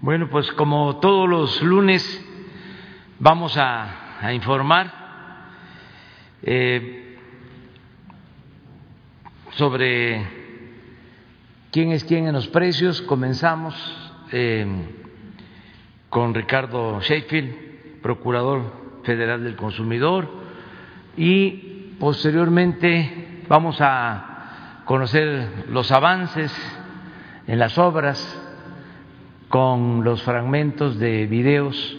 Bueno, pues como todos los lunes vamos a, a informar eh, sobre quién es quién en los precios. Comenzamos eh, con Ricardo Sheffield, Procurador Federal del Consumidor, y posteriormente vamos a conocer los avances en las obras con los fragmentos de videos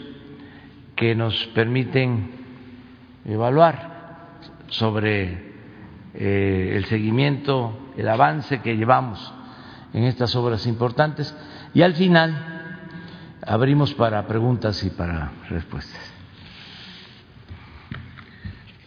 que nos permiten evaluar sobre eh, el seguimiento, el avance que llevamos en estas obras importantes y al final abrimos para preguntas y para respuestas.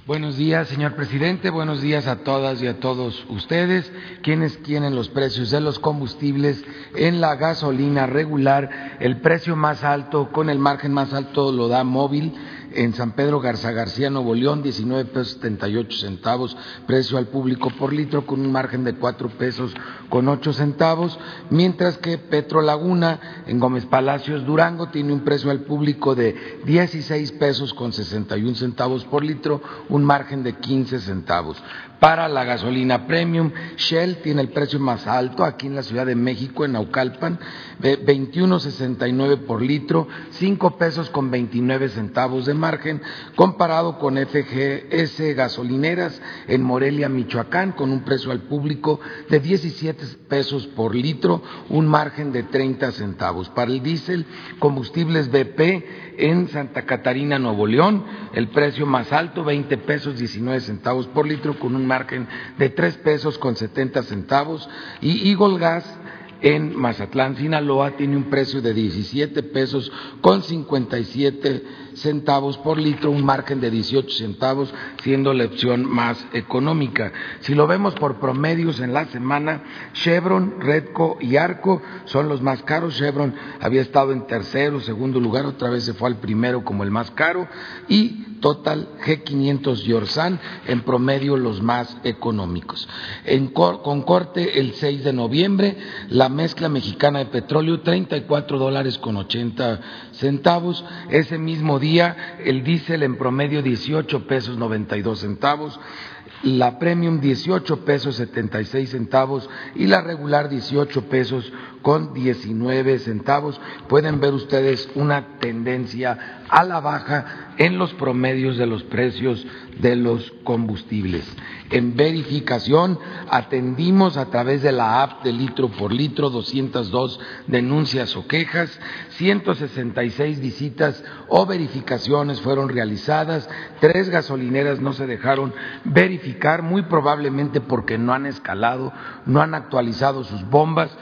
Buenos días, señor presidente. Buenos días a todas y a todos ustedes. Quienes tienen los precios de los combustibles en la gasolina regular, el precio más alto con el margen más alto lo da móvil en San Pedro Garza García, Nuevo León, 19 pesos 78 centavos, precio al público por litro, con un margen de 4 pesos con 8 centavos, mientras que Petro Laguna, en Gómez Palacios, Durango, tiene un precio al público de 16 pesos con 61 centavos por litro, un margen de 15 centavos. Para la gasolina premium, Shell tiene el precio más alto aquí en la Ciudad de México, en Naucalpan, 21.69 por litro, 5 pesos con 29 centavos de margen, comparado con FGS gasolineras en Morelia, Michoacán, con un precio al público de 17 pesos por litro, un margen de 30 centavos. Para el diésel, combustibles BP en Santa Catarina, Nuevo León, el precio más alto, 20 pesos 19 centavos por litro, con un margen de 3 pesos con 70 centavos, y Eagle Gas en Mazatlán, Sinaloa, tiene un precio de 17 pesos con 57 centavos por litro, un margen de 18 centavos, siendo la opción más económica. Si lo vemos por promedios en la semana, Chevron, Redco y Arco son los más caros. Chevron había estado en tercero, segundo lugar, otra vez se fue al primero como el más caro, y Total, G500 y Orsan en promedio los más económicos. con corte el 6 de noviembre, la mezcla mexicana de petróleo 34 dólares con 80 centavos. Ese mismo día el diésel en promedio 18 pesos 92 centavos la premium 18 pesos 76 centavos y la regular 18 pesos con 19 centavos. Pueden ver ustedes una tendencia a la baja en los promedios de los precios de los combustibles. En verificación atendimos a través de la app de litro por litro 202 denuncias o quejas, 166 visitas o verificaciones fueron realizadas, tres gasolineras no se dejaron verificar, muy probablemente porque no han escalado, no han actualizado sus bombas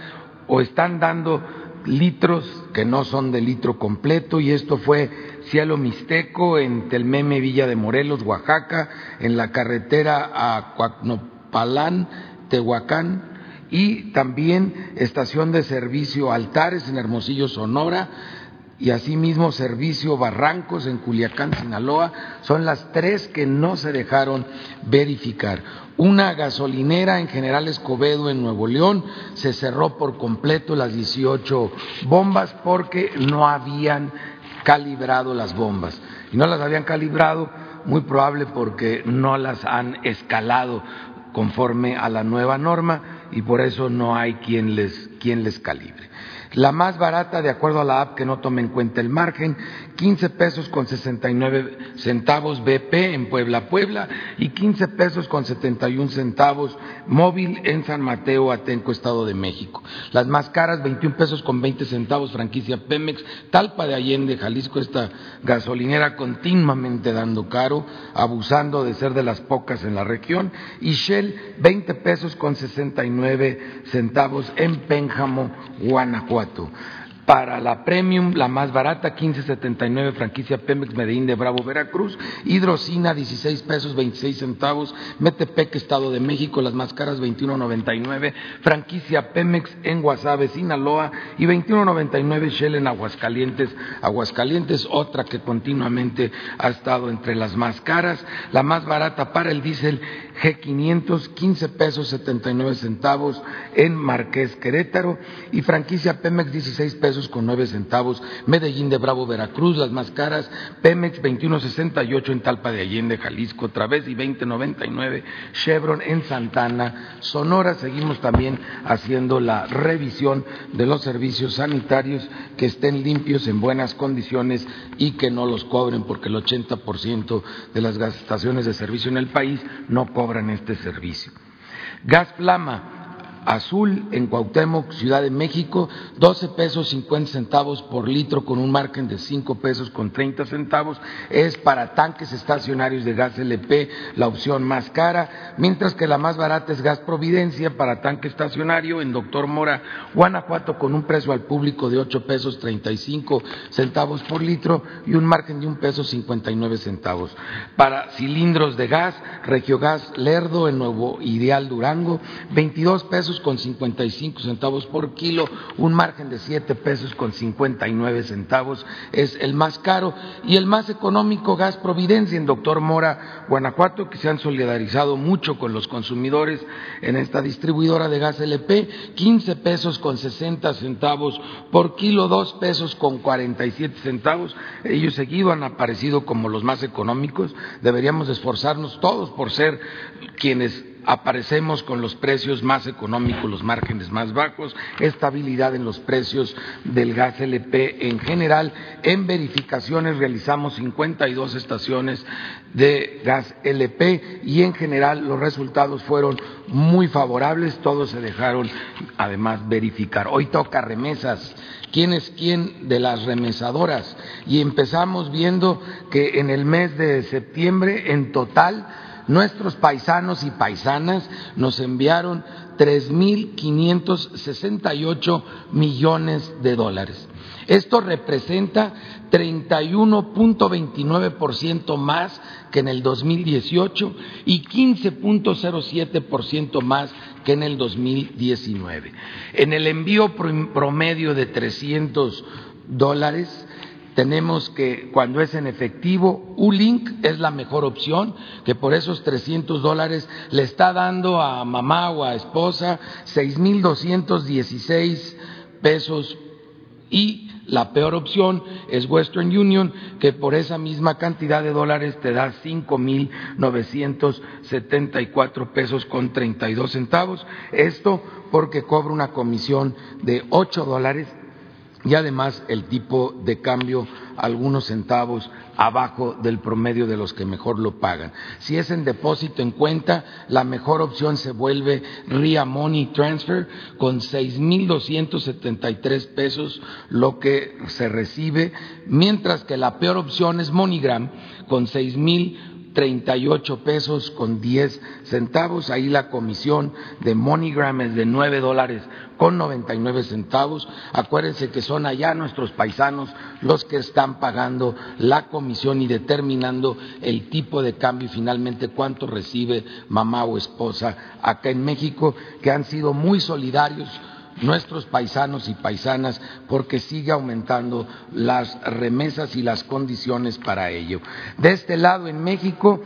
o están dando litros que no son de litro completo y esto fue Cielo Mixteco en Telmeme Villa de Morelos, Oaxaca, en la carretera a Cuacnopalán, Tehuacán y también estación de servicio Altares en Hermosillo, Sonora y asimismo Servicio Barrancos en Culiacán, Sinaloa, son las tres que no se dejaron verificar. Una gasolinera en General Escobedo en Nuevo León se cerró por completo las 18 bombas porque no habían calibrado las bombas. Y no las habían calibrado muy probable porque no las han escalado conforme a la nueva norma y por eso no hay quien les, quien les calibre. La más barata, de acuerdo a la app que no tome en cuenta el margen, 15 pesos con 69 centavos BP en Puebla, Puebla, y 15 pesos con 71 centavos móvil en San Mateo, Atenco, Estado de México. Las más caras, 21 pesos con 20 centavos, franquicia Pemex, Talpa de Allende, Jalisco, esta gasolinera continuamente dando caro, abusando de ser de las pocas en la región, y Shell, 20 pesos con 69 centavos en Pénjamo, Guanajuato. sesuatu. Para la Premium, la más barata, 15.79, franquicia Pemex Medellín de Bravo, Veracruz. Hidrocina, 16 pesos 26 centavos. Metepec, Estado de México, las más caras, 21.99. Franquicia Pemex en Guasave, Sinaloa. Y 21.99 Shell en Aguascalientes. Aguascalientes, otra que continuamente ha estado entre las más caras. La más barata para el diésel G500, 15 pesos 79 centavos en Marqués Querétaro. Y franquicia Pemex, 16 pesos con 9 centavos, Medellín de Bravo, Veracruz, las más caras, Pemex 21.68 en Talpa de Allende, Jalisco, Través y 20.99, Chevron en Santana, Sonora, seguimos también haciendo la revisión de los servicios sanitarios que estén limpios, en buenas condiciones y que no los cobren, porque el 80% de las estaciones de servicio en el país no cobran este servicio. Gas Flama, Azul en Cuauhtémoc, Ciudad de México, 12 pesos 50 centavos por litro con un margen de 5 pesos con 30 centavos. Es para tanques estacionarios de gas LP la opción más cara, mientras que la más barata es Gas Providencia para tanque estacionario en Doctor Mora, Guanajuato, con un precio al público de 8 pesos 35 centavos por litro y un margen de un peso 59 centavos. Para cilindros de gas, Regiogas Lerdo en Nuevo Ideal Durango, 22 pesos con 55 centavos por kilo, un margen de 7 pesos con 59 centavos es el más caro y el más económico gas Providencia en Doctor Mora, Guanajuato, que se han solidarizado mucho con los consumidores en esta distribuidora de gas LP, 15 pesos con 60 centavos por kilo, 2 pesos con 47 centavos. Ellos seguido han aparecido como los más económicos. Deberíamos esforzarnos todos por ser quienes aparecemos con los precios más económicos, los márgenes más bajos, estabilidad en los precios del gas LP en general. En verificaciones realizamos 52 estaciones de gas LP y en general los resultados fueron muy favorables, todos se dejaron además verificar. Hoy toca remesas. ¿Quién es quién de las remesadoras? Y empezamos viendo que en el mes de septiembre, en total, nuestros paisanos y paisanas nos enviaron 3.568 millones de dólares. Esto representa 31.29% más que en el 2018 y 15.07% más que en el 2019. En el envío promedio de 300 dólares, tenemos que cuando es en efectivo, Ulink es la mejor opción, que por esos 300 dólares le está dando a mamá o a esposa 6.216 pesos y la peor opción es Western Union, que por esa misma cantidad de dólares te da 5.974 pesos con 32 centavos. Esto porque cobra una comisión de 8 dólares y además el tipo de cambio algunos centavos abajo del promedio de los que mejor lo pagan. Si es en depósito en cuenta, la mejor opción se vuelve RIA Money Transfer con 6.273 pesos lo que se recibe, mientras que la peor opción es MoneyGram con 6.000 38 pesos con 10 centavos. Ahí la comisión de MoneyGram es de 9 dólares con 99 centavos. Acuérdense que son allá nuestros paisanos los que están pagando la comisión y determinando el tipo de cambio y finalmente cuánto recibe mamá o esposa acá en México, que han sido muy solidarios nuestros paisanos y paisanas porque sigue aumentando las remesas y las condiciones para ello. De este lado, en México,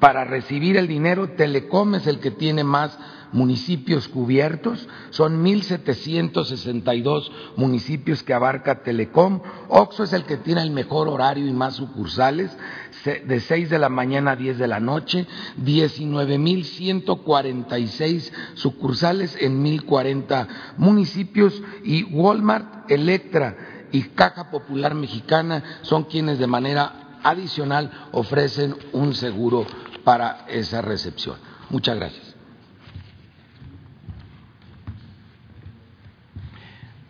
para recibir el dinero, Telecom es el que tiene más municipios cubiertos, son 1.762 municipios que abarca Telecom, Oxo es el que tiene el mejor horario y más sucursales, de 6 de la mañana a 10 de la noche, 19.146 sucursales en 1.040 municipios. Y Walmart, Electra y Caja Popular Mexicana son quienes de manera adicional ofrecen un seguro para esa recepción. Muchas gracias.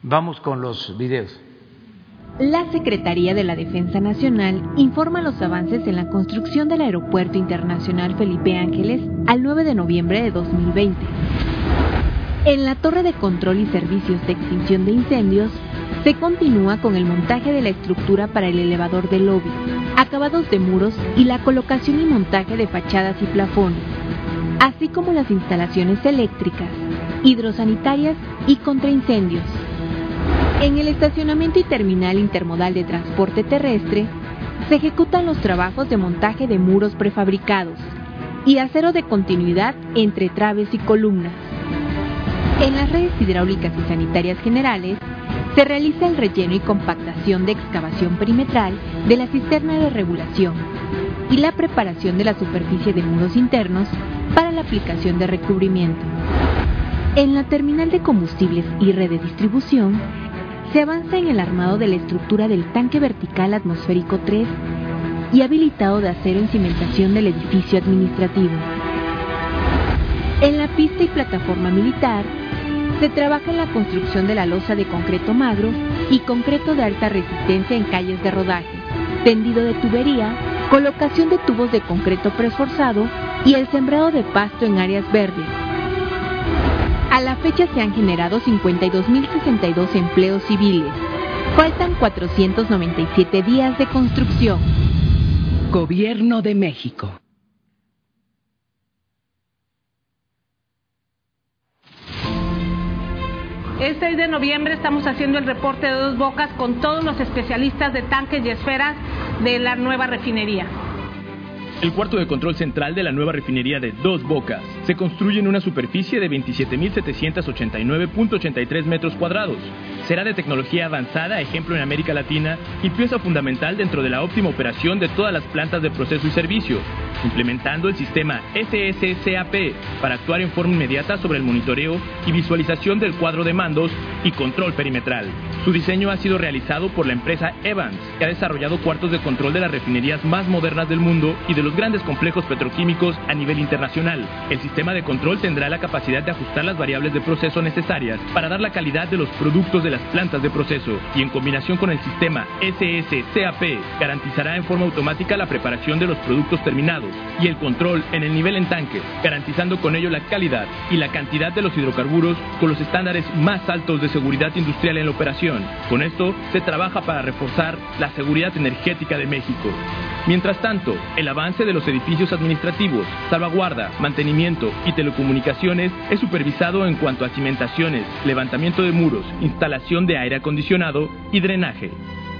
Vamos con los videos. La Secretaría de la Defensa Nacional informa los avances en la construcción del Aeropuerto Internacional Felipe Ángeles al 9 de noviembre de 2020. En la Torre de Control y Servicios de Extinción de Incendios se continúa con el montaje de la estructura para el elevador del lobby, acabados de muros y la colocación y montaje de fachadas y plafones, así como las instalaciones eléctricas, hidrosanitarias y contraincendios. En el estacionamiento y terminal intermodal de transporte terrestre se ejecutan los trabajos de montaje de muros prefabricados y acero de continuidad entre traves y columnas. En las redes hidráulicas y sanitarias generales se realiza el relleno y compactación de excavación perimetral de la cisterna de regulación y la preparación de la superficie de muros internos para la aplicación de recubrimiento. En la terminal de combustibles y red de distribución, se avanza en el armado de la estructura del tanque vertical atmosférico 3 y habilitado de acero en cimentación del edificio administrativo. En la pista y plataforma militar, se trabaja en la construcción de la losa de concreto magro y concreto de alta resistencia en calles de rodaje, tendido de tubería, colocación de tubos de concreto preesforzado y el sembrado de pasto en áreas verdes. A la fecha se han generado 52.062 empleos civiles. Faltan 497 días de construcción. Gobierno de México. El 6 de noviembre estamos haciendo el reporte de dos bocas con todos los especialistas de tanques y esferas de la nueva refinería. El cuarto de control central de la nueva refinería de Dos Bocas se construye en una superficie de 27.789.83 metros cuadrados. Será de tecnología avanzada, ejemplo en América Latina, y pieza fundamental dentro de la óptima operación de todas las plantas de proceso y servicio, implementando el sistema SSCAP para actuar en forma inmediata sobre el monitoreo y visualización del cuadro de mandos y control perimetral. Su diseño ha sido realizado por la empresa Evans, que ha desarrollado cuartos de control de las refinerías más modernas del mundo y de los grandes complejos petroquímicos a nivel internacional. El sistema de control tendrá la capacidad de ajustar las variables de proceso necesarias para dar la calidad de los productos de las plantas de proceso y en combinación con el sistema SSCAP garantizará en forma automática la preparación de los productos terminados y el control en el nivel en tanque, garantizando con ello la calidad y la cantidad de los hidrocarburos con los estándares más altos de seguridad industrial en la operación. Con esto se trabaja para reforzar la seguridad energética de México. Mientras tanto, el avance de los edificios administrativos, salvaguarda, mantenimiento y telecomunicaciones es supervisado en cuanto a cimentaciones, levantamiento de muros, instalación de aire acondicionado y drenaje.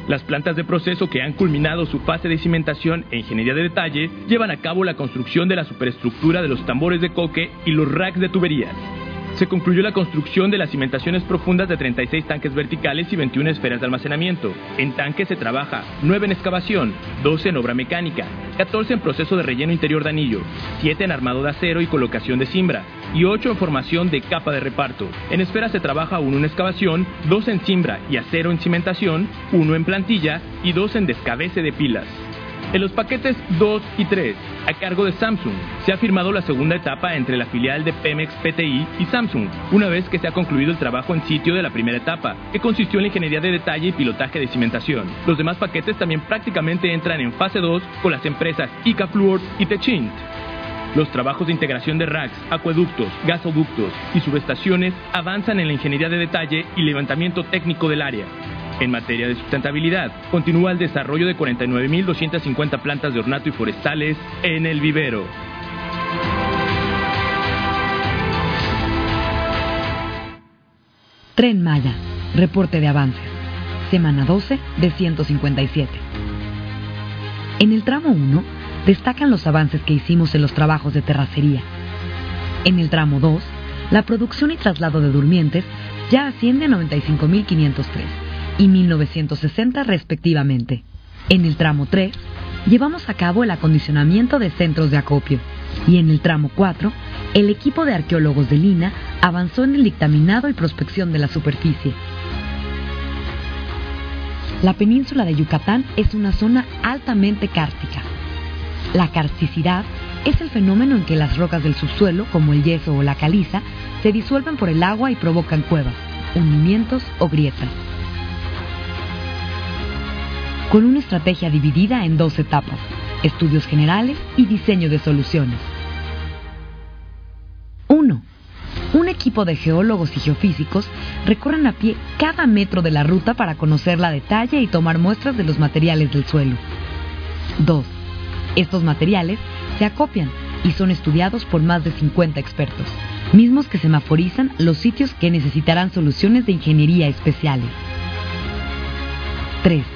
Las plantas de proceso que han culminado su fase de cimentación e ingeniería de detalle llevan a cabo la construcción de la superestructura de los tambores de coque y los racks de tuberías. Se concluyó la construcción de las cimentaciones profundas de 36 tanques verticales y 21 esferas de almacenamiento. En tanques se trabaja 9 en excavación, 12 en obra mecánica, 14 en proceso de relleno interior de anillo, 7 en armado de acero y colocación de cimbra, y 8 en formación de capa de reparto. En esfera se trabaja 1 en excavación, 2 en cimbra y acero en cimentación, 1 en plantilla y 2 en descabece de pilas. En los paquetes 2 y 3, a cargo de Samsung, se ha firmado la segunda etapa entre la filial de Pemex PTI y Samsung, una vez que se ha concluido el trabajo en sitio de la primera etapa, que consistió en la ingeniería de detalle y pilotaje de cimentación. Los demás paquetes también prácticamente entran en fase 2 con las empresas Icafluor y Techint. Los trabajos de integración de racks, acueductos, gasoductos y subestaciones avanzan en la ingeniería de detalle y levantamiento técnico del área. En materia de sustentabilidad, continúa el desarrollo de 49.250 plantas de ornato y forestales en el vivero. Tren Maya, reporte de avances. Semana 12 de 157. En el tramo 1 destacan los avances que hicimos en los trabajos de terracería. En el tramo 2, la producción y traslado de durmientes ya asciende a 95.503 y 1960 respectivamente. En el tramo 3, llevamos a cabo el acondicionamiento de centros de acopio y en el tramo 4, el equipo de arqueólogos de Lina avanzó en el dictaminado y prospección de la superficie. La península de Yucatán es una zona altamente cárstica. La karsticidad es el fenómeno en que las rocas del subsuelo, como el yeso o la caliza, se disuelven por el agua y provocan cuevas, hundimientos o grietas con una estrategia dividida en dos etapas, estudios generales y diseño de soluciones. 1. Un equipo de geólogos y geofísicos recorren a pie cada metro de la ruta para conocer la detalle y tomar muestras de los materiales del suelo. 2. Estos materiales se acopian y son estudiados por más de 50 expertos, mismos que semaforizan los sitios que necesitarán soluciones de ingeniería especiales. 3.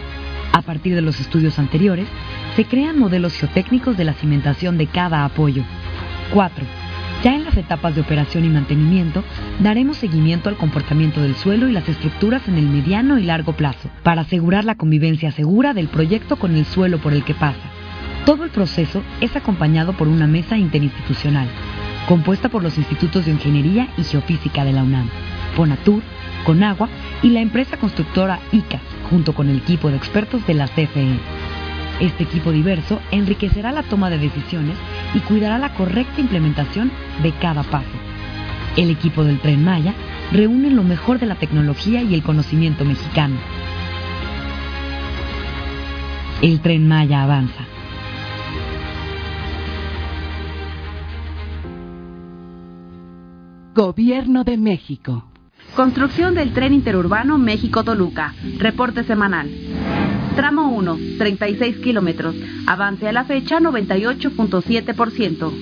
A partir de los estudios anteriores, se crean modelos geotécnicos de la cimentación de cada apoyo. 4. Ya en las etapas de operación y mantenimiento, daremos seguimiento al comportamiento del suelo y las estructuras en el mediano y largo plazo, para asegurar la convivencia segura del proyecto con el suelo por el que pasa. Todo el proceso es acompañado por una mesa interinstitucional, compuesta por los institutos de Ingeniería y Geofísica de la UNAM, Fonatur, Conagua y la empresa constructora ICA, junto con el equipo de expertos de la CFE. Este equipo diverso enriquecerá la toma de decisiones y cuidará la correcta implementación de cada paso. El equipo del Tren Maya reúne lo mejor de la tecnología y el conocimiento mexicano. El Tren Maya avanza. Gobierno de México. Construcción del tren interurbano México-Toluca. Reporte semanal. Tramo 1, 36 kilómetros. Avance a la fecha 98.7%.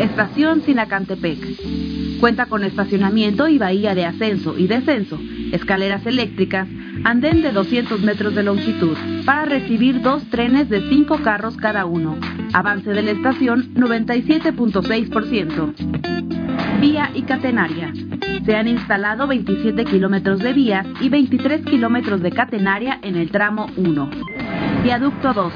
Estación Sinacantepec. Cuenta con estacionamiento y bahía de ascenso y descenso, escaleras eléctricas, andén de 200 metros de longitud, para recibir dos trenes de 5 carros cada uno. Avance de la estación 97.6%. Vía y catenaria. Se han instalado 27 kilómetros de vías y 23 kilómetros de catenaria en el tramo 1. Viaducto 2.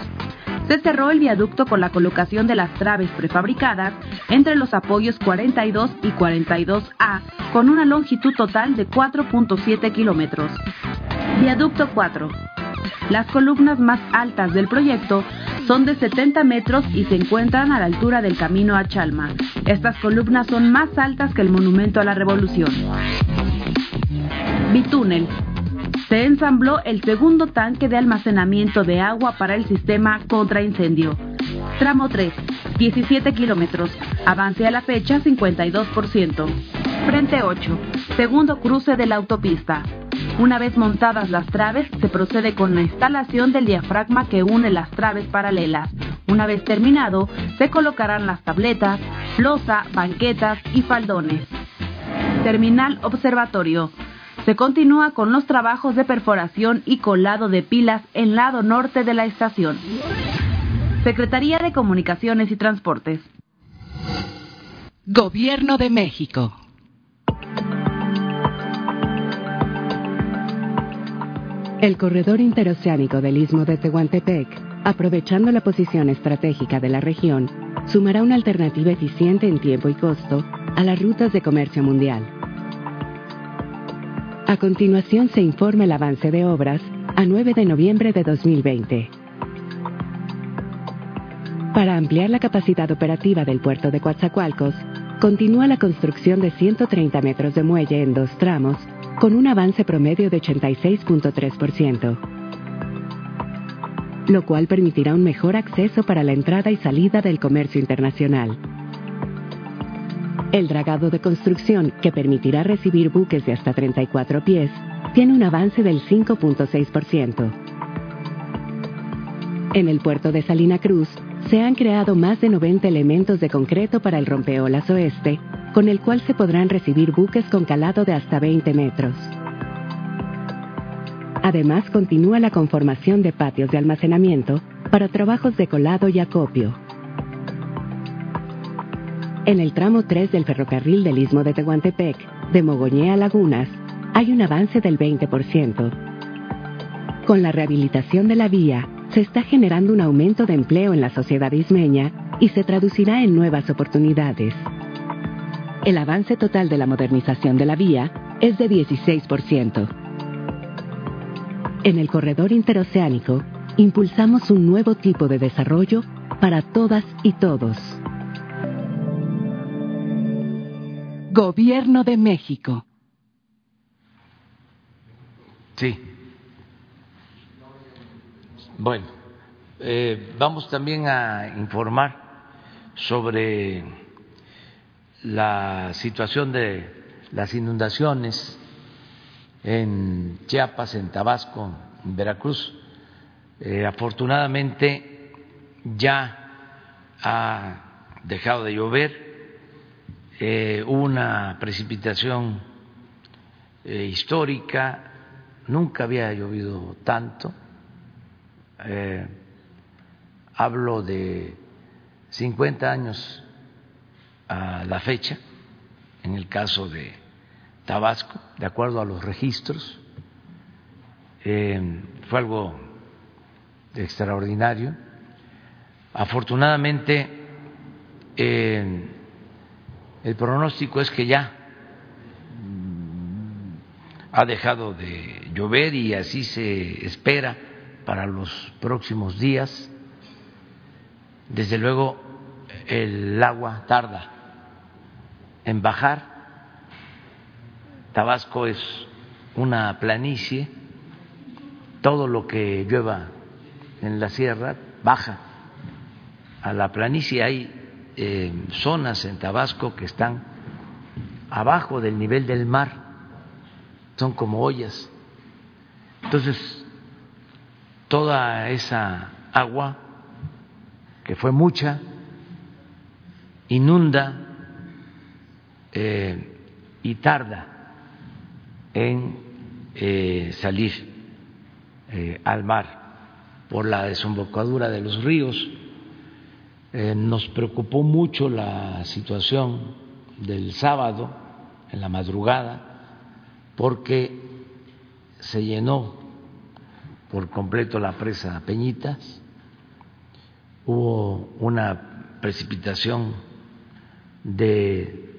Se cerró el viaducto con la colocación de las traves prefabricadas entre los apoyos 42 y 42A con una longitud total de 4.7 kilómetros. Viaducto 4. Las columnas más altas del proyecto son de 70 metros y se encuentran a la altura del camino a Chalma. Estas columnas son más altas que el Monumento a la Revolución. Bitúnel. Se ensambló el segundo tanque de almacenamiento de agua para el sistema contra incendio. Tramo 3, 17 kilómetros. Avance a la fecha 52%. Frente 8, segundo cruce de la autopista. Una vez montadas las traves, se procede con la instalación del diafragma que une las traves paralelas. Una vez terminado, se colocarán las tabletas, losa, banquetas y faldones. Terminal Observatorio. Se continúa con los trabajos de perforación y colado de pilas en lado norte de la estación. Secretaría de Comunicaciones y Transportes. Gobierno de México. El corredor interoceánico del Istmo de Tehuantepec, aprovechando la posición estratégica de la región, sumará una alternativa eficiente en tiempo y costo a las rutas de comercio mundial. A continuación se informa el avance de obras a 9 de noviembre de 2020. Para ampliar la capacidad operativa del puerto de Coatzacoalcos, continúa la construcción de 130 metros de muelle en dos tramos con un avance promedio de 86.3%, lo cual permitirá un mejor acceso para la entrada y salida del comercio internacional. El dragado de construcción, que permitirá recibir buques de hasta 34 pies, tiene un avance del 5.6%. En el puerto de Salina Cruz, se han creado más de 90 elementos de concreto para el rompeolas oeste, con el cual se podrán recibir buques con calado de hasta 20 metros. Además, continúa la conformación de patios de almacenamiento para trabajos de colado y acopio. En el tramo 3 del ferrocarril del Istmo de Tehuantepec, de Mogoñé a Lagunas, hay un avance del 20%. Con la rehabilitación de la vía, se está generando un aumento de empleo en la sociedad ismeña y se traducirá en nuevas oportunidades. El avance total de la modernización de la vía es de 16%. En el corredor interoceánico, impulsamos un nuevo tipo de desarrollo para todas y todos. Gobierno de México. Sí. Bueno, eh, vamos también a informar sobre la situación de las inundaciones en Chiapas, en Tabasco, en Veracruz. Eh, afortunadamente ya ha dejado de llover, eh, una precipitación eh, histórica, nunca había llovido tanto, hablo de 50 años a la fecha, en el caso de Tabasco, de acuerdo a los registros. Eh, fue algo extraordinario. Afortunadamente, eh, el pronóstico es que ya mm, ha dejado de llover y así se espera para los próximos días. Desde luego, el agua tarda en bajar. Tabasco es una planicie, todo lo que llueva en la sierra baja a la planicie. Hay eh, zonas en Tabasco que están abajo del nivel del mar, son como ollas. Entonces, toda esa agua, que fue mucha, inunda eh, y tarda en eh, salir al mar por la desembocadura de los ríos. Eh, nos preocupó mucho la situación del sábado en la madrugada porque se llenó por completo la presa Peñitas, hubo una precipitación de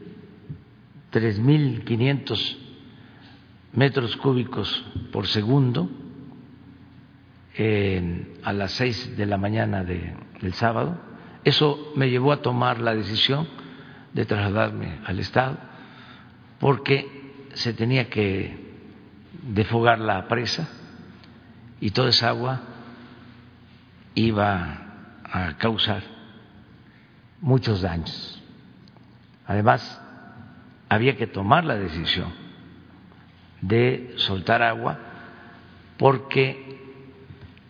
3.500 metros cúbicos por segundo, a las seis de la mañana del sábado. Eso me llevó a tomar la decisión de trasladarme al Estado porque se tenía que defogar la presa y toda esa agua iba a causar muchos daños. Además, había que tomar la decisión de soltar agua porque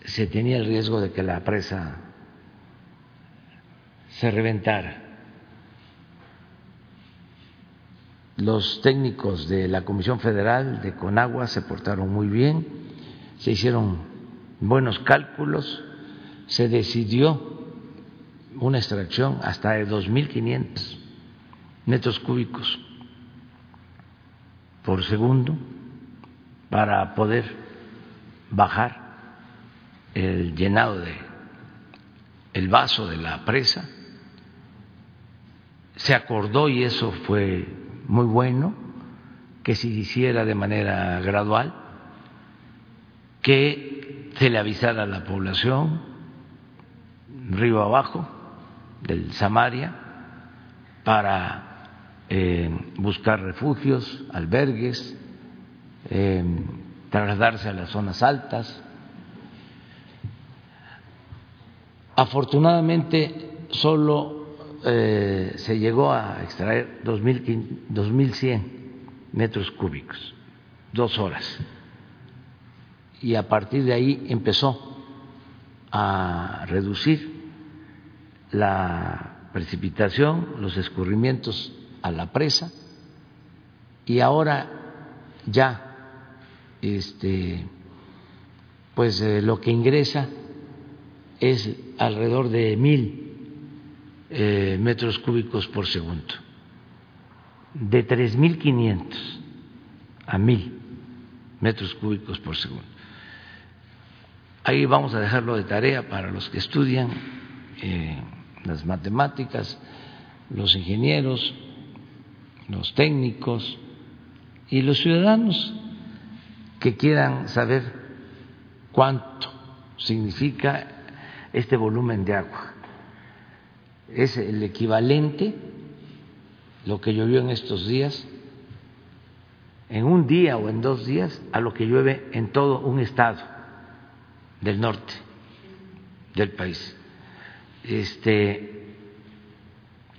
se tenía el riesgo de que la presa se reventara. Los técnicos de la Comisión Federal de Conagua se portaron muy bien, se hicieron buenos cálculos, se decidió una extracción hasta de 2.500 metros cúbicos por segundo para poder bajar el llenado de el vaso de la presa. Se acordó y eso fue muy bueno que se hiciera de manera gradual, que se le avisara a la población río abajo del Samaria para eh, buscar refugios, albergues, eh, trasladarse a las zonas altas. Afortunadamente solo eh, se llegó a extraer 2.100 metros cúbicos, dos horas. Y a partir de ahí empezó a reducir la precipitación, los escurrimientos a la presa y ahora ya este pues eh, lo que ingresa es alrededor de mil eh, metros cúbicos por segundo, de tres mil quinientos a mil metros cúbicos por segundo. Ahí vamos a dejarlo de tarea para los que estudian eh, las matemáticas, los ingenieros, los técnicos y los ciudadanos que quieran saber cuánto significa este volumen de agua. Es el equivalente, lo que llovió en estos días, en un día o en dos días, a lo que llueve en todo un estado del norte del país. Este,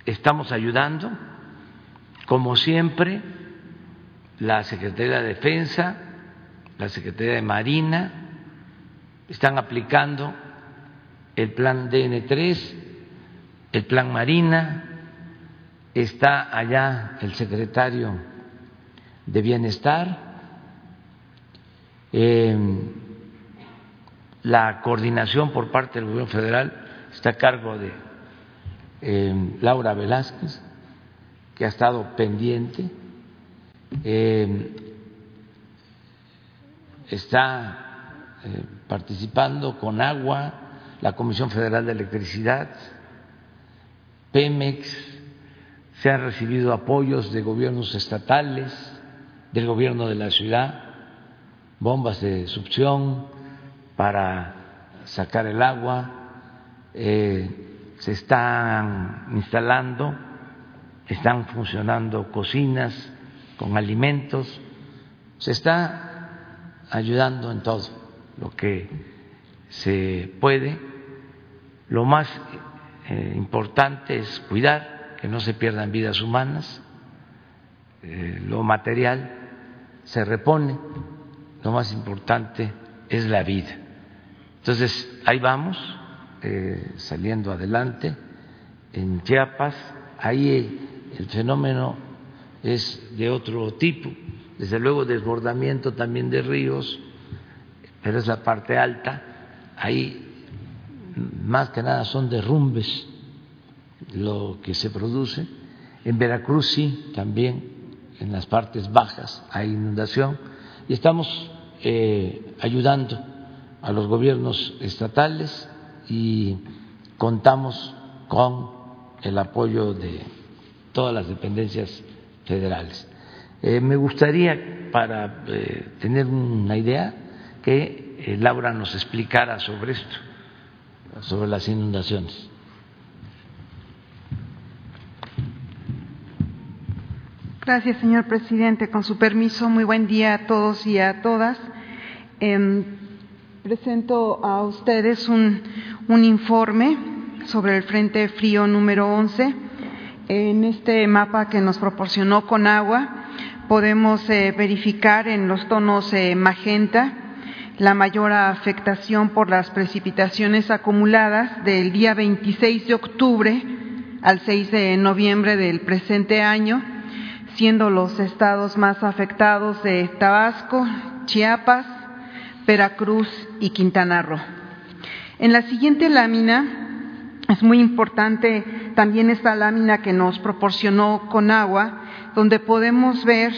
estamos ayudando, como siempre, la Secretaría de Defensa, la Secretaría de Marina, están aplicando el plan DN3, el plan Marina, está allá el secretario de Bienestar, em, la coordinación por parte del gobierno federal está a cargo de em, Laura Velázquez que ha estado pendiente. Eh, está eh, participando con agua, la Comisión Federal de Electricidad, Pemex, se han recibido apoyos de gobiernos estatales, del gobierno de la ciudad, bombas de succión para sacar el agua, eh, se están instalando, están funcionando cocinas con alimentos, se está ayudando en todo lo que se puede. Lo más eh, importante es cuidar que no se pierdan vidas humanas, eh, lo material se repone, lo más importante es la vida. Entonces, ahí vamos, eh, saliendo adelante. En Chiapas, ahí el fenómeno es de otro tipo, desde luego desbordamiento también de ríos, pero es la parte alta, ahí más que nada son derrumbes lo que se produce. En Veracruz sí, también en las partes bajas hay inundación y estamos eh, ayudando a los gobiernos estatales y contamos con el apoyo de todas las dependencias federales. Eh, me gustaría, para eh, tener una idea, que Laura nos explicara sobre esto sobre las inundaciones. Gracias, señor presidente. Con su permiso, muy buen día a todos y a todas. Eh, presento a ustedes un, un, informe sobre el Frente Frío número 11. En este mapa que nos proporcionó con agua podemos eh, verificar en los tonos eh, magenta la mayor afectación por las precipitaciones acumuladas del día 26 de octubre al 6 de noviembre del presente año, siendo los estados más afectados de Tabasco, Chiapas, Veracruz y Quintana Roo. En la siguiente lámina es muy importante también esta lámina que nos proporcionó con agua, donde podemos ver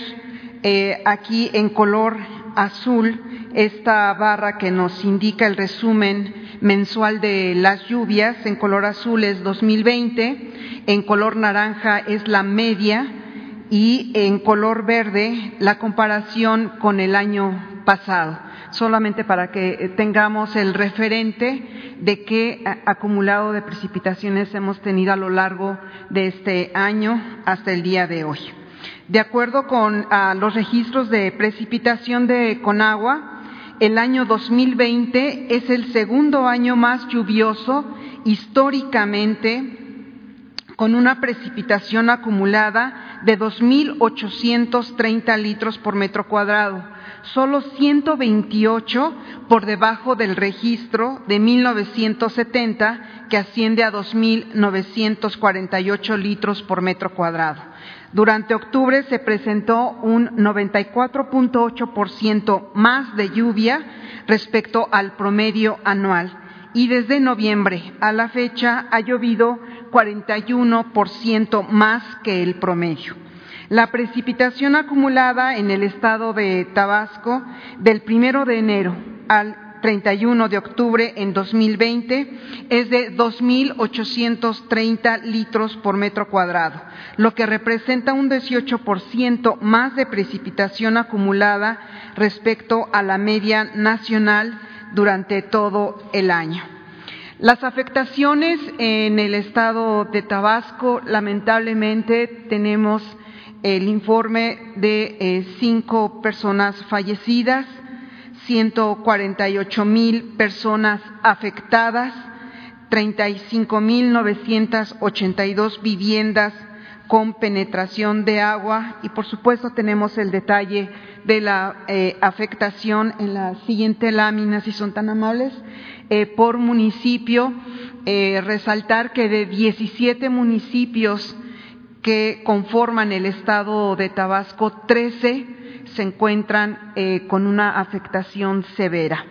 eh, aquí en color azul esta barra que nos indica el resumen mensual de las lluvias. En color azul es 2020, en color naranja es la media y en color verde la comparación con el año pasado, solamente para que tengamos el referente de qué acumulado de precipitaciones hemos tenido a lo largo de este año hasta el día de hoy. De acuerdo con los registros de precipitación de Conagua, el año 2020 es el segundo año más lluvioso históricamente con una precipitación acumulada de 2.830 litros por metro cuadrado, solo 128 por debajo del registro de 1970 que asciende a 2.948 litros por metro cuadrado. Durante octubre se presentó un 94.8% más de lluvia respecto al promedio anual y desde noviembre a la fecha ha llovido 41% más que el promedio. La precipitación acumulada en el estado de Tabasco del primero de enero al 31 de octubre en 2020 es de 2.830 litros por metro cuadrado, lo que representa un 18% más de precipitación acumulada respecto a la media nacional durante todo el año. Las afectaciones en el estado de Tabasco, lamentablemente, tenemos el informe de eh, cinco personas fallecidas, 148 mil personas afectadas, 35 mil 982 viviendas con penetración de agua y por supuesto tenemos el detalle de la eh, afectación en la siguiente lámina, si son tan amables, eh, por municipio. Eh, resaltar que de 17 municipios que conforman el estado de Tabasco, 13 se encuentran eh, con una afectación severa.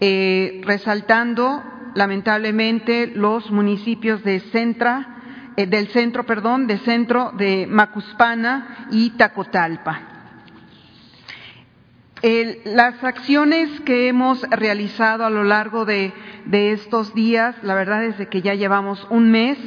Eh, resaltando, lamentablemente, los municipios de Centra, del centro, perdón, de centro de Macuspana y Tacotalpa. las acciones que hemos realizado a lo largo de, estos días, la verdad es que ya llevamos un mes,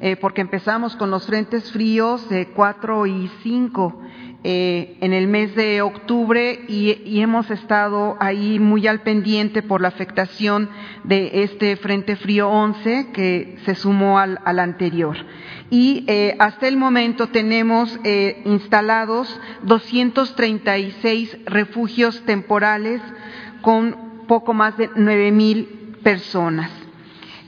eh, porque empezamos con los frentes fríos de 4 y 5 eh, en el mes de octubre y, hemos estado ahí muy al pendiente por la afectación de este Frente Frío 11 que se sumó al, anterior. Y eh, hasta el momento tenemos eh, instalados 236 refugios temporales con poco más de 9 mil personas.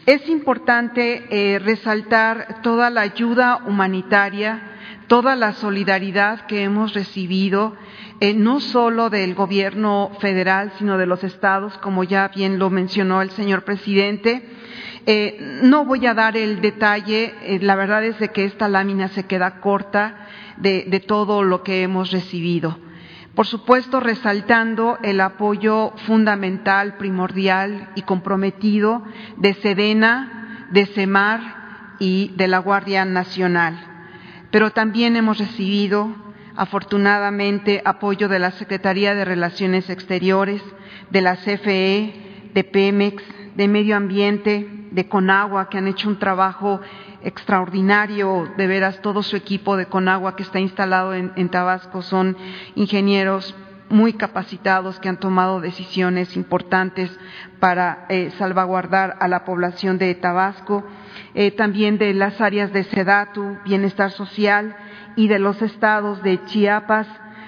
Es importante resaltar toda la ayuda humanitaria toda la solidaridad que hemos recibido, eh, no solo del gobierno federal, sino de los estados, como ya bien lo mencionó el señor presidente. Eh, no voy a dar el detalle, eh, la verdad es de que esta lámina se queda corta de, todo lo que hemos recibido. Por supuesto, resaltando el apoyo fundamental, primordial y comprometido de Sedena, de CEMAR y de la Guardia Nacional pero también hemos recibido, afortunadamente, apoyo de la Secretaría de Relaciones Exteriores, de la CFE, de Pemex, de Medio Ambiente, de Conagua, que han hecho un trabajo extraordinario, de veras todo su equipo de Conagua que está instalado en, Tabasco son ingenieros muy capacitados que han tomado decisiones importantes para eh, salvaguardar a la población de Tabasco eh, también de las áreas de SEDATU, Bienestar Social y de los estados de Chiapas,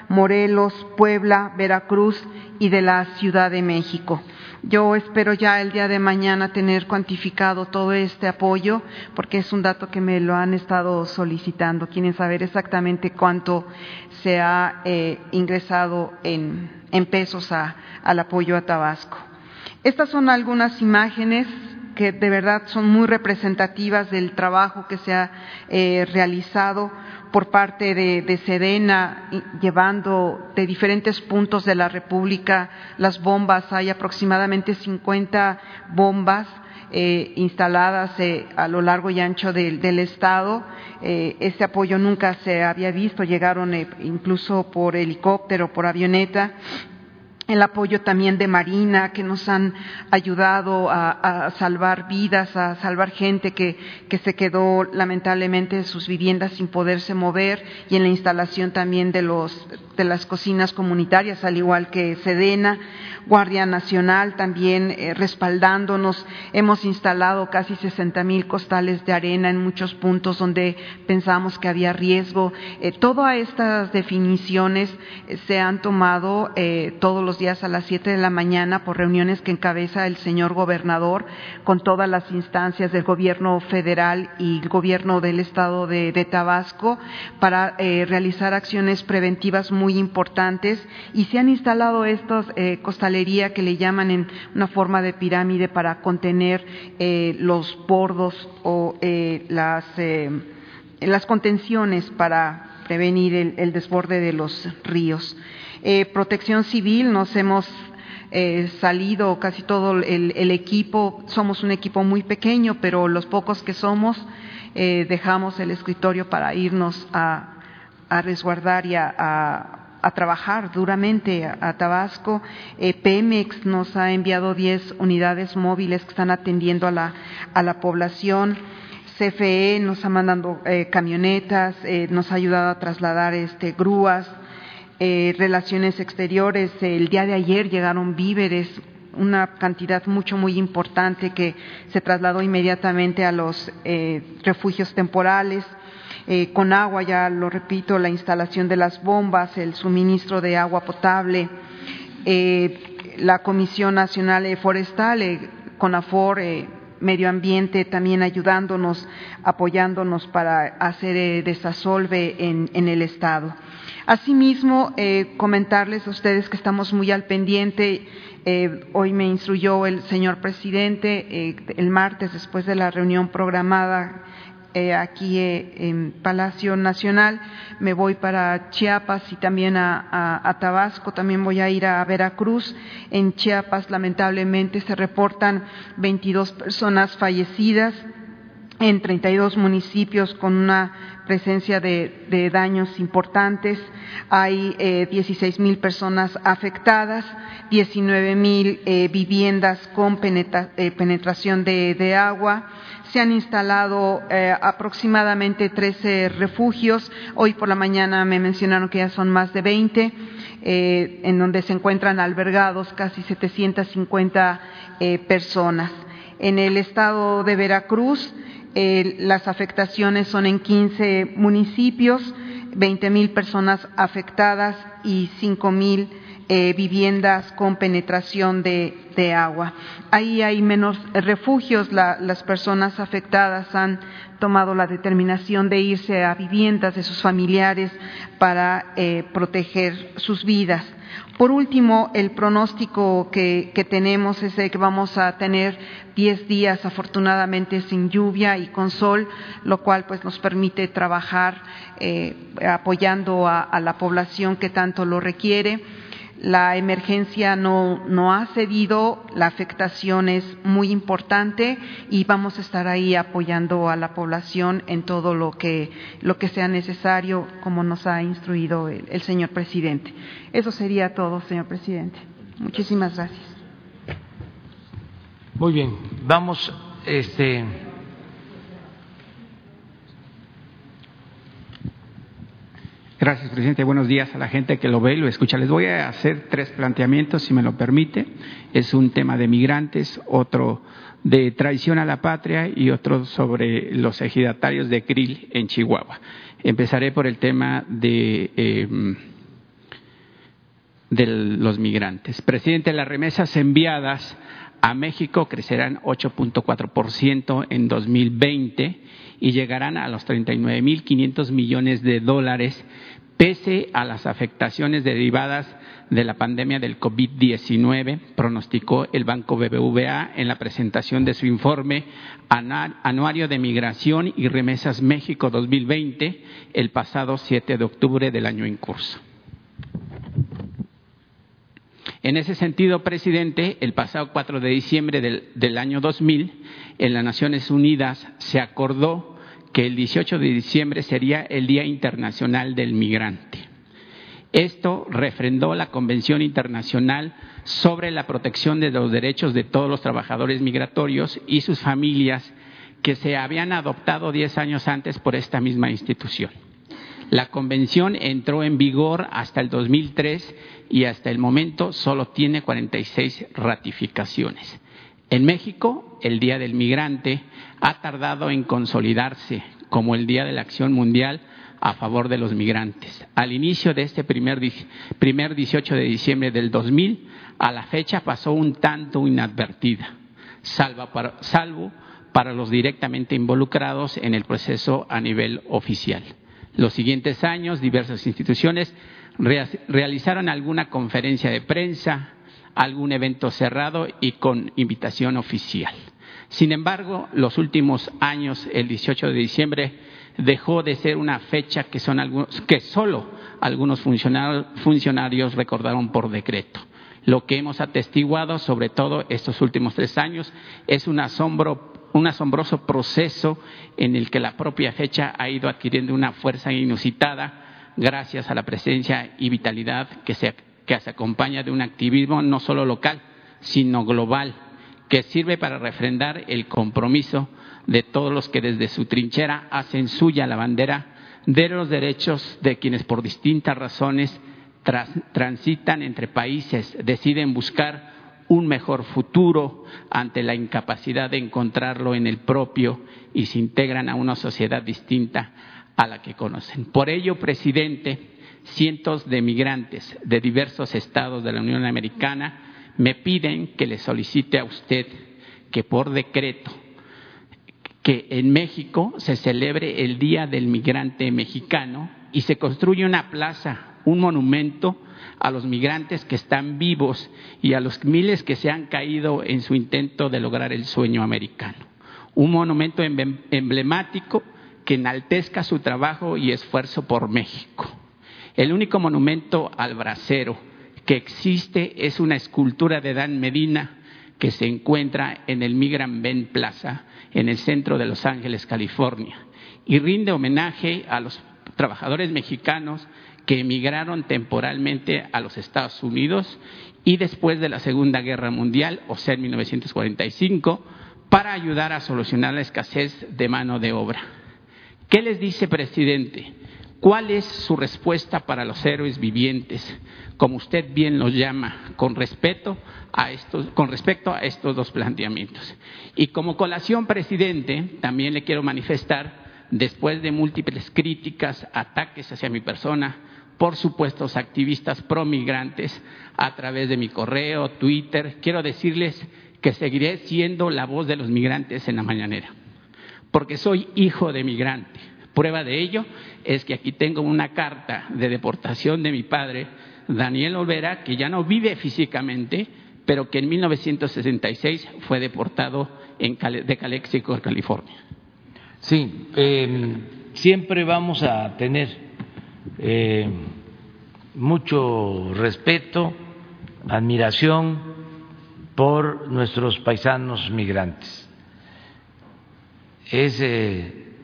Morelos, Puebla, Veracruz y de la Ciudad de México. Yo espero ya el día de mañana tener cuantificado todo este apoyo, porque es un dato que me lo han estado solicitando. Quieren saber exactamente cuánto se ha eh, ingresado en, pesos al apoyo a Tabasco. Estas son algunas imágenes que de verdad son muy representativas del trabajo que se ha eh, realizado por parte de, Sedena, llevando de diferentes puntos de la República las bombas. Hay aproximadamente 50 bombas eh, instaladas eh, a lo largo y ancho del, Estado. ese apoyo nunca se había visto, llegaron incluso por helicóptero, por avioneta el apoyo también de Marina, que nos han ayudado a, salvar vidas, a salvar gente que, que, se quedó lamentablemente en sus viviendas sin poderse mover y en la instalación también de, los, de las cocinas comunitarias, al igual que Sedena. Guardia Nacional también eh, respaldándonos. Hemos instalado casi 60 mil costales de arena en muchos puntos donde pensamos que había riesgo. Eh, todas estas definiciones eh, se han tomado todos los días a las 7 de la mañana por reuniones que encabeza el señor gobernador con todas las instancias del gobierno federal y el gobierno del estado de, Tabasco para realizar acciones preventivas muy importantes y se han instalado estos costales que le llaman en una forma de pirámide para contener eh, los bordos o eh, las, eh, las contenciones para prevenir el, desborde de los ríos. protección civil, nos hemos salido casi todo el, equipo, somos un equipo muy pequeño, pero los pocos que somos dejamos el escritorio para irnos a, a resguardar y a trabajar duramente a, Tabasco. Eh, Pemex nos ha enviado 10 unidades móviles que están atendiendo a la, a la población. CFE nos ha mandado eh, camionetas, eh, nos ha ayudado a trasladar este, grúas. relaciones exteriores, el día de ayer llegaron víveres, una cantidad mucho, muy importante que se trasladó inmediatamente a los refugios temporales. Eh, con agua, ya lo repito, la instalación de las bombas, el suministro de agua potable, eh, la Comisión Nacional Forestal, eh, CONAFOR, Medio Ambiente también ayudándonos, apoyándonos para hacer desasolve en, en, el Estado. Asimismo, comentarles a ustedes que estamos muy al pendiente. hoy me instruyó el señor presidente, el martes, después de la reunión programada eh, aquí eh, en Palacio Nacional, me voy para Chiapas y también a, Tabasco, también voy a ir a Veracruz. En Chiapas, lamentablemente, se reportan 22 personas fallecidas en 32 municipios con una presencia de, daños importantes. Hay eh, 16 mil personas afectadas, 19 mil eh, viviendas con eh, penetración de, agua. Se han instalado eh, aproximadamente 13 refugios. Hoy por la mañana me mencionaron que ya son más de 20, en donde se encuentran albergados casi 750 personas. En el estado de Veracruz, las afectaciones son en 15 municipios, 20 mil personas afectadas y 5 mil eh, viviendas con penetración de, agua. Ahí hay menos refugios, las personas afectadas han tomado la determinación de irse a viviendas de sus familiares para eh, proteger sus vidas. Por último, el pronóstico que, tenemos es de que vamos a tener 10 días afortunadamente sin lluvia y con sol, lo cual pues nos permite trabajar eh, apoyando a la población que tanto lo requiere la emergencia no, no, ha cedido, la afectación es muy importante y vamos a estar ahí apoyando a la población en todo lo que, lo que sea necesario, como nos ha instruido el, señor presidente. Eso sería todo, señor presidente. Muchísimas gracias. Muy bien, vamos, este Gracias, presidente. Buenos días a la gente que lo ve y lo escucha. Les voy a hacer tres planteamientos, si me lo permite. Es un tema de migrantes, otro de traición a la patria y otro sobre los ejidatarios de Krill en Chihuahua. Empezaré por el tema de, em, de los migrantes. Presidente, las remesas enviadas a México crecerán 8.4% en 2020 y llegarán a los 39.500 millones de dólares pese a las afectaciones derivadas de la pandemia del COVID-19, pronosticó el Banco BBVA en la presentación de su informe Anuario de Migración y Remesas México 2020 el pasado 7 de octubre del año en curso. En ese sentido, presidente, el pasado 4 de diciembre del, del año 2000, en las Naciones Unidas se acordó que el 18 de diciembre sería el Día Internacional del Migrante. Esto refrendó la Convención Internacional sobre la protección de los derechos de todos los trabajadores migratorios y sus familias que se habían adoptado diez años antes por esta misma institución. La convención entró en vigor hasta el 2003 y hasta el momento solo tiene 46 ratificaciones. En México, el Día del Migrante ha tardado en consolidarse como el Día de la Acción Mundial a favor de los migrantes. Al inicio de este primer, primer 18 de diciembre del 2000, a la fecha pasó un tanto inadvertida, salvo para, salvo para los directamente involucrados en el proceso a nivel oficial. Los siguientes años, diversas instituciones realizaron alguna conferencia de prensa, algún evento cerrado y con invitación oficial. Sin embargo, los últimos años, el 18 de diciembre, dejó de ser una fecha que, son algunos, que solo algunos funcionarios recordaron por decreto. Lo que hemos atestiguado, sobre todo estos últimos tres años, es un, asombro, un asombroso proceso en el que la propia fecha ha ido adquiriendo una fuerza inusitada gracias a la presencia y vitalidad que se que se acompaña de un activismo no solo local, sino global, que sirve para refrendar el compromiso de todos los que desde su trinchera hacen suya la bandera de los derechos de quienes por distintas razones transitan entre países, deciden buscar un mejor futuro ante la incapacidad de encontrarlo en el propio y se integran a una sociedad distinta a la que conocen. Por ello, presidente, cientos de migrantes de diversos estados de la Unión Americana me piden que le solicite a usted que por decreto que en México se celebre el Día del Migrante Mexicano y se construya una plaza, un monumento a los migrantes que están vivos y a los miles que se han caído en su intento de lograr el sueño americano. Un monumento emblemático que enaltezca su trabajo y esfuerzo por México. El único monumento al bracero que existe es una escultura de Dan Medina que se encuentra en el Migrant Ben Plaza, en el centro de Los Ángeles, California, y rinde homenaje a los trabajadores mexicanos que emigraron temporalmente a los Estados Unidos y después de la Segunda Guerra Mundial, o sea, en 1945, para ayudar a solucionar la escasez de mano de obra. ¿Qué les dice, presidente? ¿Cuál es su respuesta para los héroes vivientes, como usted bien los llama, con, respeto a estos, con respecto a estos dos planteamientos? Y como colación, presidente, también le quiero manifestar, después de múltiples críticas, ataques hacia mi persona, por supuestos activistas promigrantes, a través de mi correo, Twitter, quiero decirles que seguiré siendo la voz de los migrantes en la mañanera, porque soy hijo de migrante Prueba de ello es que aquí tengo una carta de deportación de mi padre, Daniel Olvera, que ya no vive físicamente, pero que en 1966 fue deportado en de Calexico, California. Sí, em, siempre vamos a tener eh, mucho respeto, admiración por nuestros paisanos migrantes. Es eh,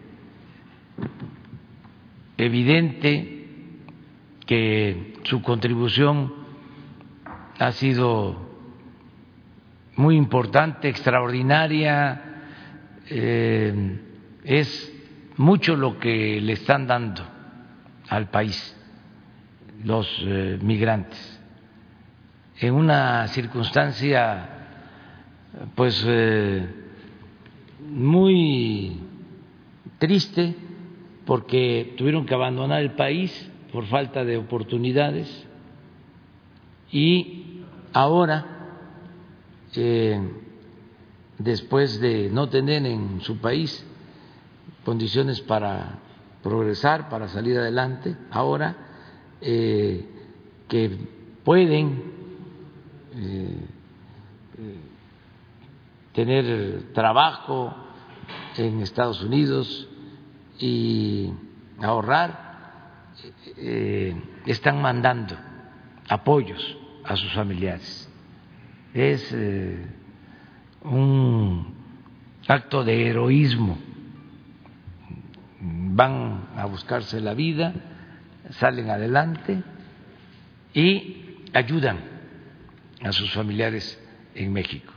evidente que su contribución ha sido muy importante, extraordinaria, eh, es mucho lo que le están dando al país los eh, migrantes. En una circunstancia pues eh, muy triste porque tuvieron que abandonar el país por falta de oportunidades. Y ahora, eh, después de no tener en su país condiciones para progresar, para salir adelante, ahora eh, que pueden eh, tener trabajo en Estados Unidos, y ahorrar, eh, están mandando apoyos a sus familiares. Es eh, un acto de heroísmo. Van a buscarse la vida, salen adelante y ayudan a sus familiares en México.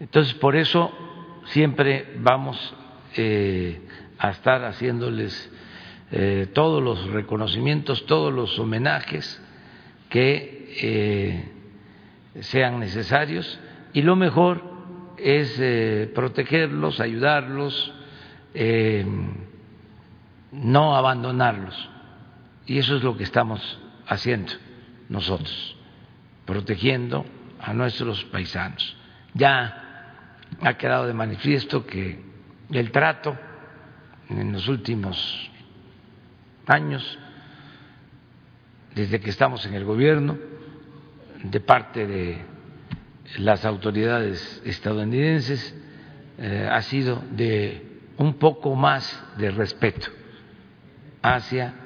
Entonces, por eso siempre vamos eh, a estar haciéndoles eh, todos los reconocimientos, todos los homenajes que eh, sean necesarios y lo mejor es protegerlos, ayudarlos, no abandonarlos. Y eso es lo que estamos haciendo nosotros, protegiendo a nuestros paisanos. Ya ha quedado de manifiesto que el trato en los últimos años, desde que estamos en el gobierno, de parte de las autoridades estadounidenses, eh, ha sido de un poco más de respeto hacia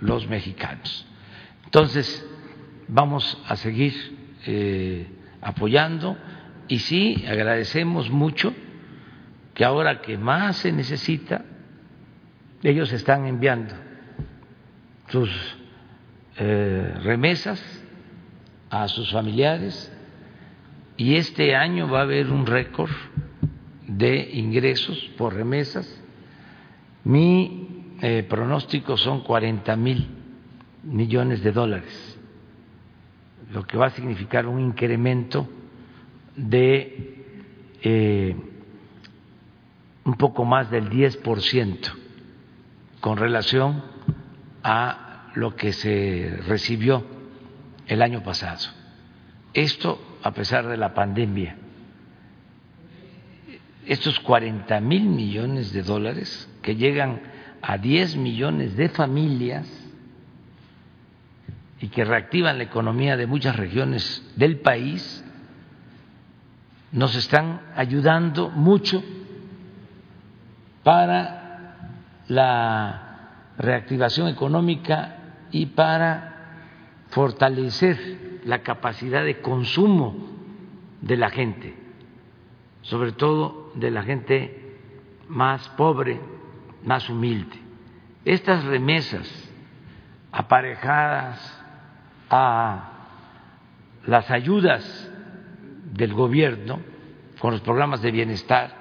los mexicanos. Entonces, vamos a seguir eh, apoyando y sí, agradecemos mucho que ahora que más se necesita, ellos están enviando sus eh, remesas a sus familiares y este año va a haber un récord de ingresos por remesas. Mi eh, pronóstico son 40 mil millones de dólares, lo que va a significar un incremento de eh, un poco más del 10 por ciento con relación a lo que se recibió el año pasado. Esto a pesar de la pandemia. Estos 40 mil millones de dólares que llegan a 10 millones de familias y que reactivan la economía de muchas regiones del país, nos están ayudando mucho para la reactivación económica y para fortalecer la capacidad de consumo de la gente, sobre todo de la gente más pobre, más humilde. Estas remesas aparejadas a las ayudas del gobierno con los programas de bienestar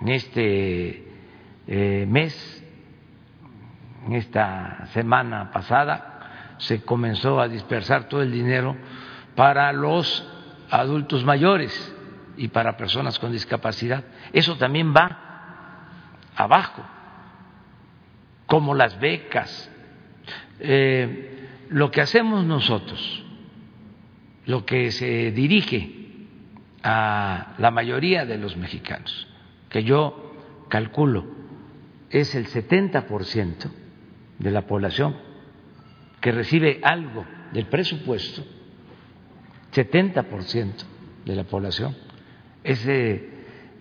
en este eh, mes, en esta semana pasada, se comenzó a dispersar todo el dinero para los adultos mayores y para personas con discapacidad. Eso también va abajo, como las becas. Eh, lo que hacemos nosotros, lo que se dirige a la mayoría de los mexicanos, que yo calculo es el 70% de la población que recibe algo del presupuesto, 70% de la población. Ese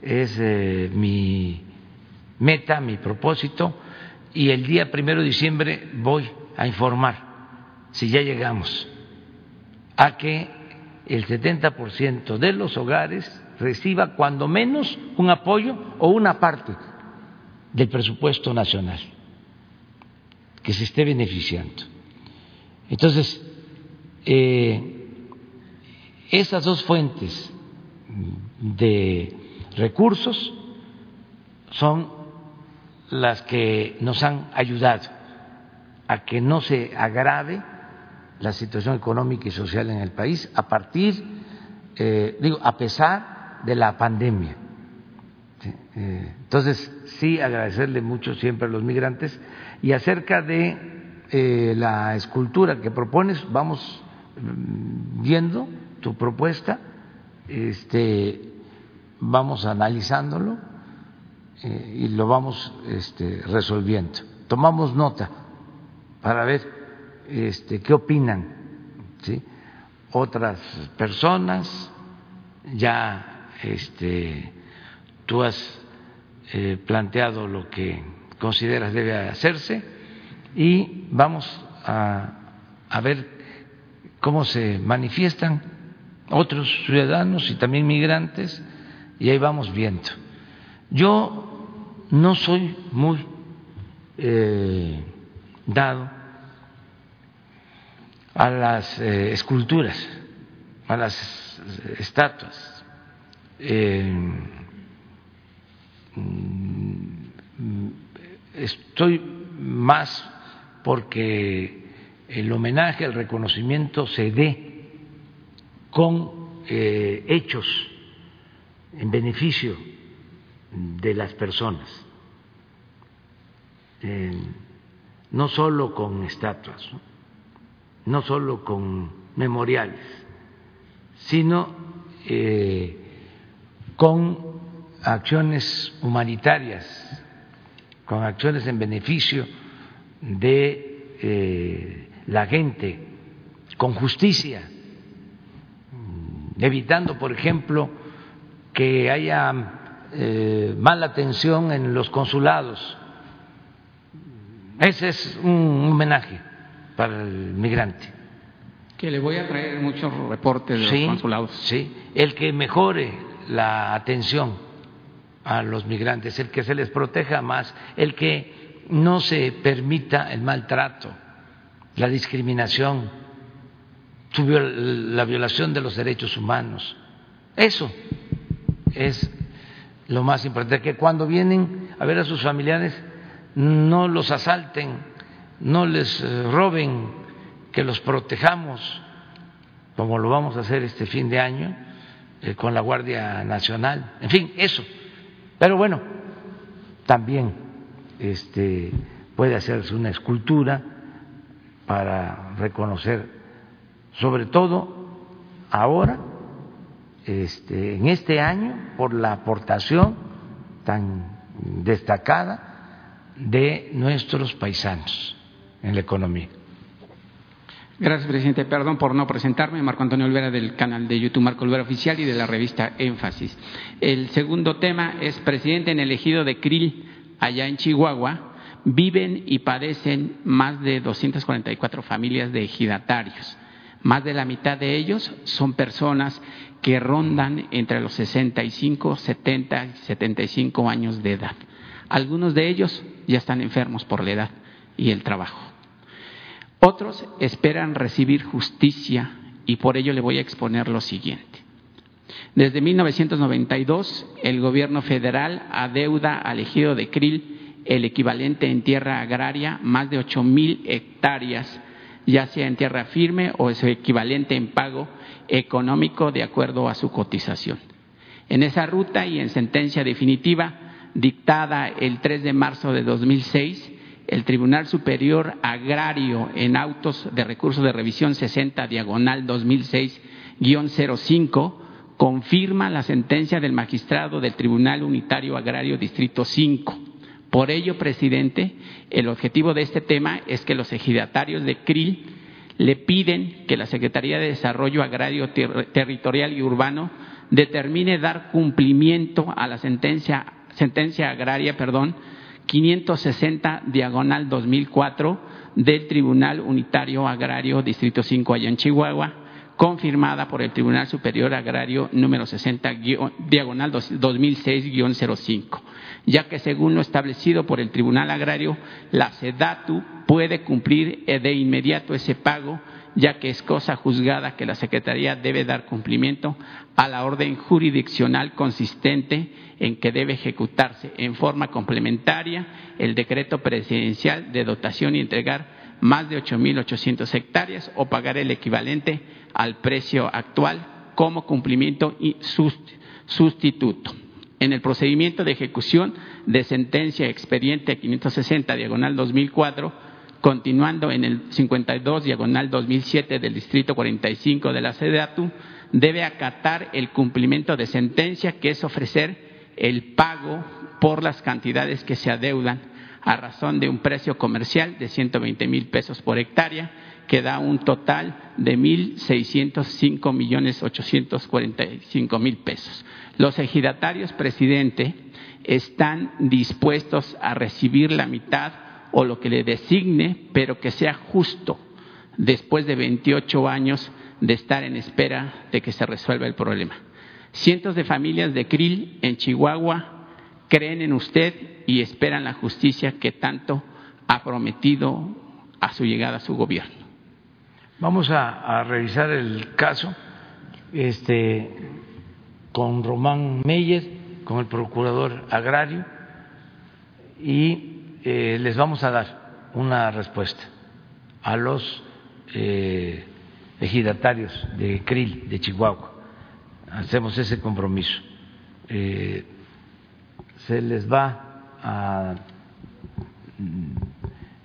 es eh, mi meta, mi propósito, y el día primero de diciembre voy a informar si ya llegamos a que el 70% de los hogares reciba cuando menos un apoyo o una parte del presupuesto nacional que se esté beneficiando. Entonces, eh, esas dos fuentes de recursos son las que nos han ayudado a que no se agrave la situación económica y social en el país a partir, eh, digo, a pesar de la pandemia. Eh, entonces, sí, agradecerle mucho siempre a los migrantes y acerca de eh, la escultura que propones, vamos mm, viendo tu propuesta, este, vamos analizándolo y lo vamos este, resolviendo. Tomamos nota para ver este, qué opinan otras personas. Ya este, tú has eh, planteado lo que consideras debe hacerse y vamos a, a ver cómo se manifiestan otros ciudadanos y también migrantes y ahí vamos viendo. Yo no soy muy eh, dado a las eh, esculturas, a las estatuas. Eh, mm, estoy más porque el homenaje, el reconocimiento se dé con hechos en beneficio de las personas, no solo con estatuas no solo con memoriales, sino eh, con acciones humanitarias, con acciones en beneficio de eh, la gente, con justicia, evitando, por ejemplo, que haya eh, mala atención en los consulados. Ese es un homenaje para el migrante. Que le voy a traer muchos reportes de los consulados. Sí, el que mejore la atención a los migrantes, el que se les proteja más, el que no se permita el maltrato, la discriminación, la violación de los derechos humanos. Eso es lo más importante, que cuando vienen a ver a sus familiares no los asalten, no les eh, roben, que los protejamos, como lo vamos a hacer este fin de año eh, con la Guardia Nacional, en fin, eso. Pero bueno, también este, puede hacerse una escultura para reconocer, sobre todo ahora, este, en este año, por la aportación tan destacada de nuestros paisanos en la economía. Gracias, presidente. Perdón por no presentarme. Marco Antonio Olvera del canal de YouTube Marco Olvera Oficial y de la revista Énfasis. El segundo tema es presidente en el ejido de Krill, allá en Chihuahua. Viven y padecen más de 244 familias de ejidatarios. Más de la mitad de ellos son personas que rondan entre los 65, 70 y 75 años de edad. Algunos de ellos ya están enfermos por la edad y el trabajo. Otros esperan recibir justicia y por ello le voy a exponer lo siguiente. Desde 1992, el gobierno federal adeuda al ejido de Krill el equivalente en tierra agraria, más de ocho mil hectáreas, ya sea en tierra firme o su equivalente en pago económico de acuerdo a su cotización. En esa ruta y en sentencia definitiva dictada el 3 de marzo de 2006, el Tribunal Superior Agrario en autos de recurso de revisión 60 diagonal 2006-05 confirma la sentencia del magistrado del Tribunal Unitario Agrario Distrito 5. Por ello, presidente, el objetivo de este tema es que los ejidatarios de CRIL le piden que la Secretaría de Desarrollo Agrario Territorial y Urbano determine dar cumplimiento a la sentencia, sentencia agraria, perdón, 560 diagonal 2004 del Tribunal Unitario Agrario Distrito 5 allá en Chihuahua, confirmada por el Tribunal Superior Agrario número 60 diagonal 2006-05, ya que según lo establecido por el Tribunal Agrario, la SEDATU puede cumplir de inmediato ese pago, ya que es cosa juzgada que la Secretaría debe dar cumplimiento a la orden jurisdiccional consistente en que debe ejecutarse en forma complementaria el decreto presidencial de dotación y entregar más de 8.800 hectáreas o pagar el equivalente al precio actual como cumplimiento y sustituto. En el procedimiento de ejecución de sentencia expediente 560 diagonal 2004, continuando en el 52 diagonal 2007 del Distrito 45 de la SEDATU, debe acatar el cumplimiento de sentencia, que es ofrecer el pago por las cantidades que se adeudan a razón de un precio comercial de 120 mil pesos por hectárea, que da un total de 1.605 millones 845 mil pesos. Los ejidatarios, presidente, están dispuestos a recibir la mitad o lo que le designe, pero que sea justo después de 28 años de estar en espera de que se resuelva el problema. Cientos de familias de Krill en Chihuahua creen en usted y esperan la justicia que tanto ha prometido a su llegada a su gobierno. Vamos a, revisar el caso este, con Román Meyer, con el procurador agrario, y eh, les vamos a dar una respuesta a los eh, ejidatarios de CRIL, de Chihuahua. Hacemos ese compromiso. Eh, se les va a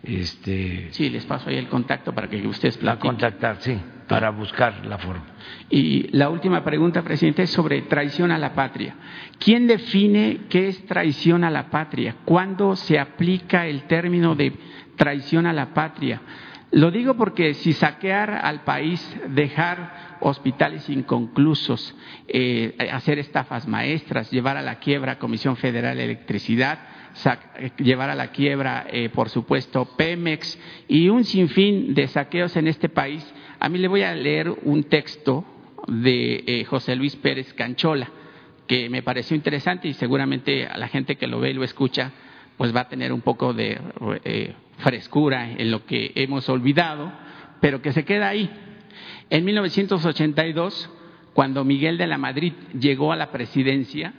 este sí les paso ahí el contacto para que ustedes platiquen. contactar sí para buscar la forma. Y la última pregunta presidente es sobre traición a la patria. Quién define qué es traición a la patria cuándo se aplica el término de traición a la patria lo digo porque si saquear al país, dejar hospitales inconclusos, eh, hacer estafas maestras, llevar a la quiebra Comisión Federal de Electricidad, llevar a la quiebra, eh, por supuesto, Pemex y un sinfín de saqueos en este país, a mí le voy a leer un texto de eh, José Luis Pérez Canchola, que me pareció interesante y seguramente a la gente que lo ve y lo escucha, pues va a tener un poco de frescura en lo que hemos olvidado, pero que se queda ahí. En 1982, cuando Miguel de la Madrid llegó a la presidencia,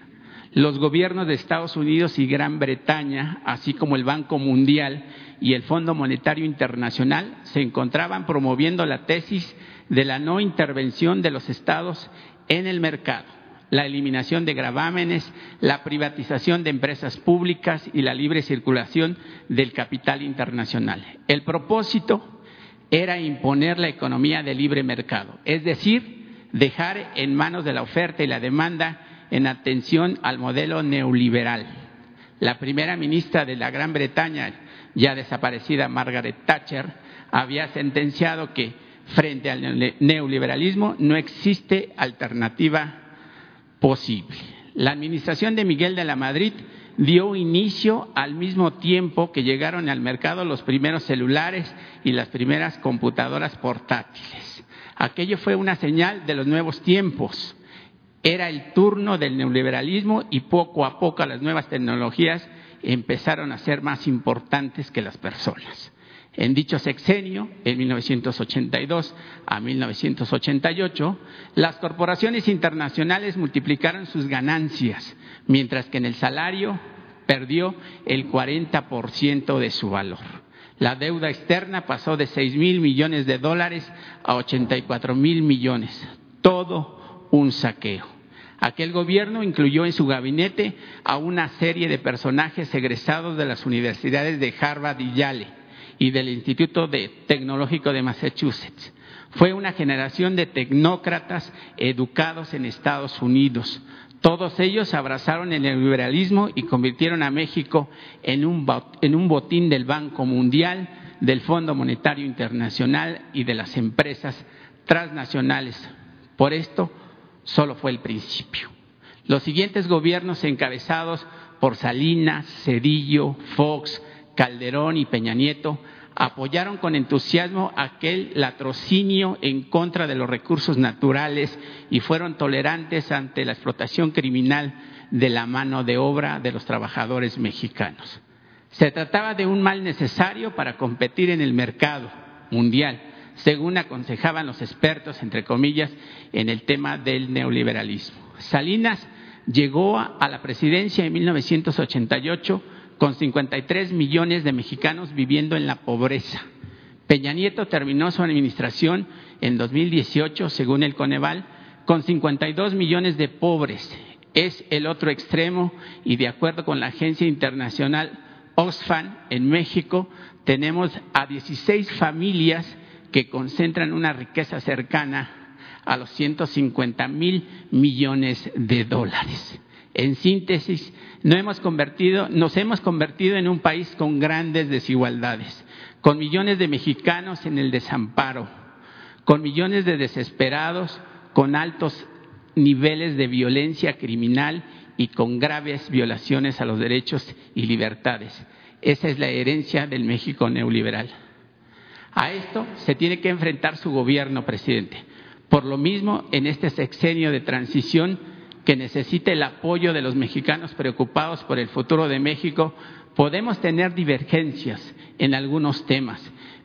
los gobiernos de Estados Unidos y Gran Bretaña, así como el Banco Mundial y el Fondo Monetario Internacional, se encontraban promoviendo la tesis de la no intervención de los estados en el mercado la eliminación de gravámenes, la privatización de empresas públicas y la libre circulación del capital internacional. El propósito era imponer la economía de libre mercado, es decir, dejar en manos de la oferta y la demanda en atención al modelo neoliberal. La primera ministra de la Gran Bretaña, ya desaparecida Margaret Thatcher, había sentenciado que frente al neoliberalismo no existe alternativa posible. La administración de Miguel de la Madrid dio inicio al mismo tiempo que llegaron al mercado los primeros celulares y las primeras computadoras portátiles. Aquello fue una señal de los nuevos tiempos. Era el turno del neoliberalismo y poco a poco las nuevas tecnologías empezaron a ser más importantes que las personas. En dicho sexenio, en 1982 a 1988, las corporaciones internacionales multiplicaron sus ganancias, mientras que en el salario perdió el 40% de su valor. La deuda externa pasó de 6 mil millones de dólares a 84 mil millones. Todo un saqueo. Aquel gobierno incluyó en su gabinete a una serie de personajes egresados de las universidades de Harvard y Yale y del Instituto Tecnológico de Massachusetts. Fue una generación de tecnócratas educados en Estados Unidos. Todos ellos abrazaron el liberalismo y convirtieron a México en un botín del Banco Mundial, del Fondo Monetario Internacional y de las empresas transnacionales. Por esto, solo fue el principio. Los siguientes gobiernos encabezados por Salinas, Cedillo, Fox, Calderón y Peña Nieto apoyaron con entusiasmo aquel latrocinio en contra de los recursos naturales y fueron tolerantes ante la explotación criminal de la mano de obra de los trabajadores mexicanos. Se trataba de un mal necesario para competir en el mercado mundial, según aconsejaban los expertos, entre comillas, en el tema del neoliberalismo. Salinas llegó a la presidencia en 1988 con 53 millones de mexicanos viviendo en la pobreza. Peña Nieto terminó su administración en 2018, según el Coneval, con 52 millones de pobres. Es el otro extremo y de acuerdo con la agencia internacional Oxfam en México, tenemos a 16 familias que concentran una riqueza cercana a los 150 mil millones de dólares. En síntesis, nos hemos, convertido, nos hemos convertido en un país con grandes desigualdades, con millones de mexicanos en el desamparo, con millones de desesperados, con altos niveles de violencia criminal y con graves violaciones a los derechos y libertades. Esa es la herencia del México neoliberal. A esto se tiene que enfrentar su gobierno, presidente. Por lo mismo, en este sexenio de transición, que necesite el apoyo de los mexicanos preocupados por el futuro de México, podemos tener divergencias en algunos temas,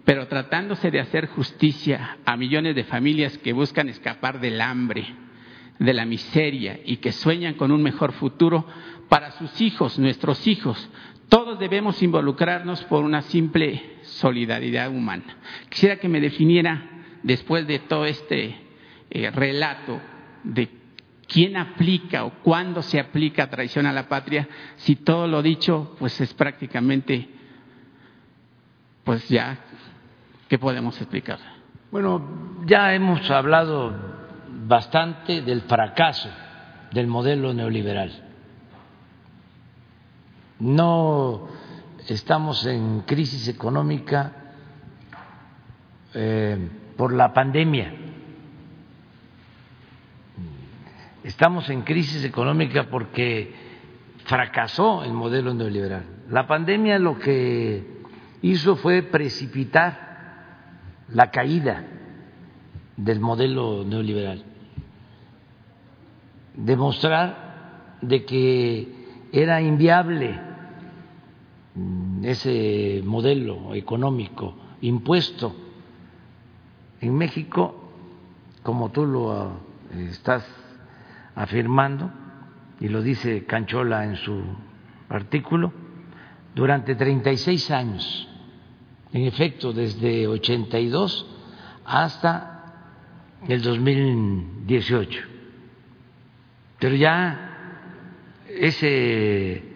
pero tratándose de hacer justicia a millones de familias que buscan escapar del hambre, de la miseria y que sueñan con un mejor futuro para sus hijos, nuestros hijos, todos debemos involucrarnos por una simple solidaridad humana. Quisiera que me definiera, después de todo este eh, relato, de ¿Quién aplica o cuándo se aplica traición a la patria? Si todo lo dicho, pues es prácticamente, pues ya, ¿qué podemos explicar? Bueno, ya hemos hablado bastante del fracaso del modelo neoliberal. No estamos en crisis económica eh, por la pandemia Estamos en crisis económica porque fracasó el modelo neoliberal. La pandemia lo que hizo fue precipitar la caída del modelo neoliberal, demostrar de que era inviable ese modelo económico impuesto en México, como tú lo estás afirmando, y lo dice Canchola en su artículo, durante 36 años, en efecto, desde 82 hasta el 2018. Pero ya ese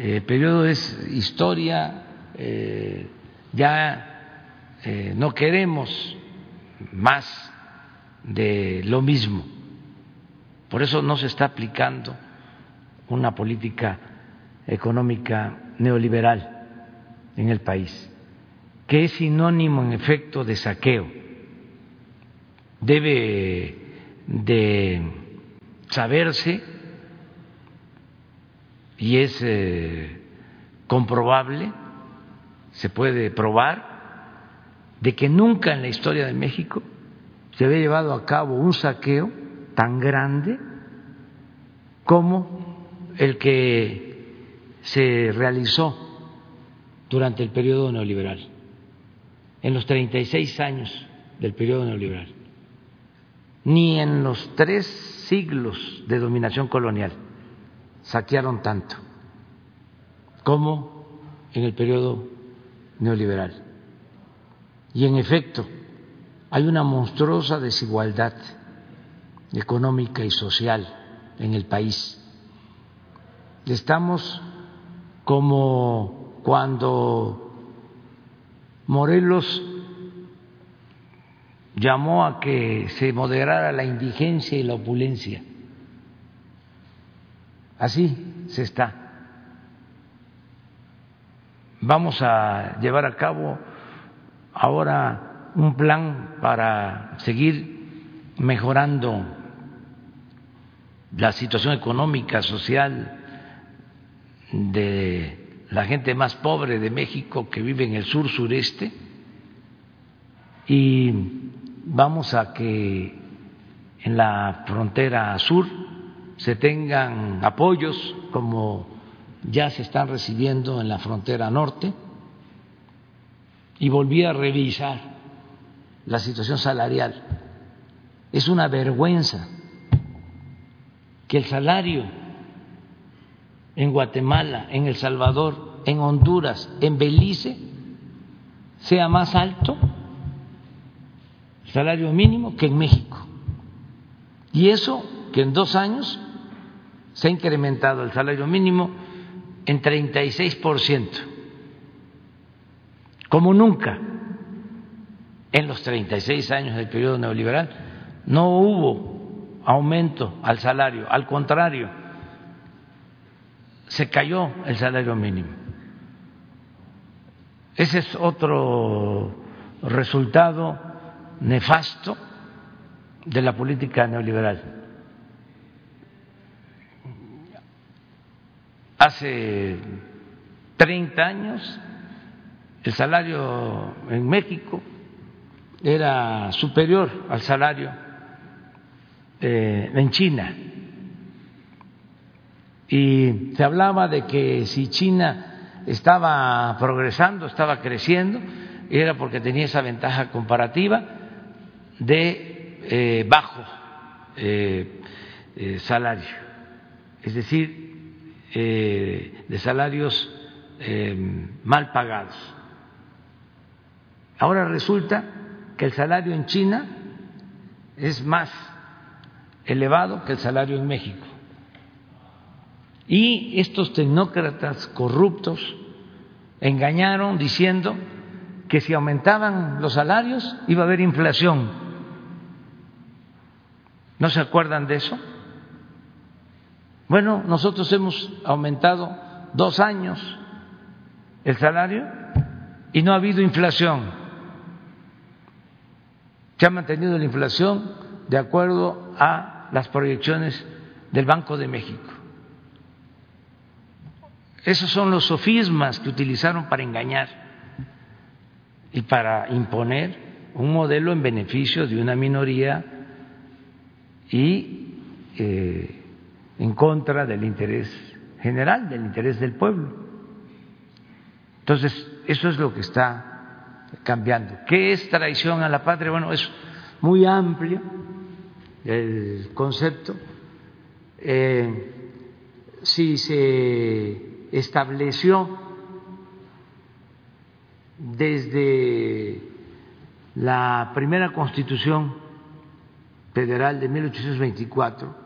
eh, periodo es historia, eh, ya eh, no queremos más de lo mismo por eso no se está aplicando una política económica neoliberal en el país, que es sinónimo en efecto de saqueo. Debe de saberse y es eh, comprobable, se puede probar, de que nunca en la historia de México se había llevado a cabo un saqueo tan grande como el que se realizó durante el periodo neoliberal, en los 36 años del periodo neoliberal, ni en los tres siglos de dominación colonial saquearon tanto como en el periodo neoliberal. Y en efecto, hay una monstruosa desigualdad económica y social en el país. Estamos como cuando Morelos llamó a que se moderara la indigencia y la opulencia. Así se está. Vamos a llevar a cabo ahora un plan para seguir mejorando la situación económica, social de la gente más pobre de México que vive en el sur sureste y vamos a que en la frontera sur se tengan apoyos como ya se están recibiendo en la frontera norte y volví a revisar la situación salarial. Es una vergüenza que el salario en Guatemala, en El Salvador, en Honduras, en Belice, sea más alto, el salario mínimo, que en México. Y eso que en dos años se ha incrementado el salario mínimo en 36 por ciento, como nunca en los 36 años del periodo neoliberal. No hubo aumento al salario, al contrario, se cayó el salario mínimo. Ese es otro resultado nefasto de la política neoliberal. Hace 30 años el salario en México era superior al salario eh, en China. Y se hablaba de que si China estaba progresando, estaba creciendo, era porque tenía esa ventaja comparativa de eh, bajo eh, salario, es decir, de salarios mal pagados. Ahora resulta que el salario en China es más elevado que el salario en México. Y estos tecnócratas corruptos engañaron diciendo que si aumentaban los salarios iba a haber inflación. ¿No se acuerdan de eso? Bueno, nosotros hemos aumentado dos años el salario y no ha habido inflación. Se ha mantenido la inflación de acuerdo a las proyecciones del Banco de México. Esos son los sofismas que utilizaron para engañar y para imponer un modelo en beneficio de una minoría y eh, en contra del interés general, del interés del pueblo. Entonces, eso es lo que está cambiando. ¿Qué es traición a la patria? Bueno, es muy amplio el concepto. Eh, si se estableció desde la primera constitución federal de 1824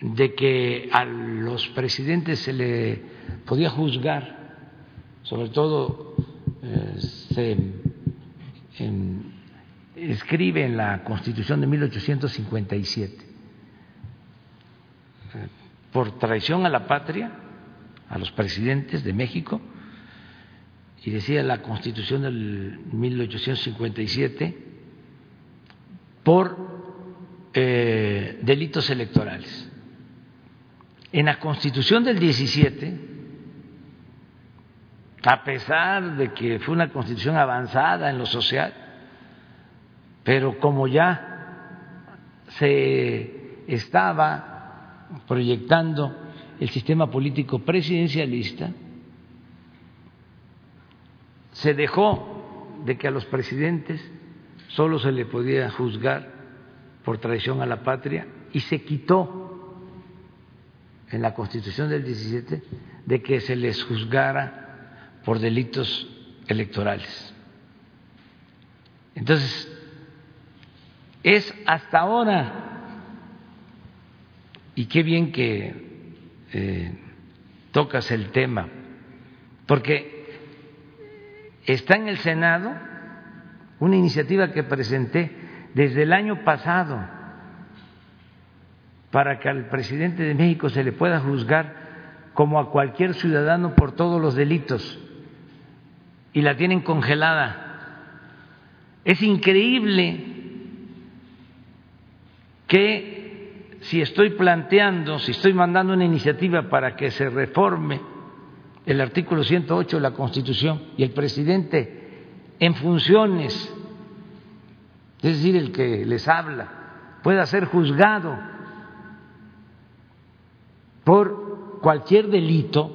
de que a los presidentes se le podía juzgar, sobre todo eh, se escribe en la constitución de 1857 por traición a la patria, a los presidentes de México, y decía la Constitución del 1857, por eh, delitos electorales. En la Constitución del 17, a pesar de que fue una constitución avanzada en lo social, pero como ya se estaba proyectando el sistema político presidencialista, se dejó de que a los presidentes solo se le podía juzgar por traición a la patria y se quitó en la Constitución del 17 de que se les juzgara por delitos electorales. Entonces, es hasta ahora, y qué bien que eh, tocas el tema, porque está en el Senado una iniciativa que presenté desde el año pasado para que al presidente de México se le pueda juzgar como a cualquier ciudadano por todos los delitos y la tienen congelada. Es increíble que si estoy planteando, si estoy mandando una iniciativa para que se reforme el artículo 108 de la Constitución y el presidente en funciones, es decir, el que les habla, pueda ser juzgado por cualquier delito,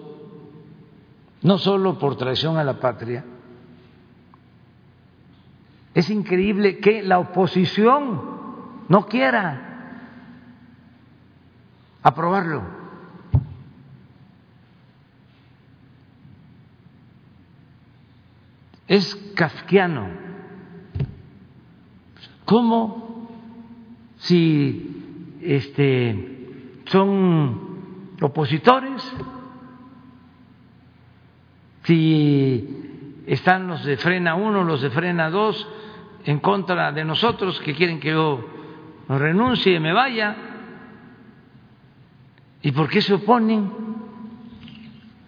no solo por traición a la patria, es increíble que la oposición no quiera aprobarlo. es kafkiano. ¿Cómo si este, son opositores? Si están los de frena uno, los de frena dos en contra de nosotros que quieren que yo renuncie me vaya. ¿Y por qué se oponen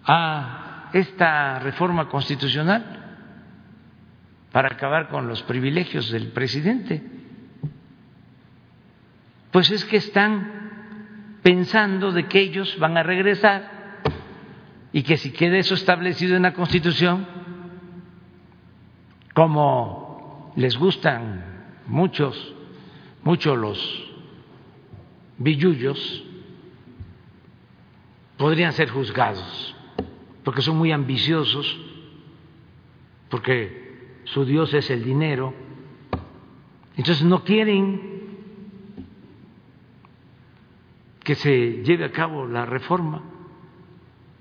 a esta reforma constitucional? para acabar con los privilegios del presidente. Pues es que están pensando de que ellos van a regresar y que si queda eso establecido en la Constitución, como les gustan muchos, muchos los billullos, podrían ser juzgados, porque son muy ambiciosos, porque su Dios es el dinero, entonces no quieren que se lleve a cabo la reforma.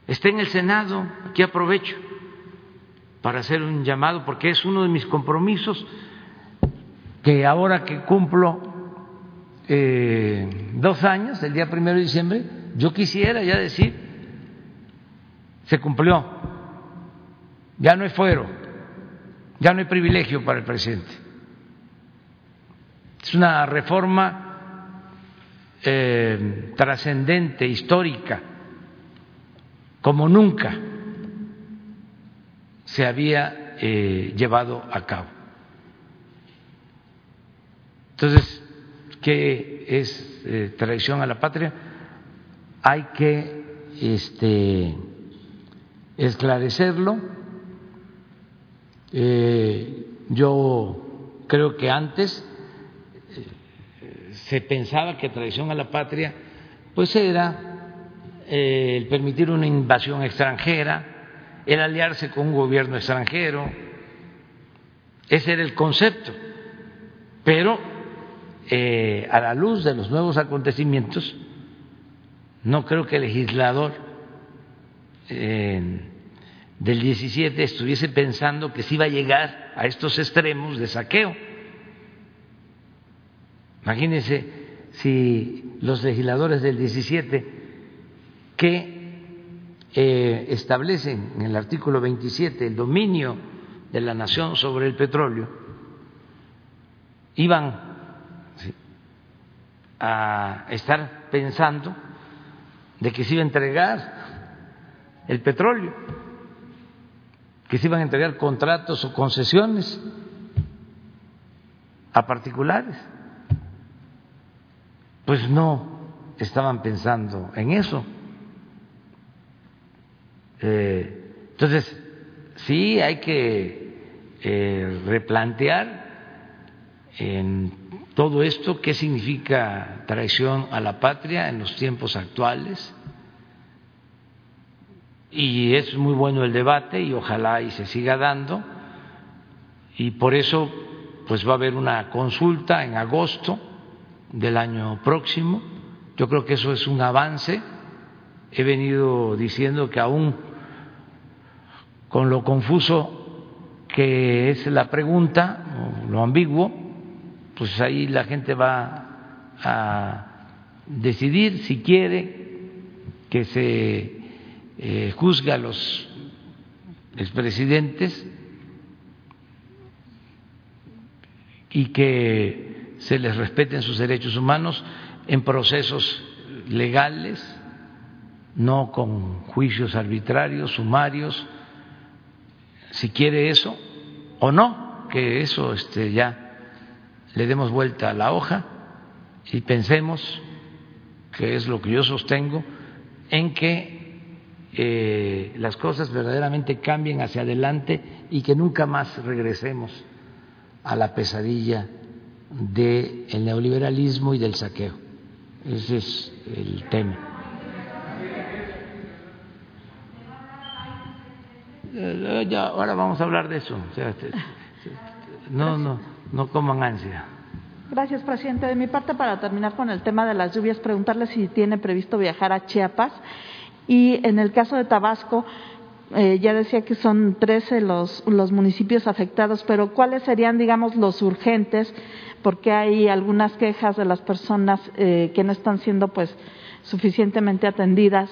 Está en el Senado, aquí aprovecho para hacer un llamado, porque es uno de mis compromisos que ahora que cumplo eh, dos años, el día primero de diciembre, yo quisiera ya decir, se cumplió, ya no hay fuero, ya no hay privilegio para el presidente. Es una reforma eh, trascendente, histórica, como nunca se había eh, llevado a cabo. Entonces, ¿qué es eh, traición a la patria? Hay que este, esclarecerlo yo creo que antes se pensaba que traición a la patria pues era eh, el permitir una invasión extranjera, el aliarse con un gobierno extranjero, ese era el concepto. Pero a la luz de los nuevos acontecimientos, no creo que el legislador del 17 estuviese pensando que se iba a llegar a estos extremos de saqueo. Imagínense si los legisladores del 17 que eh, establecen en el artículo 27 el dominio de la nación sobre el petróleo iban a estar pensando de que se iba a entregar el petróleo que se iban a entregar contratos o concesiones a particulares. Pues no estaban pensando en eso. Eh, entonces, sí hay que eh, replantear en todo esto, qué significa traición a la patria en los tiempos actuales. Y es muy bueno el debate y ojalá y se siga dando. Y por eso pues va a haber una consulta en agosto del año próximo. Yo creo que eso es un avance. He venido diciendo que aún con lo confuso que es la pregunta, lo ambiguo, pues ahí la gente va a decidir si quiere que se eh, juzgue a los expresidentes y que se les respeten sus derechos humanos en procesos legales, no con juicios arbitrarios, sumarios, si quiere eso o no, que eso este, ya le demos vuelta a la hoja y pensemos, que es lo que yo sostengo, en que eh, las cosas verdaderamente cambien hacia adelante y que nunca más regresemos a la pesadilla del neoliberalismo y del saqueo. Ese es el tema. Eh, ya, ahora vamos a hablar de eso. Este, no, no, no coman ansia. Gracias, presidente. De mi parte, para terminar con el tema de las lluvias, preguntarle si tiene previsto viajar a Chiapas y en el caso de Tabasco, eh, ya decía que son 13 los, los municipios afectados, pero ¿cuáles serían, digamos, los urgentes? Porque hay algunas quejas de las personas eh, que no están siendo, pues, suficientemente atendidas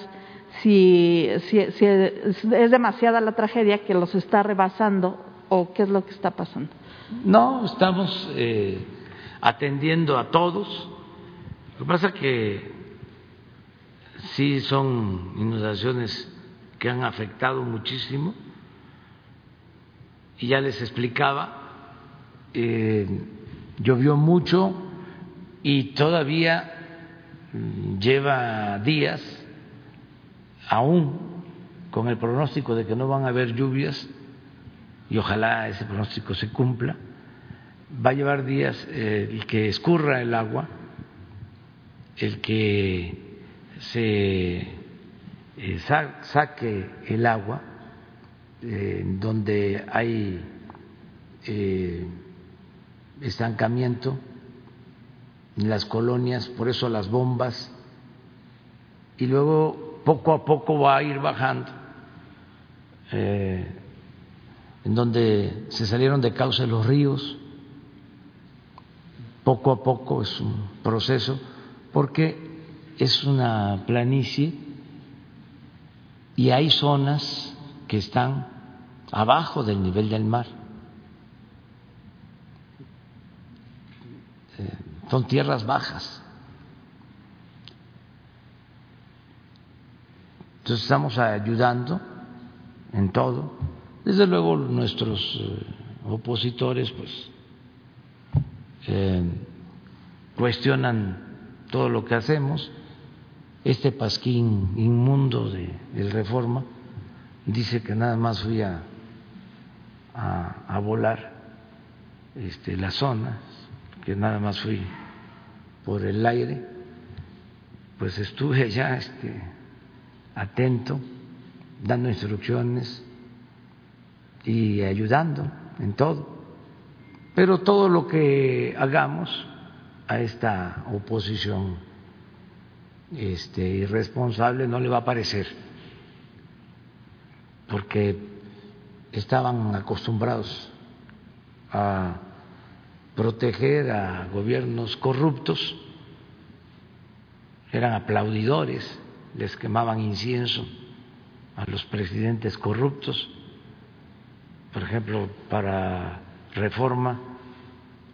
si, si, es demasiada la tragedia que los está rebasando o qué es lo que está pasando. No, estamos eh, atendiendo a todos. Lo que pasa es que sí son inundaciones que han afectado muchísimo. Y ya les explicaba, eh, llovió mucho y todavía mm, lleva días aún con el pronóstico de que no van a haber lluvias, y ojalá ese pronóstico se cumpla, va a llevar días eh, el que escurra el agua, el que se eh, saque el agua, eh, donde hay estancamiento en las colonias, por eso las bombas, y luego poco a poco va a ir bajando, eh, en donde se salieron de cauce los ríos, poco a poco es un proceso, porque es una planicie y hay zonas que están abajo del nivel del mar. Eh, son tierras bajas. Entonces estamos ayudando en todo. Desde luego nuestros eh, opositores pues eh, cuestionan todo lo que hacemos. Este pasquín inmundo de, Reforma dice que nada más fui a, a, volar este, las zonas, que nada más fui por el aire, pues estuve ya este, atento, dando instrucciones y ayudando en todo. Pero todo lo que hagamos a esta oposición este, irresponsable no le va a parecer, porque estaban acostumbrados a proteger a gobiernos corruptos, eran aplaudidores les quemaban incienso a los presidentes corruptos, por ejemplo, para reforma,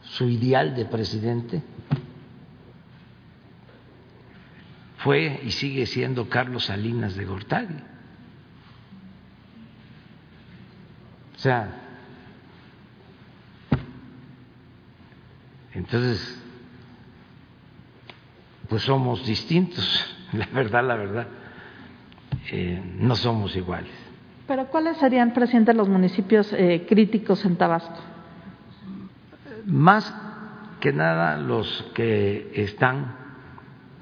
su ideal de presidente fue y sigue siendo Carlos Salinas de Gortari. O sea, entonces, pues somos distintos. La verdad, la verdad, eh, no somos iguales. Pero ¿cuáles serían, presidente, los municipios eh, críticos en Tabasco? Más que nada los que están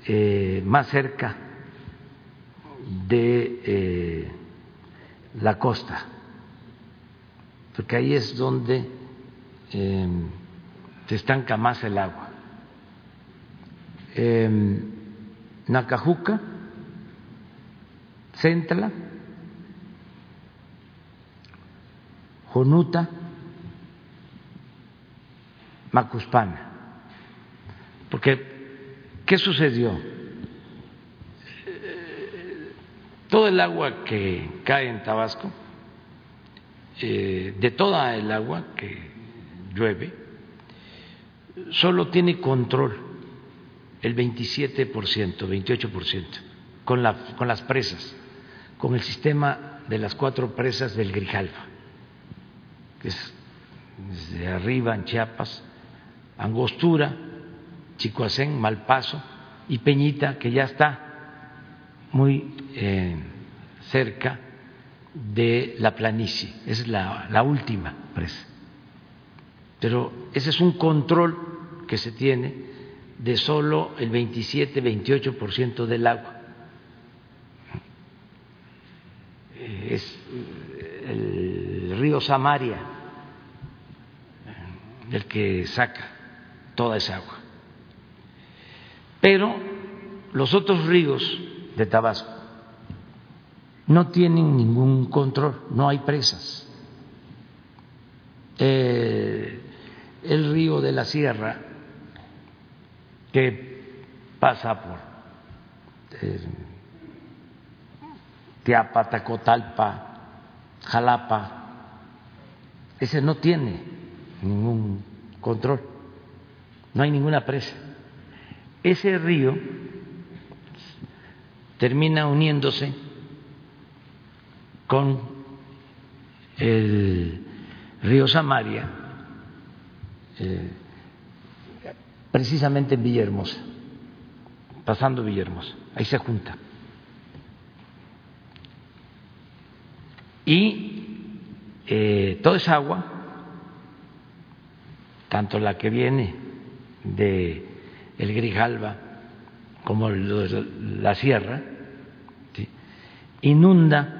eh, más cerca de eh, la costa, porque ahí es donde eh, se estanca más el agua. Eh, Nacajuca, Centla, Jonuta, Macuspana. Porque, ¿qué sucedió? Todo el agua que cae en Tabasco, eh, de toda el agua que llueve, solo tiene control el 27%, 28% con, la, con las presas, con el sistema de las cuatro presas del Grijalva, que es desde arriba en Chiapas, Angostura, Chicoacén, Malpaso y Peñita, que ya está muy eh, cerca de la planicie, es la, la última presa. Pero ese es un control que se tiene de solo el 27-28% del agua. Es el río Samaria el que saca toda esa agua. Pero los otros ríos de Tabasco no tienen ningún control, no hay presas. Eh, el río de la Sierra que pasa por eh, Tacotalpa, Jalapa, ese no tiene ningún control, no hay ninguna presa. Ese río termina uniéndose con el río Samaria, eh, precisamente en Villahermosa, pasando Villahermosa, ahí se junta. Y eh, toda esa agua, tanto la que viene de el Grijalba como la sierra, inunda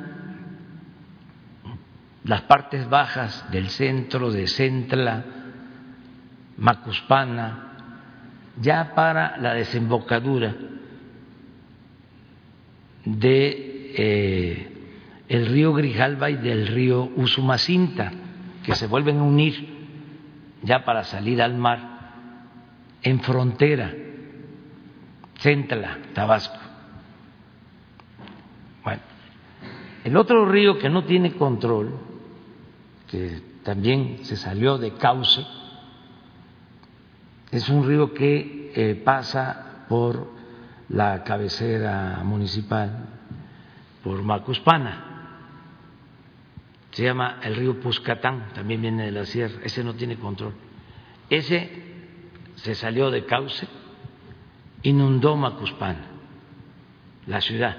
las partes bajas del centro de Centla, Macuspana, ya para la desembocadura de eh, el río Grijalba y del río Usumacinta, que se vuelven a unir ya para salir al mar en frontera, Centla, Tabasco. Bueno, el otro río que no tiene control, que también se salió de cauce, es un río que eh, pasa por la cabecera municipal, por Macuspana. Se llama el río Puscatán, también viene de la sierra, ese no tiene control. Ese se salió de cauce, inundó Macuspana, la ciudad.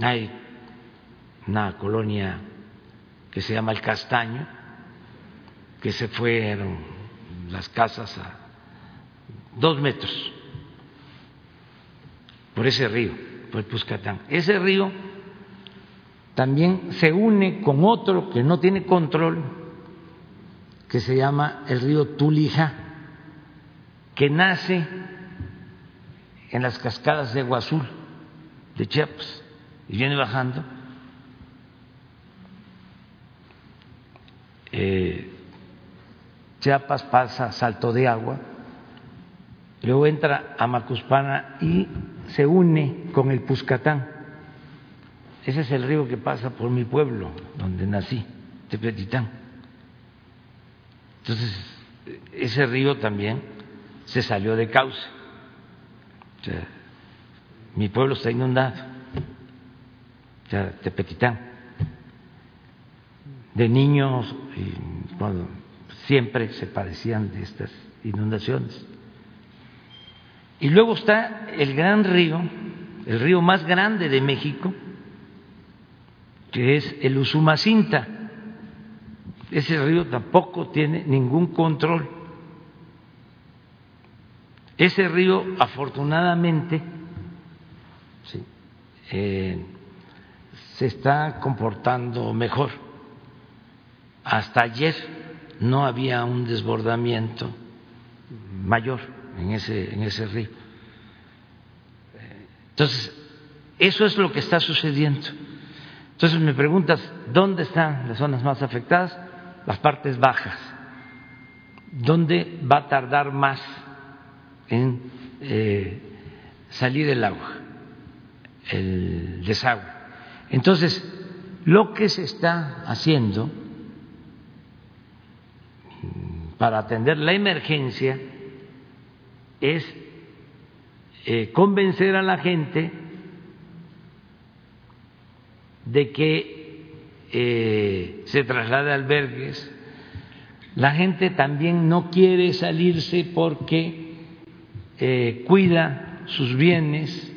Hay una colonia que se llama El Castaño, que se fueron las casas a dos metros por ese río, por el Puscatán. Ese río también se une con otro que no tiene control, que se llama el río Tulija, que nace en las cascadas de Agua Azul de Chiapas y viene bajando. Eh, Chiapas pasa Salto de Agua, luego entra a Macuspana y se une con el Puscatán. Ese es el río que pasa por mi pueblo, donde nací, Tepetitán. Entonces, ese río también se salió de cauce. mi pueblo está inundado, Tepetitán. De niños, y cuando siempre se padecían de estas inundaciones. Y luego está el gran río, el río más grande de México, que es el Usumacinta. Ese río tampoco tiene ningún control. Ese río, afortunadamente, eh, se está comportando mejor. Hasta ayer no había un desbordamiento mayor en ese, en ese río. Entonces, eso es lo que está sucediendo. Entonces me preguntas, ¿dónde están las zonas más afectadas? Las partes bajas. ¿Dónde va a tardar más en eh, salir el agua, el desagüe? Entonces, lo que se está haciendo para atender la emergencia es eh, convencer a la gente de que eh, se traslade a albergues. La gente también no quiere salirse porque eh, cuida sus bienes.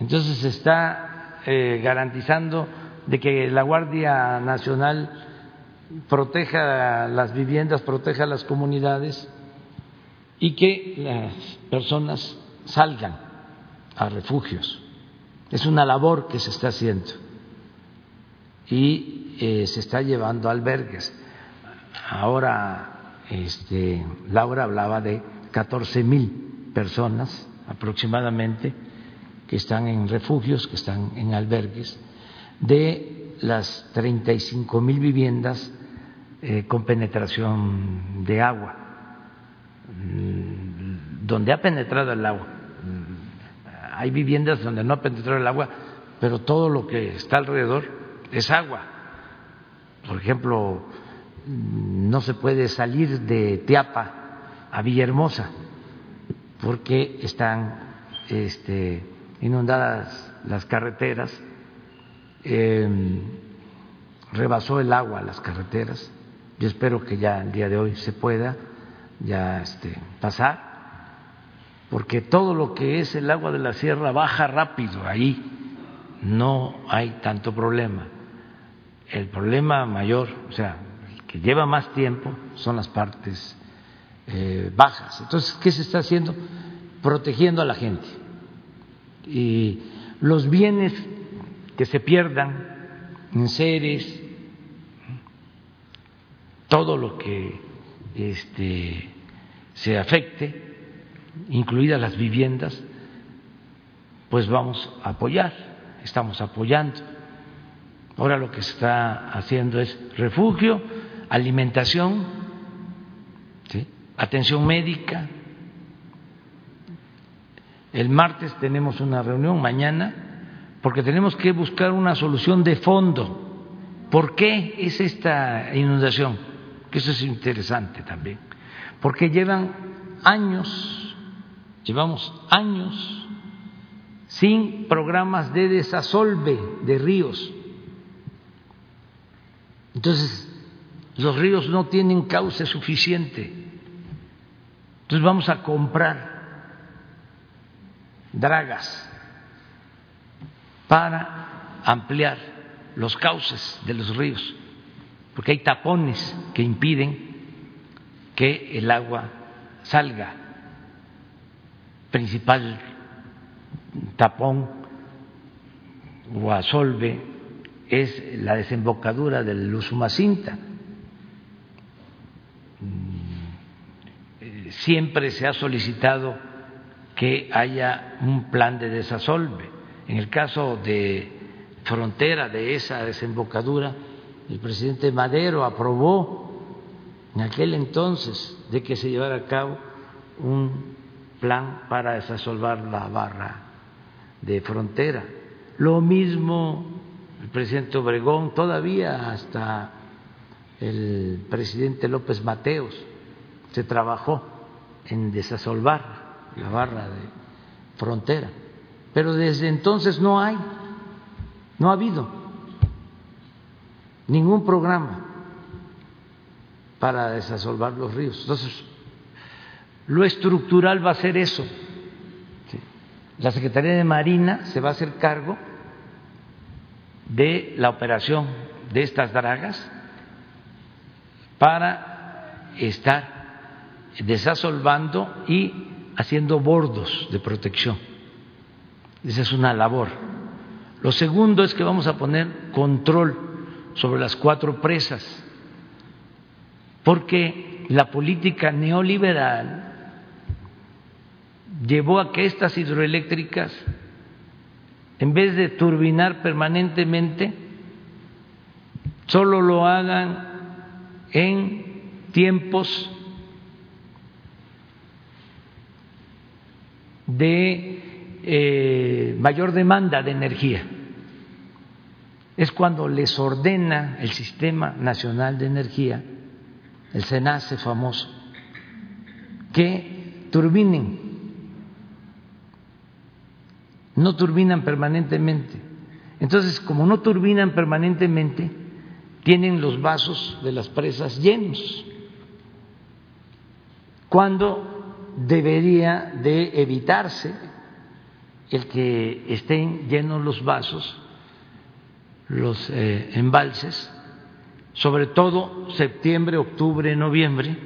Entonces se está garantizando de que la Guardia Nacional proteja las viviendas, proteja las comunidades y que las personas salgan a refugios. Es una labor que se está haciendo y eh, se está llevando albergues. Ahora, este, Laura hablaba de 14 mil personas aproximadamente que están en refugios, que están en albergues, de las 35 mil viviendas eh, con penetración de agua, mm, donde ha penetrado el agua. Mm, hay viviendas donde no ha penetrado el agua, pero todo lo que está alrededor es agua. Por ejemplo, mm, no se puede salir de Teapa a Villahermosa porque están este, inundadas las carreteras, em, rebasó el agua las carreteras yo espero que ya el día de hoy se pueda ya este, pasar, porque todo lo que es el agua de la sierra baja rápido, ahí no hay tanto problema. El problema mayor, o sea, que lleva más tiempo, son las partes eh, bajas. Entonces, ¿qué se está haciendo? Protegiendo a la gente. Y los bienes que se pierdan en seres, todo lo que este, se afecte, incluidas las viviendas, pues vamos a apoyar, estamos apoyando. Ahora lo que se está haciendo es refugio, alimentación, atención médica. El martes tenemos una reunión, mañana, porque tenemos que buscar una solución de fondo. ¿Por qué es esta inundación? que eso es interesante también, porque llevan años, llevamos años sin programas de desasolve de ríos. Entonces, los ríos no tienen cauce suficiente. Entonces vamos a comprar dragas para ampliar los cauces de los ríos porque hay tapones que impiden que el agua salga. Principal tapón o asolve es la desembocadura del Usumacinta. Siempre se ha solicitado que haya un plan de desasolve. En el caso de frontera de esa desembocadura, el presidente Madero aprobó en aquel entonces de que se llevara a cabo un plan para desasolvar la barra de frontera. Lo mismo el presidente Obregón, todavía hasta el presidente López Mateos se trabajó en desasolvar la barra de frontera. Pero desde entonces no hay, no ha habido ningún programa para desasolvar los ríos. Entonces, lo estructural va a ser eso. La Secretaría de Marina se va a hacer cargo de la operación de estas dragas para estar desasolvando y haciendo bordos de protección. Esa es una labor. Lo segundo es que vamos a poner control sobre las cuatro presas, porque la política neoliberal llevó a que estas hidroeléctricas, en vez de turbinar permanentemente, solo lo hagan en tiempos de eh, mayor demanda de energía. Es cuando les ordena el Sistema Nacional de Energía, el SENACE famoso, que turbinen. No turbinan permanentemente. Entonces, como no turbinan permanentemente, tienen los vasos de las presas llenos, cuando debería de evitarse el que estén llenos los vasos, los eh, embalses, sobre todo septiembre, octubre, noviembre.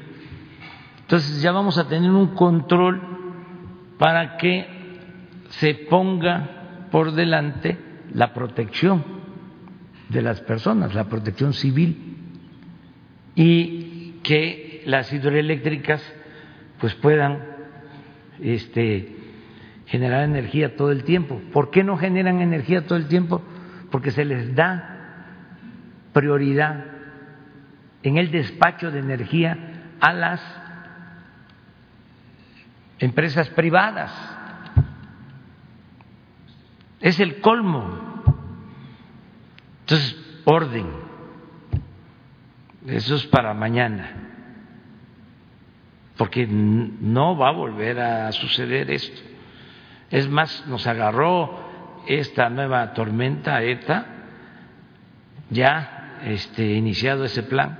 Entonces ya vamos a tener un control para que se ponga por delante la protección de las personas, la protección civil, y que las hidroeléctricas pues puedan este, generar energía todo el tiempo. ¿Por qué no generan energía todo el tiempo? Porque se les da prioridad en el despacho de energía a las empresas privadas. Es el colmo entonces, orden. Eso es para mañana. Porque no va a volver a suceder esto. Es más, nos agarró esta nueva tormenta ETA, ya este, iniciado ese plan.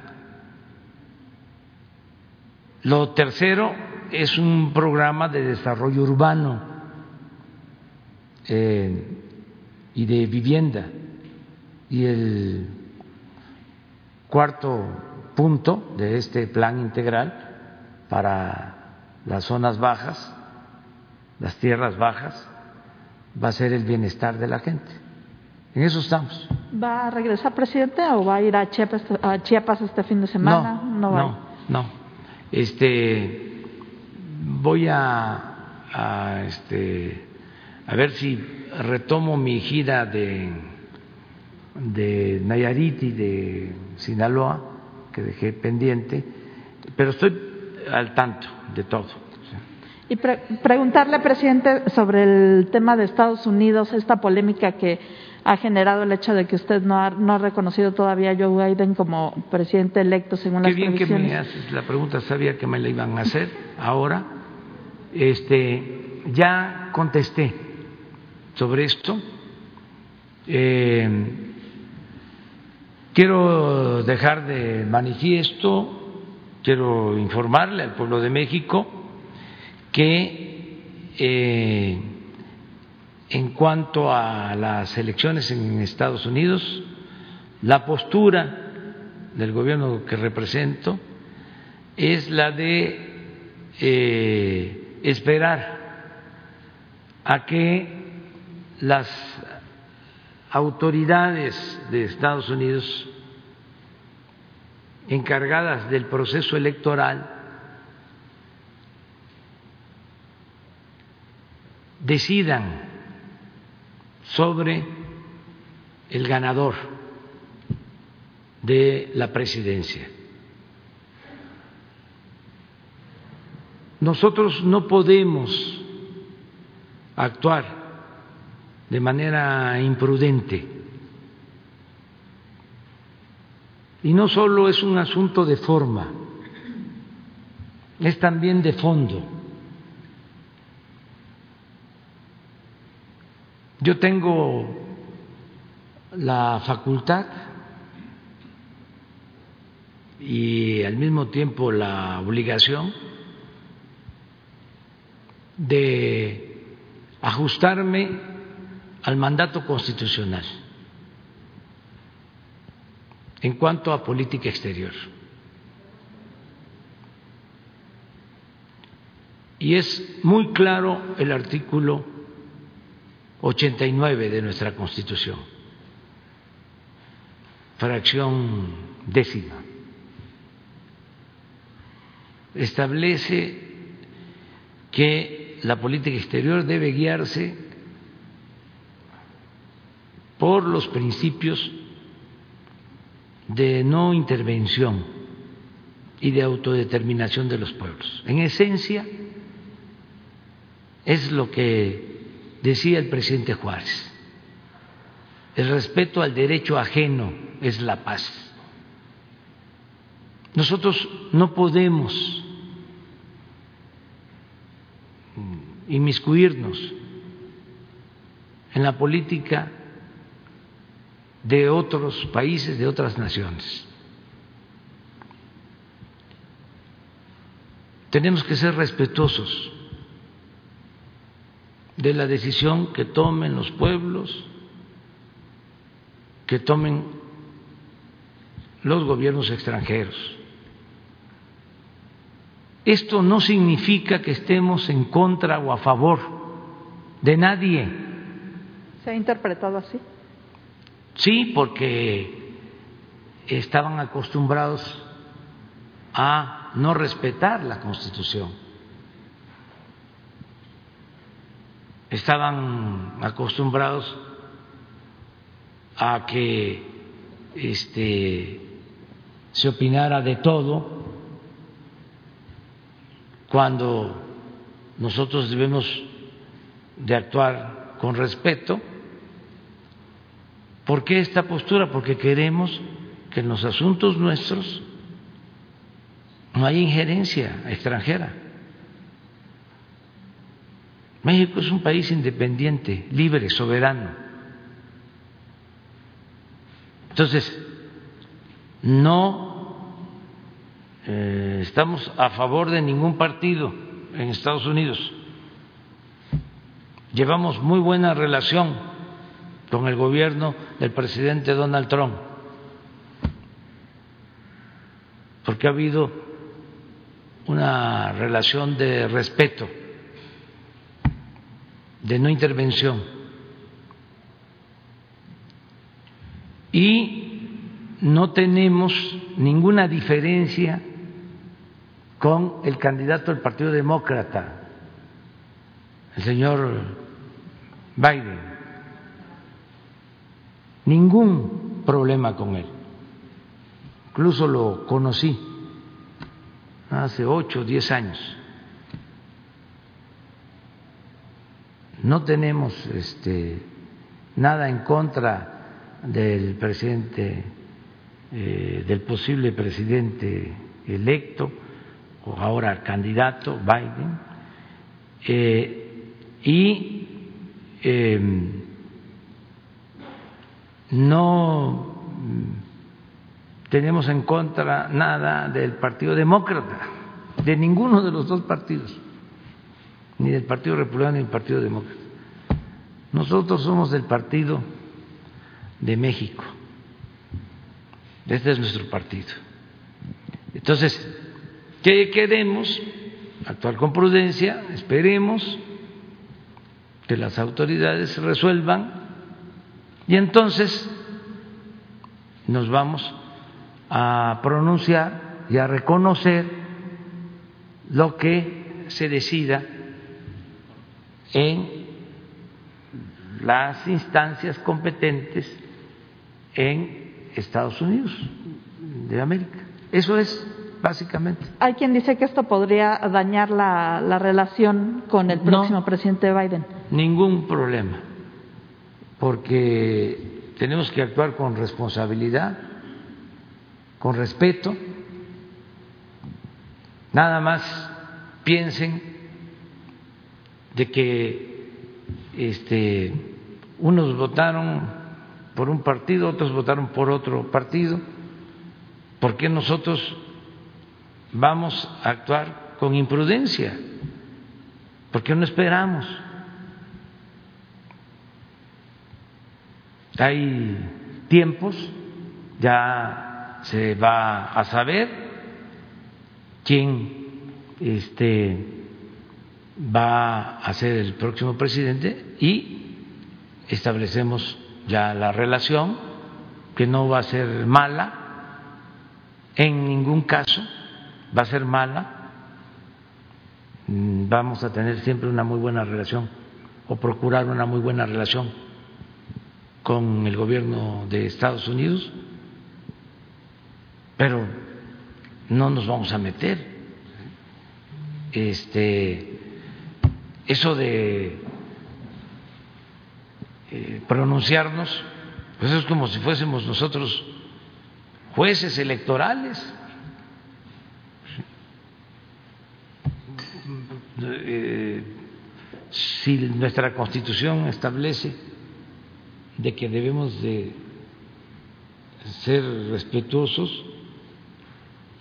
Lo tercero es un programa de desarrollo urbano eh, y de vivienda y el cuarto punto de este plan integral para las zonas bajas, las tierras bajas, va a ser el bienestar de la gente. En eso estamos. ¿Va a regresar, presidente, o va a ir a Chiapas, a Chiapas este fin de semana? No, no, no, Este, voy a, a, este, a ver si retomo mi gira de de Nayarit y de Sinaloa, que dejé pendiente, pero estoy al tanto de todo. Y preguntarle, presidente, sobre el tema de Estados Unidos, esta polémica que ha generado el hecho de que usted no ha, no ha reconocido todavía a Joe Biden como presidente electo según Qué las bien que me haces la pregunta, sabía que me la iban a hacer ahora. Este, ya contesté sobre esto. Eh, Quiero dejar de manifiesto, quiero informarle al pueblo de México que eh, en cuanto a las elecciones en Estados Unidos, la postura del gobierno que represento es la de eh, esperar a que las autoridades de Estados Unidos encargadas del proceso electoral decidan sobre el ganador de la presidencia. Nosotros no podemos actuar de manera imprudente. Y no solo es un asunto de forma, es también de fondo. Yo tengo la facultad y al mismo tiempo la obligación de ajustarme al mandato constitucional en cuanto a política exterior. Y es muy claro el artículo 89 de nuestra Constitución, fracción décima. Establece que la política exterior debe guiarse por los principios de no intervención y de autodeterminación de los pueblos. En esencia, es lo que decía el presidente Juárez. El respeto al derecho ajeno es la paz. Nosotros no podemos inmiscuirnos en la política de otros países, de otras naciones. Tenemos que ser respetuosos de la decisión que tomen los pueblos, que tomen los gobiernos extranjeros. Esto no significa que estemos en contra o a favor de nadie. ¿Se ha interpretado así? Sí, porque estaban acostumbrados a no respetar la Constitución. estaban acostumbrados a que este, se opinara de todo cuando nosotros debemos de actuar con respeto. ¿Por qué esta postura? Porque queremos que en los asuntos nuestros no haya injerencia extranjera. México es un país independiente, libre, soberano. Entonces, no eh, estamos a favor de ningún partido en Estados Unidos. Llevamos muy buena relación con el gobierno del presidente Donald Trump, porque ha habido una relación de respeto de no intervención. Y no tenemos ninguna diferencia con el candidato del Partido Demócrata, el señor Biden. Ningún problema con él. Incluso lo conocí hace ocho o diez años. No tenemos este, nada en contra del presidente, eh, del posible presidente electo o ahora candidato Biden, eh, y em, no tenemos en contra nada del Partido Demócrata, de ninguno de los dos partidos ni del Partido Republicano ni del Partido Demócrata. Nosotros somos del Partido de México. Este es nuestro partido. Entonces, ¿qué queremos? Actuar con prudencia, esperemos que las autoridades resuelvan y entonces nos vamos a pronunciar y a reconocer lo que se decida en las instancias competentes en Estados Unidos de América. Eso es básicamente. Hay quien dice que esto podría dañar la, la relación con el próximo presidente Biden. Ningún problema, porque tenemos que actuar con responsabilidad, con respeto. Nada más piensen de que este, unos votaron por un partido, otros votaron por otro partido, ¿por qué nosotros vamos a actuar con imprudencia? ¿Por qué no esperamos? Hay tiempos, ya se va a saber quién este, va a ser el próximo presidente y establecemos ya la relación, que no va a ser mala, en ningún caso va a ser mala, mm, vamos a tener siempre una muy buena relación o procurar una muy buena relación con el gobierno de Estados Unidos, pero no nos vamos a meter. Este, eso de eh, pronunciarnos, pues es como si fuésemos nosotros jueces electorales. Eh, si nuestra constitución establece de que debemos de ser respetuosos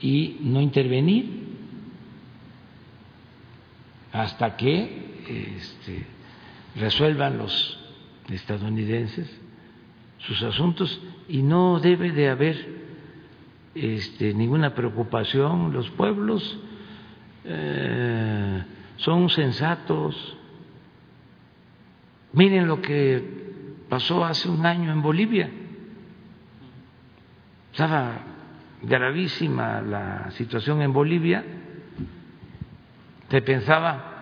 y no intervenir hasta que este, resuelvan los estadounidenses sus asuntos y no debe de haber este, ninguna preocupación. Los pueblos eh, son sensatos. Miren lo que pasó hace un año en Bolivia. Estaba gravísima la situación en Bolivia. Se pensaba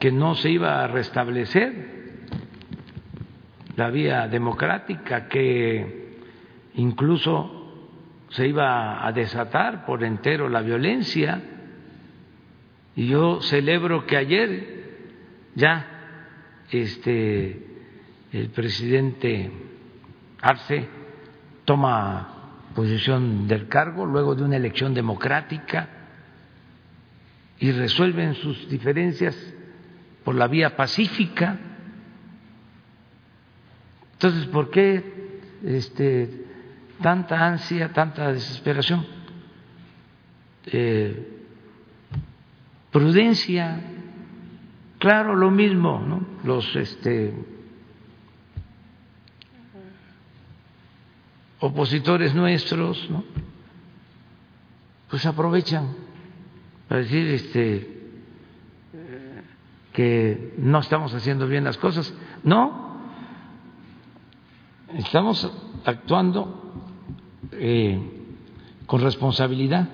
que no se iba a restablecer la vía democrática, que incluso se iba a desatar por entero la violencia. Y yo celebro que ayer ya este el presidente Arce toma posición del cargo luego de una elección democrática y resuelven sus diferencias por la vía pacífica. Entonces, ¿por qué este, tanta ansia, tanta desesperación? Eh, prudencia, claro, lo mismo, ¿no? Los este, opositores nuestros, ¿no? Pues aprovechan para decir este que no estamos haciendo bien las cosas. No, estamos actuando eh, con responsabilidad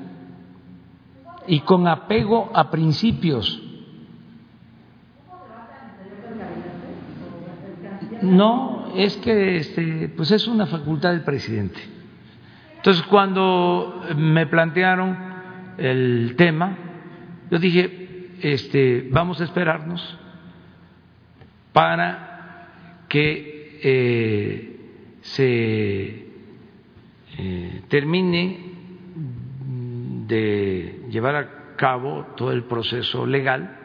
y con apego a principios. No, es que este, pues es una facultad del presidente. Entonces, cuando me plantearon el tema, yo dije, este, vamos a esperarnos para que eh, se eh, termine de llevar a cabo todo el proceso legal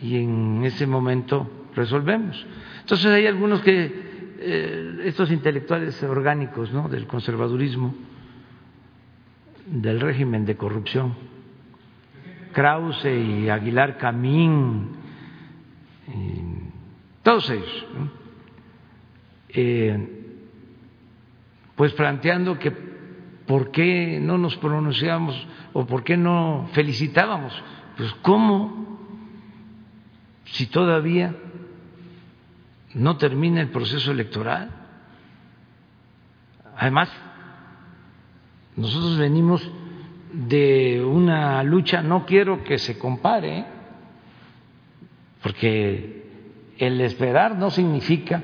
y en ese momento resolvemos. Entonces hay algunos que, eh, estos intelectuales orgánicos ¿no? del conservadurismo, del régimen de corrupción, Krause y Aguilar Camín, todos ellos, eh, pues planteando que por qué no nos pronunciamos o por qué no felicitábamos, pues cómo, si todavía no termina el proceso electoral. Además, nosotros venimos de una lucha, no quiero que se compare, porque el esperar no significa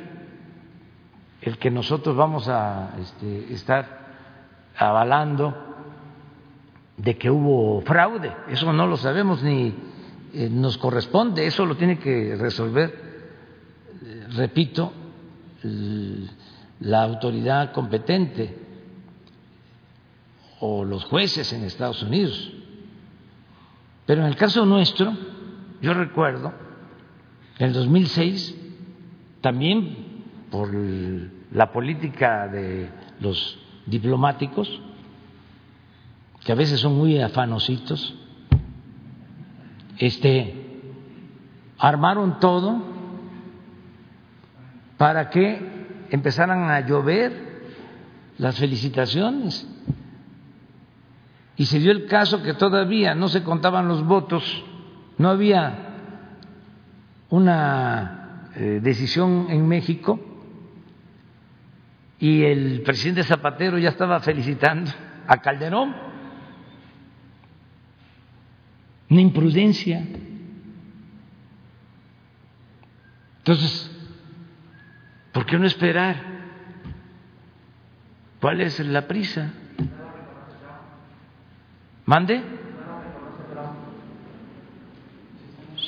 el que nosotros vamos a este, estar avalando de que hubo fraude, eso no lo sabemos ni eh, nos corresponde, eso lo tiene que resolver, repito, la autoridad competente o los jueces en Estados Unidos. Pero en el caso nuestro, yo recuerdo, en el 2006, también por la política de los diplomáticos, que a veces son muy afanositos, este, armaron todo para que empezaran a llover las felicitaciones y se dio el caso que todavía no se contaban los votos, no había una eh, decisión en México y el presidente Zapatero ya estaba felicitando a Calderón. Una imprudencia. Entonces, ¿por qué no esperar? ¿Cuál es la prisa? ¿Mande?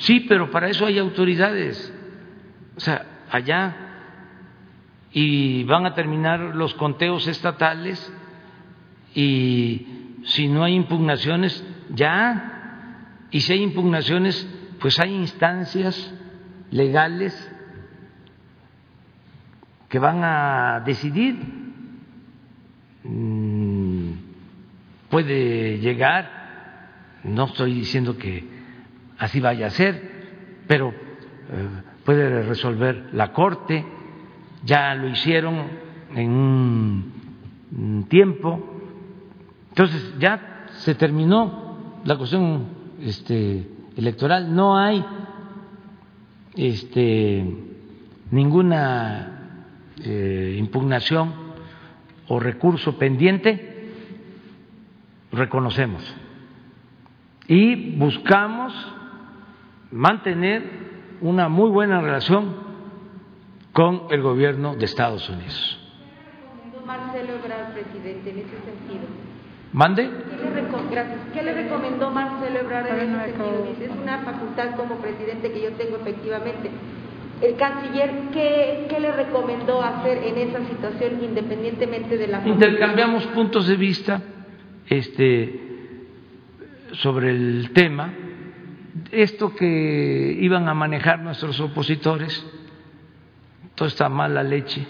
Sí, pero para eso hay autoridades. O sea, allá y van a terminar los conteos estatales y si no hay impugnaciones, ya. Y si hay impugnaciones, pues hay instancias legales que van a decidir. Mm, puede llegar, no estoy diciendo que así vaya a ser, pero eh, puede resolver la Corte, ya lo hicieron en un tiempo, entonces ya se terminó la cuestión este, electoral, no hay este, ninguna eh, impugnación o recurso pendiente reconocemos y buscamos mantener una muy buena relación con el gobierno de Estados Unidos. Marcelo Ebrard, presidente, en ese sentido? ¿Mande? ¿Qué le, recomendó Marcelo Ebrard en ese sentido? es una facultad como presidente que yo tengo efectivamente. El canciller, ¿qué, ¿qué, le recomendó hacer en esa situación independientemente de la... Intercambiamos puntos de vista este, sobre el tema, esto que iban a manejar nuestros opositores, toda esta mala leche,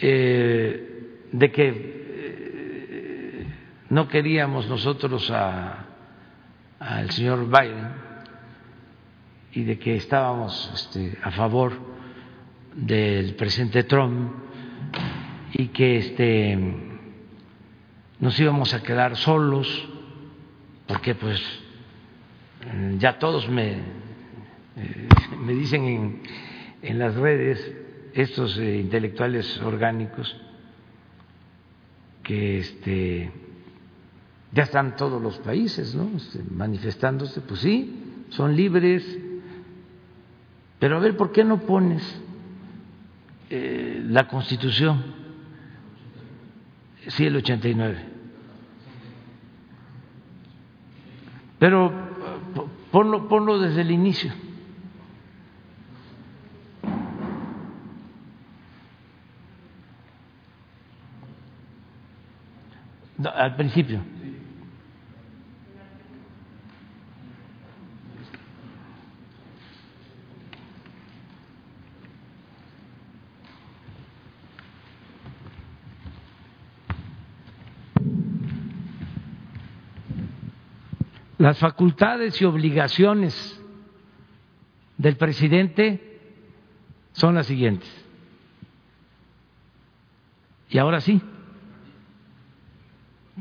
eh, de que eh, no queríamos nosotros al señor Biden y de que estábamos este, a favor del presidente Trump y que este nos íbamos a quedar solos, porque pues ya todos me, eh, me dicen en, en, las redes, estos eh, intelectuales orgánicos, que este, ya están todos los países ¿no? Este, manifestándose, pues sí, son libres, pero a ver, ¿por qué no pones eh, la constitución? Sí, el 89. Pero ponlo, ponlo desde el inicio. al principio. Las facultades y obligaciones del presidente son las siguientes. Y ahora sí,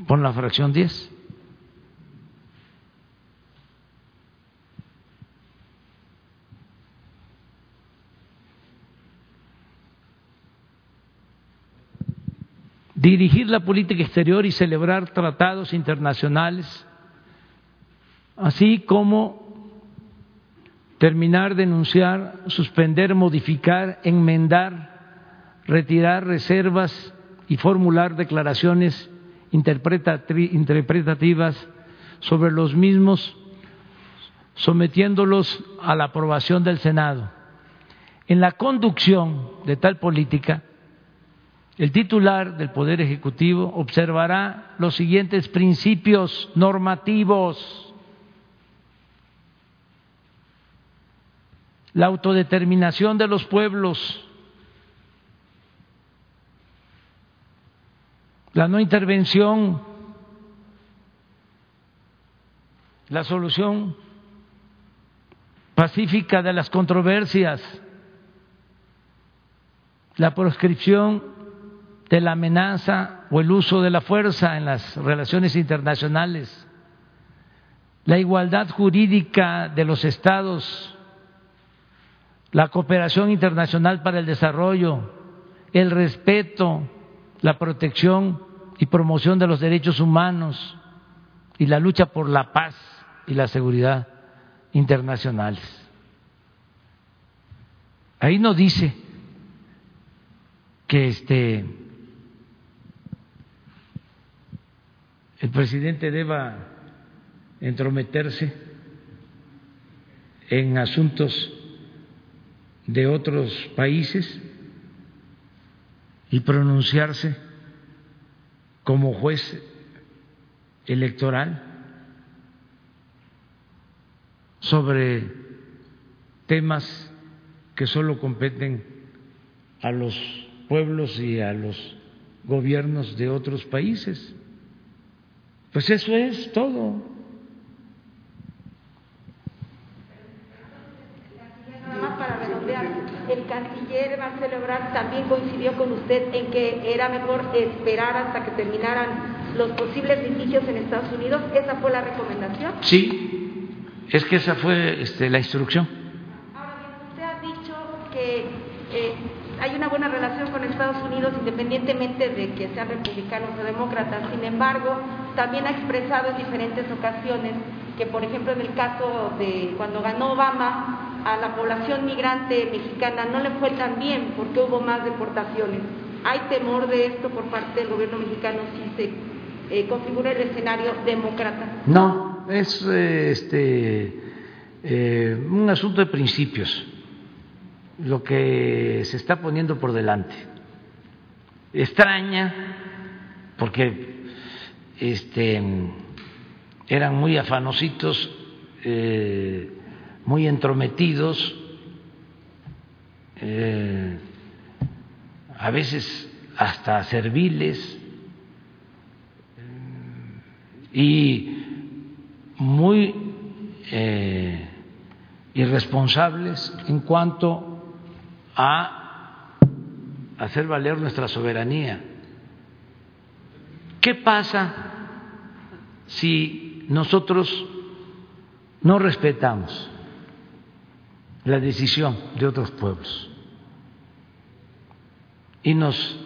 pon la fracción 10. Dirigir la política exterior y celebrar tratados internacionales así como terminar, denunciar, suspender, modificar, enmendar, retirar reservas y formular declaraciones interpretativas sobre los mismos, sometiéndolos a la aprobación del Senado. En la conducción de tal política, el titular del Poder Ejecutivo observará los siguientes principios normativos la autodeterminación de los pueblos, la no intervención, la solución pacífica de las controversias, la proscripción de la amenaza o el uso de la fuerza en las relaciones internacionales, la igualdad jurídica de los estados, la cooperación internacional para el desarrollo, el respeto, la protección y promoción de los derechos humanos y la lucha por la paz y la seguridad internacionales. Ahí no dice que este el presidente deba entrometerse en asuntos de otros países y pronunciarse como juez electoral sobre temas que solo competen a los pueblos y a los gobiernos de otros países. Pues eso es todo. para redondear, el canciller Marcelo Ebrard también coincidió con usted en que era mejor esperar hasta que terminaran los posibles litigios en Estados Unidos. ¿Esa fue la recomendación? Sí, es que esa fue este, la instrucción. Ahora bien, usted ha dicho que eh, hay una buena relación con Estados Unidos independientemente de que sean republicanos o demócratas. Sin embargo, también ha expresado en diferentes ocasiones que, por ejemplo, en el caso de cuando ganó Obama, a la población migrante mexicana no le fue tan bien porque hubo más deportaciones. ¿Hay temor de esto por parte del gobierno mexicano si se eh, configura el escenario demócrata? No, es este, eh, un asunto de principios lo que se está poniendo por delante. Extraña, porque este, eran muy afanositos, eh, muy entrometidos, eh, a veces hasta serviles y muy eh, irresponsables en cuanto a hacer valer nuestra soberanía. ¿Qué pasa si nosotros no respetamos la decisión de otros pueblos y nos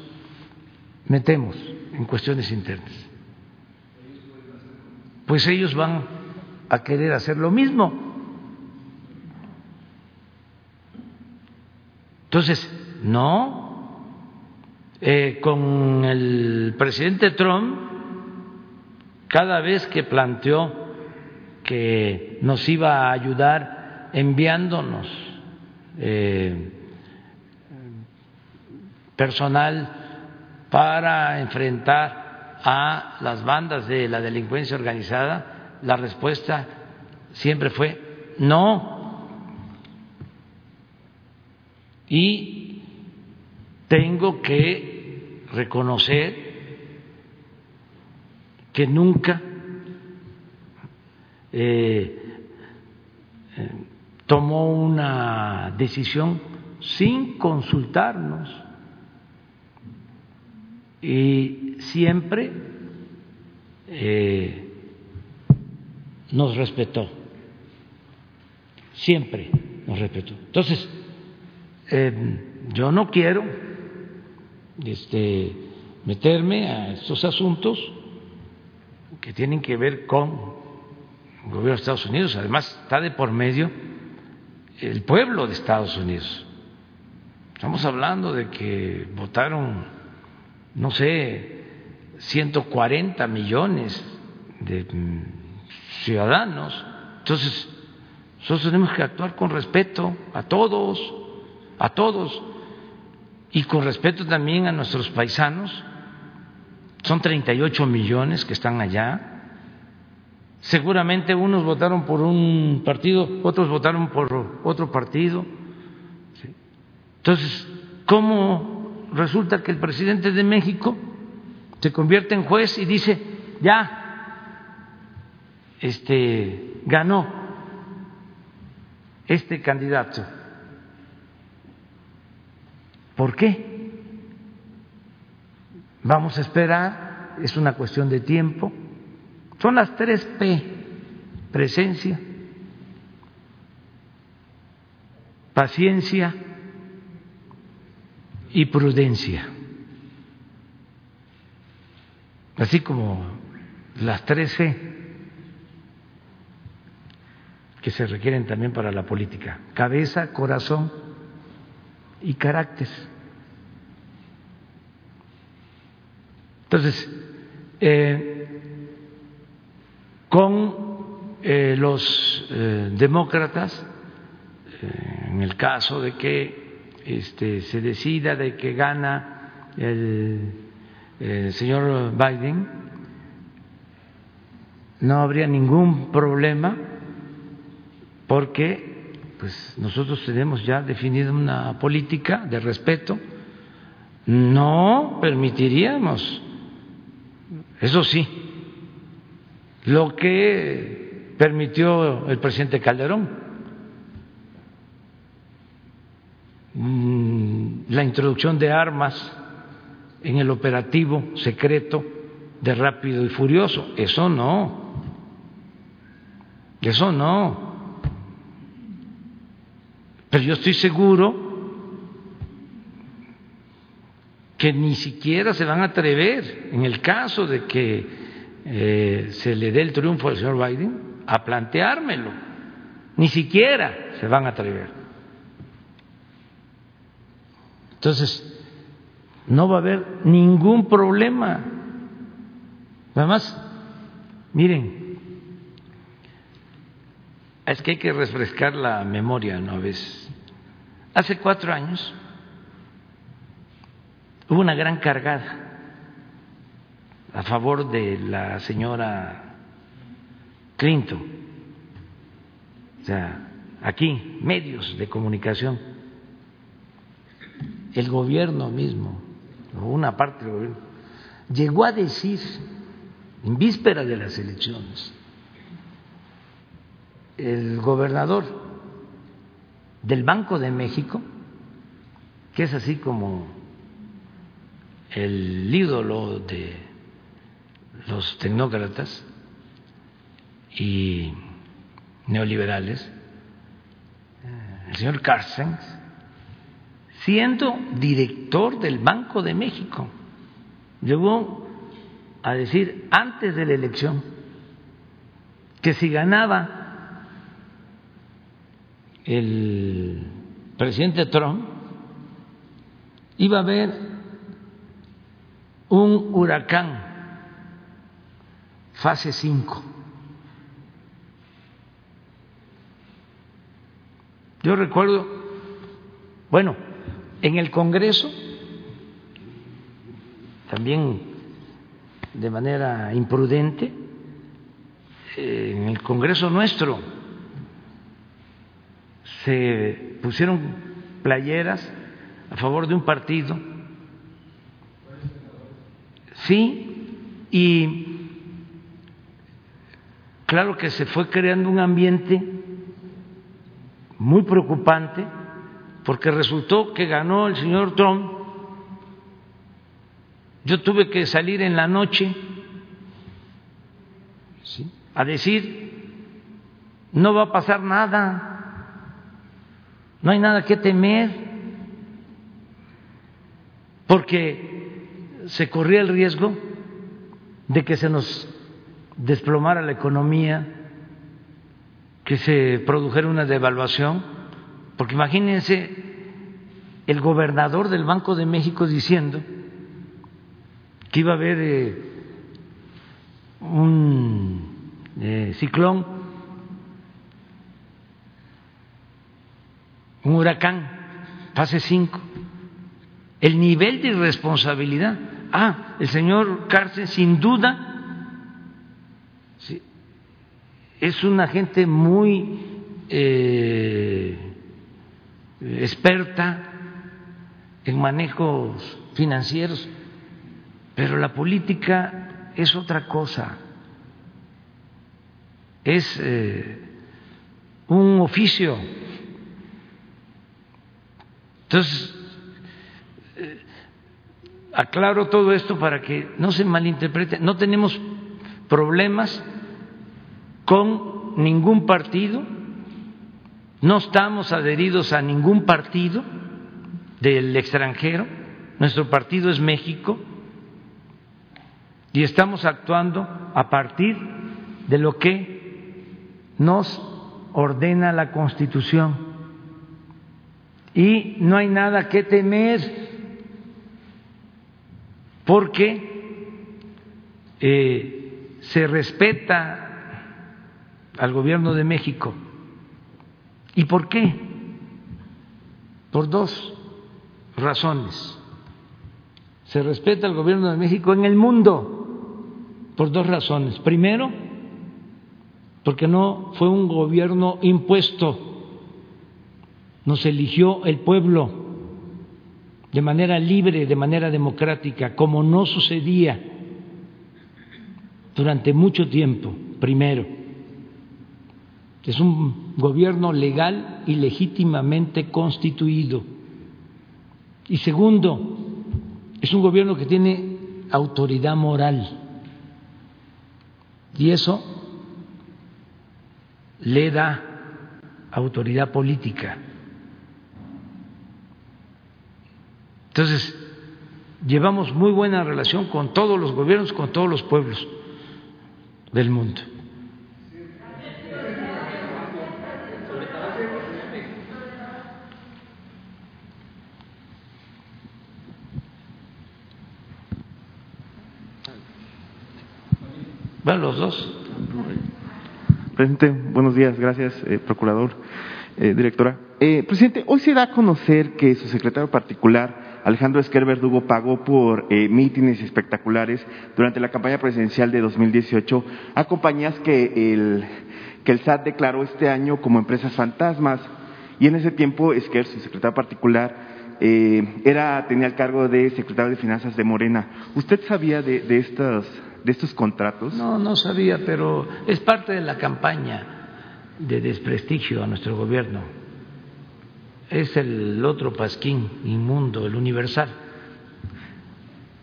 metemos en cuestiones internas? Pues ellos van a querer hacer lo mismo. Entonces, no, eh, con el presidente Trump, cada vez que planteó que nos iba a ayudar enviándonos eh, personal para enfrentar a las bandas de la delincuencia organizada, la respuesta siempre fue no. Y tengo que reconocer que nunca eh, tomó una decisión sin consultarnos y siempre eh, nos respetó, siempre nos respetó. Entonces, eh, yo no quiero este, meterme a estos asuntos que tienen que ver con el gobierno de Estados Unidos. Además, está de por medio el pueblo de Estados Unidos. Estamos hablando de que votaron, no sé, 140 millones de mm, ciudadanos. Entonces, nosotros tenemos que actuar con respeto a todos a todos y con respeto también a nuestros paisanos. Son 38 millones que están allá. Seguramente unos votaron por un partido, otros votaron por otro partido. Entonces, ¿cómo resulta que el presidente de México se convierte en juez y dice, ya, este, ganó este candidato? ¿Por qué? Vamos a esperar, es una cuestión de tiempo. Son las tres P, presencia, paciencia y prudencia. Así como las tres C que se requieren también para la política. Cabeza, corazón y carácter. Entonces, eh, con eh, los eh, demócratas, en el caso de que este, se decida de que gana el, el señor Biden, no habría ningún problema porque pues nosotros tenemos ya definida una política de respeto, no permitiríamos, eso sí, lo que permitió el presidente Calderón, mm, la introducción de armas en el operativo secreto de rápido y furioso, eso no, eso no. Pero yo estoy seguro que ni siquiera se van a atrever, en el caso de que eh, se le dé el triunfo al señor Biden, a planteármelo. Ni siquiera se van a atrever. Entonces, no va a haber ningún problema. Además, miren, es que hay que refrescar la memoria, ¿no? A veces. Hace cuatro años hubo una gran cargada a favor de la señora Clinton. O sea, aquí, medios de comunicación, el gobierno mismo, o una parte del gobierno, llegó a decir, en víspera de las elecciones, el gobernador del Banco de México, que es así como el ídolo de los tecnócratas y neoliberales, el señor Carstens, siendo director del Banco de México, llegó a decir antes de la elección que si ganaba el presidente Trump, iba a haber un huracán fase 5. Yo recuerdo, bueno, en el Congreso, también de manera imprudente, en el Congreso nuestro, se pusieron playeras a favor de un partido. Sí, y claro que se fue creando un ambiente muy preocupante porque resultó que ganó el señor Trump. Yo tuve que salir en la noche a decir, no va a pasar nada, no hay nada que temer, porque se corría el riesgo de que se nos desplomara la economía, que se produjera una devaluación, porque imagínense el gobernador del Banco de México diciendo que iba a haber eh, un eh, ciclón un huracán, fase 5. El nivel de irresponsabilidad. Ah, el señor Cárcel, sin duda, es una gente muy eh, experta en manejos financieros, pero la política es otra cosa. Es eh, un oficio entonces, aclaro todo esto para que no se malinterprete. No tenemos problemas con ningún partido, no estamos adheridos a ningún partido del extranjero, nuestro partido es México y estamos actuando a partir de lo que nos ordena la Constitución. Y no hay nada que temer porque eh, se respeta al gobierno de México. ¿Y por qué? Por dos razones. Se respeta al gobierno de México en el mundo por dos razones. Primero, porque no fue un gobierno impuesto, nos eligió el pueblo de manera libre, de manera democrática, como no sucedía durante mucho tiempo, primero. Es un gobierno legal y legítimamente constituido. Y segundo, es un gobierno que tiene autoridad moral. Y eso le da autoridad política. Entonces, llevamos muy buena relación con todos los gobiernos, con todos los pueblos del mundo. Van los dos. Presidente, buenos días, gracias, eh, procurador, eh, directora. Eh, presidente, hoy se da a conocer que su secretario particular, Alejandro Esquer Verdugo, pagó por mítines espectaculares durante la campaña presidencial de 2018 a compañías que el, que el SAT declaró este año como empresas fantasmas. Y en ese tiempo, Esquer, su secretario particular, era, tenía el cargo de secretario de Finanzas de Morena. ¿Usted sabía de, de estas de estos contratos? No, no sabía, pero es parte de la campaña de desprestigio a nuestro gobierno. Es el otro pasquín inmundo, el universal.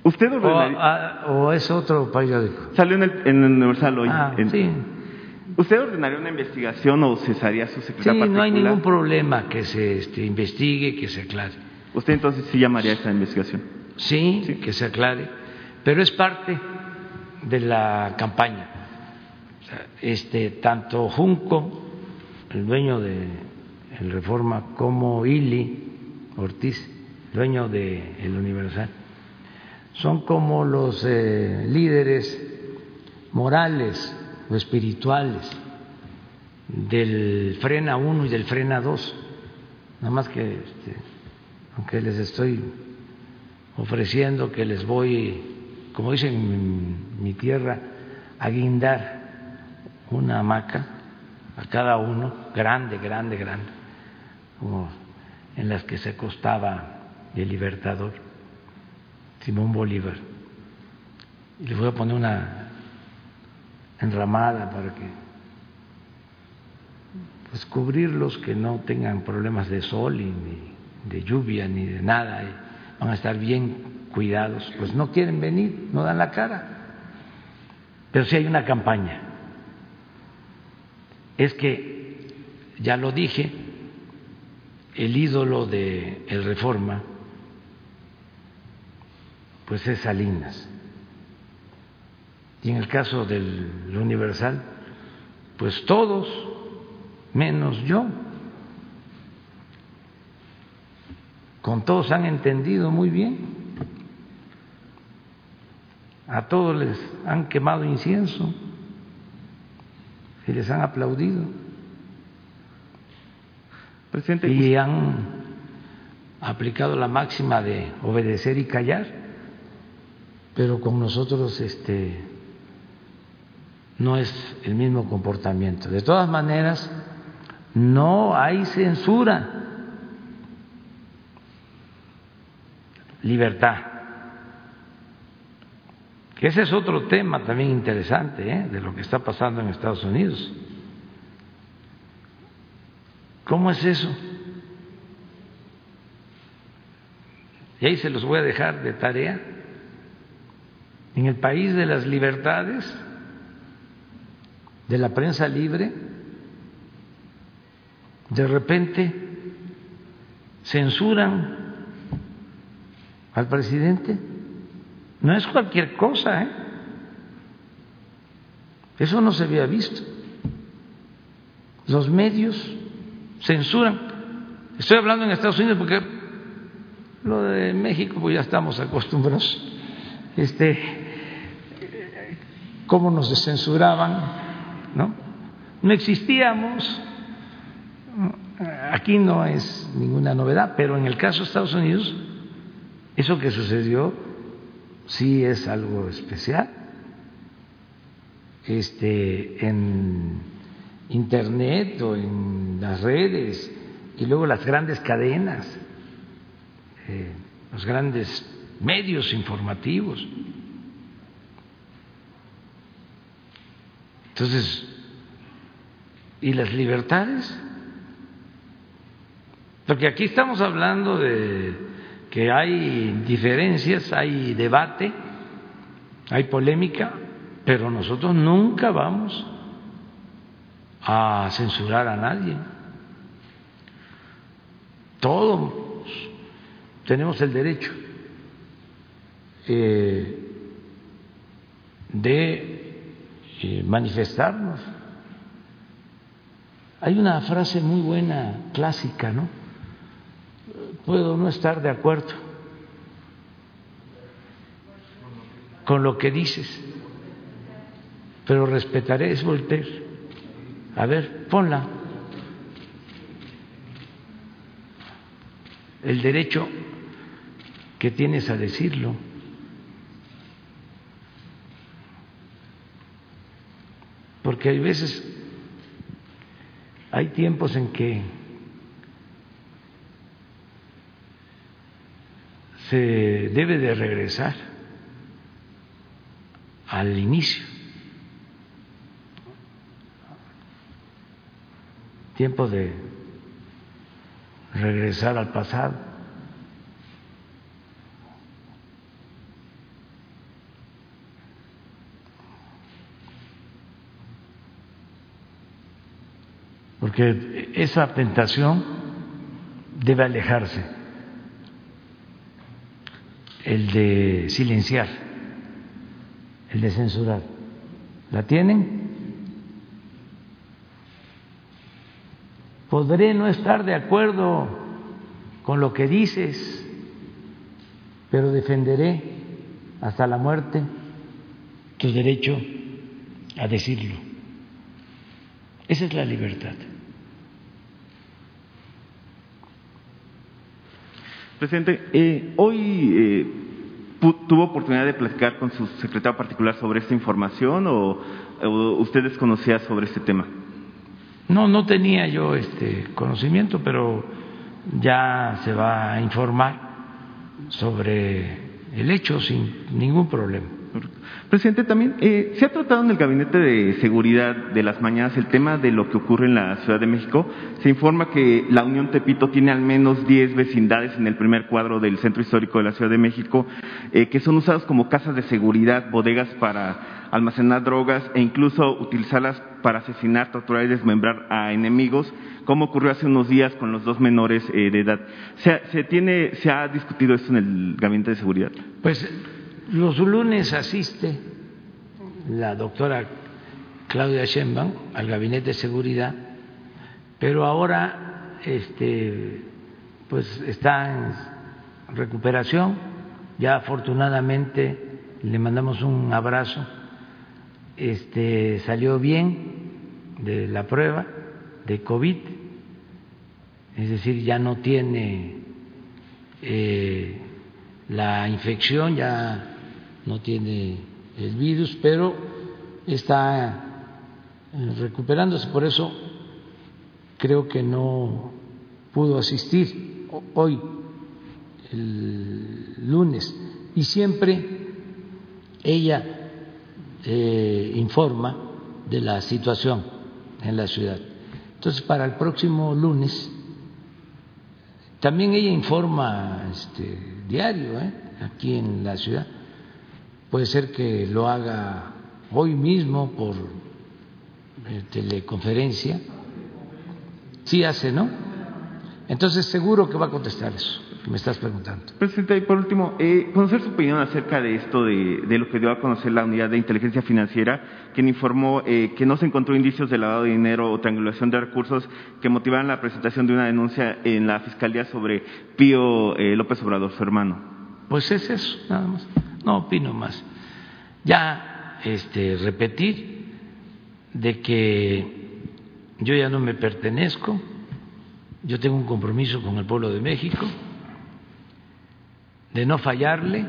¿Usted ordenaría... o, es otro periódico? Salió en el, en el Universal hoy. Ah, sí. ¿Usted ordenaría una investigación o cesaría su secretario sí, no hay ningún problema que se este, investigue, que se aclare. ¿Usted entonces sí llamaría a esta investigación? Sí, sí, que se aclare, pero es parte de la campaña. Este, tanto Junco, el dueño de el Reforma, como Ili Ortiz, dueño de El Universal, son como los eh, líderes morales o espirituales del Frena 1 y del Frena 2. Nada más que, este, aunque les estoy ofreciendo que les voy como dicen en mi tierra, a guindar una hamaca a cada uno, grande, grande, grande, como en las que se acostaba el libertador, Simón Bolívar. Y les voy a poner una enramada para que pues cubrirlos que no tengan problemas de sol ni de lluvia ni de nada, van a estar bien cuidados, pues no quieren venir, no dan la cara. Pero sí hay una campaña. Es que, ya lo dije, el ídolo de el Reforma, pues es Salinas. Y en el caso del Universal, pues todos, menos yo. Con todos han entendido muy bien a todos les han quemado incienso y les han aplaudido. Presidente, y han aplicado la máxima de obedecer y callar, pero con nosotros este no es el mismo comportamiento. De todas maneras, no hay censura. Libertad que ese es otro tema también interesante ¿eh? de lo que está pasando en Estados Unidos. ¿Cómo es eso? Y ahí se los voy a dejar de tarea en el país de las libertades, de la prensa libre, de repente censuran al presidente. No es cualquier cosa, ¿eh? Eso no se había visto. Los medios censuran. Estoy hablando en Estados Unidos porque lo de México pues ya estamos acostumbrados. Este cómo nos censuraban, ¿no? No existíamos. Aquí no es ninguna novedad, pero en el caso de Estados Unidos eso que sucedió sí es algo especial. Este en internet o en las redes y luego las grandes cadenas, eh, los grandes medios informativos. Entonces, ¿y las libertades? Porque aquí estamos hablando de que hay diferencias, hay debate, hay polémica, pero nosotros nunca vamos a censurar a nadie. Todos tenemos el derecho eh, de eh, manifestarnos. Hay una frase muy buena, clásica, ¿no? Puedo no estar de acuerdo con lo que dices, pero respetaré, es Voltaire. A ver, ponla. El derecho que tienes a decirlo. Porque hay veces, hay tiempos en que se debe de regresar al inicio. tiempo de regresar al pasado. Porque esa tentación debe alejarse, el de silenciar, el de censurar. ¿La tienen? Podré no estar de acuerdo con lo que dices, pero defenderé hasta la muerte tu derecho a decirlo. Esa es la libertad. Presidente, eh, hoy eh, tuvo oportunidad de platicar con su secretario particular sobre esta información o, o usted desconocía sobre este tema. No, no tenía yo este conocimiento, pero ya se va a informar sobre el hecho sin ningún problema. Presidente, también eh, se ha tratado en el Gabinete de Seguridad de las Mañanas el tema de lo que ocurre en la Ciudad de México. Se informa que la Unión Tepito tiene al menos 10 vecindades en el primer cuadro del Centro Histórico de la Ciudad de México eh, que son usadas como casas de seguridad, bodegas para almacenar drogas e incluso utilizarlas para asesinar, torturar y desmembrar a enemigos, como ocurrió hace unos días con los dos menores eh, de edad. ¿Se, tiene, ¿Se ha discutido esto en el Gabinete de Seguridad? Pues los lunes asiste la doctora Claudia Sheinbaum al Gabinete de Seguridad, pero ahora este, pues está en recuperación, ya afortunadamente le mandamos un abrazo. Este, salió bien de la prueba de COVID, es decir, ya no tiene eh, la infección, ya no tiene el virus, pero está eh, recuperándose, por eso creo que no pudo asistir hoy, el lunes, y siempre ella eh, informa de la situación en la ciudad. Entonces, para el próximo lunes, también ella informa este, diario ¿eh? aquí en la ciudad. Puede ser que lo haga hoy mismo por eh, teleconferencia. Sí hace, ¿no? Entonces seguro que va a contestar eso que me estás preguntando. Presidente, y por último, eh, conocer su opinión acerca de esto, de, lo que dio a conocer la unidad de inteligencia financiera, quien informó eh, que no se encontró indicios de lavado de dinero o triangulación de recursos que motivaran la presentación de una denuncia en la Fiscalía sobre Pío eh, López Obrador, su hermano. Pues es eso, nada más. No opino más. Ya este, repetir de que yo ya no me pertenezco, yo tengo un compromiso con el pueblo de México de no fallarle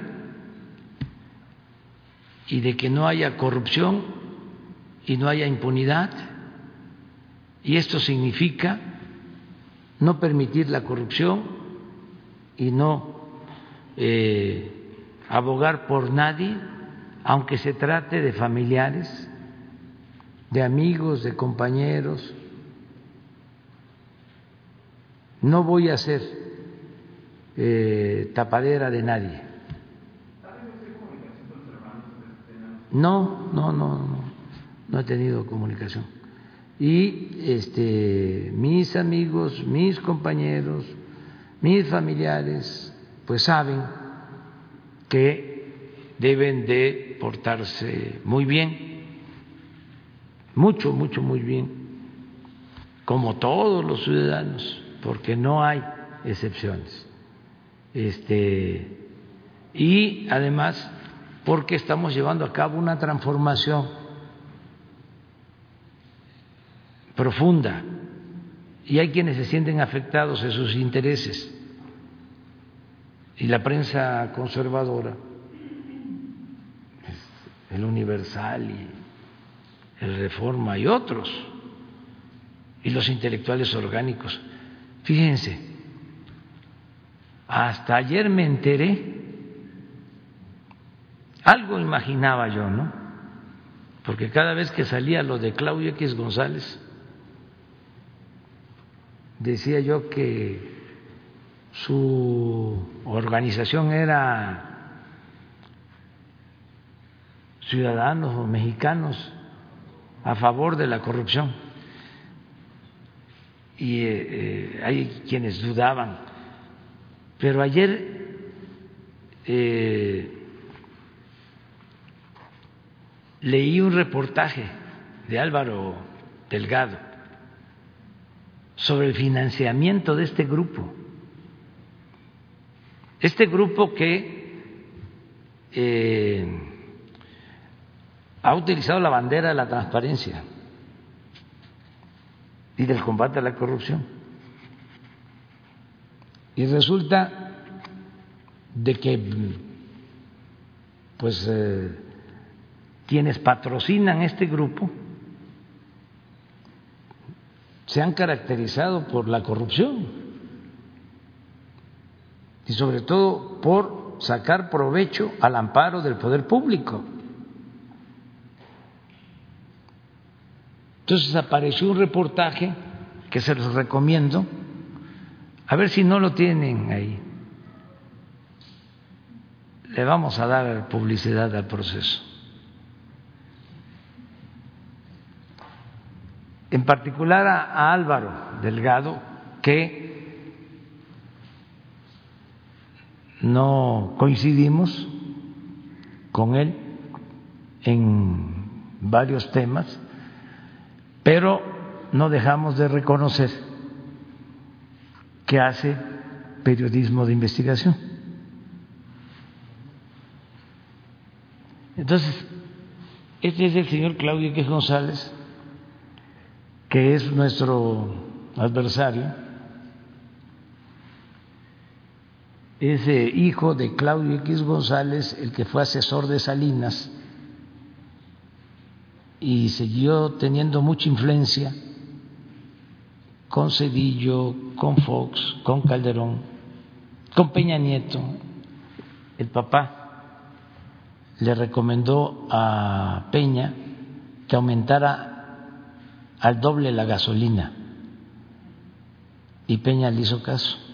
y de que no haya corrupción y no haya impunidad. Y esto significa no permitir la corrupción y no eh, abogar por nadie, aunque se trate de familiares, de amigos, de compañeros. No voy a ser eh, tapadera de nadie. No, no, no, no, no he tenido comunicación. Y este, mis amigos, mis compañeros, mis familiares, pues saben que deben de portarse muy bien, mucho, mucho, muy bien, como todos los ciudadanos, porque no hay excepciones. Este, y además porque estamos llevando a cabo una transformación profunda y hay quienes se sienten afectados en sus intereses y la prensa conservadora, el Universal y el Reforma y otros, y los intelectuales orgánicos. Fíjense, hasta ayer me enteré, algo imaginaba yo, ¿no? Porque cada vez que salía lo de Claudio X González, decía yo que su organización era ciudadanos o mexicanos a favor de la corrupción. Y eh, eh, hay quienes dudaban. Pero ayer eh, leí un reportaje de Álvaro Delgado sobre el financiamiento de este grupo. Este grupo que eh, ha utilizado la bandera de la transparencia y del combate a la corrupción. Y resulta de que pues eh, quienes patrocinan este grupo se han caracterizado por la corrupción y sobre todo por sacar provecho al amparo del poder público. Entonces apareció un reportaje que se los recomiendo, a ver si no lo tienen ahí. Le vamos a dar publicidad al proceso. En particular a, Álvaro Delgado, que no coincidimos con él en varios temas, pero no dejamos de reconocer que hace periodismo de investigación. Entonces, este es el señor Claudio X González, que es nuestro adversario, es hijo de Claudio X González, el que fue asesor de Salinas y siguió teniendo mucha influencia con Cedillo, con Fox, con Calderón, con Peña Nieto. El papá le recomendó a Peña que aumentara al doble la gasolina y Peña le hizo caso.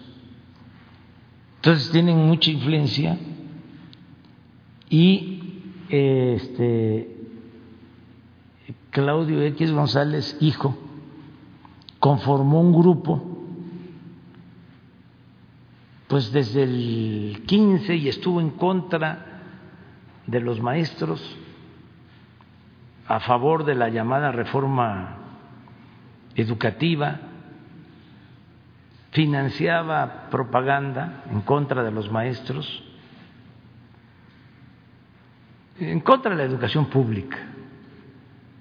Entonces tienen mucha influencia. Y este, Claudio X González, hijo, conformó un grupo pues desde el 15 y estuvo en contra de los maestros a favor de la llamada reforma educativa, financiaba propaganda en contra de los maestros, en contra de la educación pública,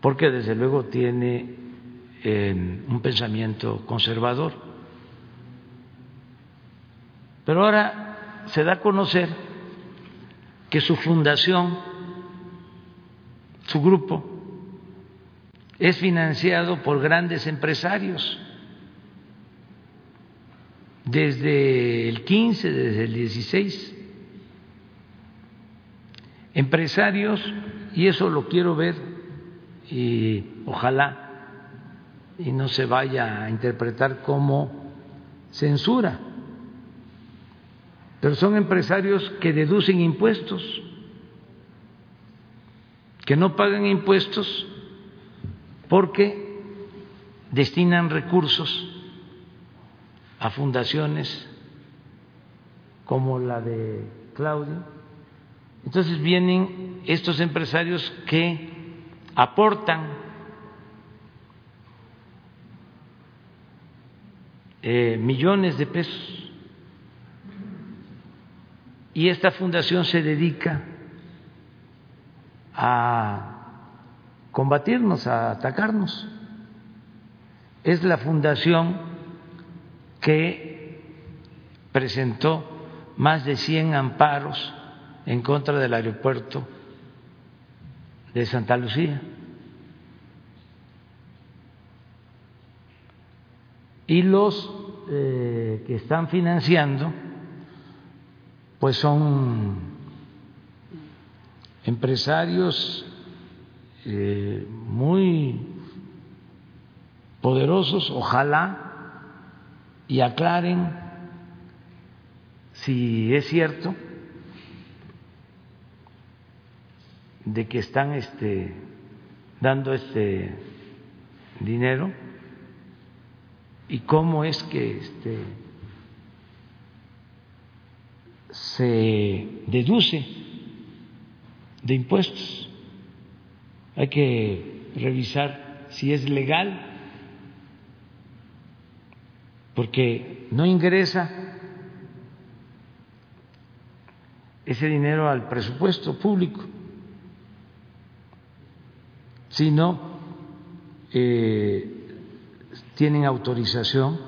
porque desde luego tiene eh, un pensamiento conservador. Pero ahora se da a conocer que su fundación, su grupo, es financiado por grandes empresarios. Desde el 15, desde el 16, empresarios, y eso lo quiero ver, y ojalá y no se vaya a interpretar como censura, pero son empresarios que deducen impuestos, que no pagan impuestos porque destinan recursos a fundaciones como la de Claudio. Entonces vienen estos empresarios que aportan eh, millones de pesos y esta fundación se dedica a combatirnos, a atacarnos. Es la fundación que presentó más de 100 amparos en contra del aeropuerto de Santa Lucía. Y los eh, que están financiando, pues son empresarios eh, muy poderosos, ojalá, y aclaren si es cierto de que están este, dando este dinero y cómo es que este, se deduce de impuestos. Hay que revisar si es legal, porque no ingresa ese dinero al presupuesto público, sino eh, tienen autorización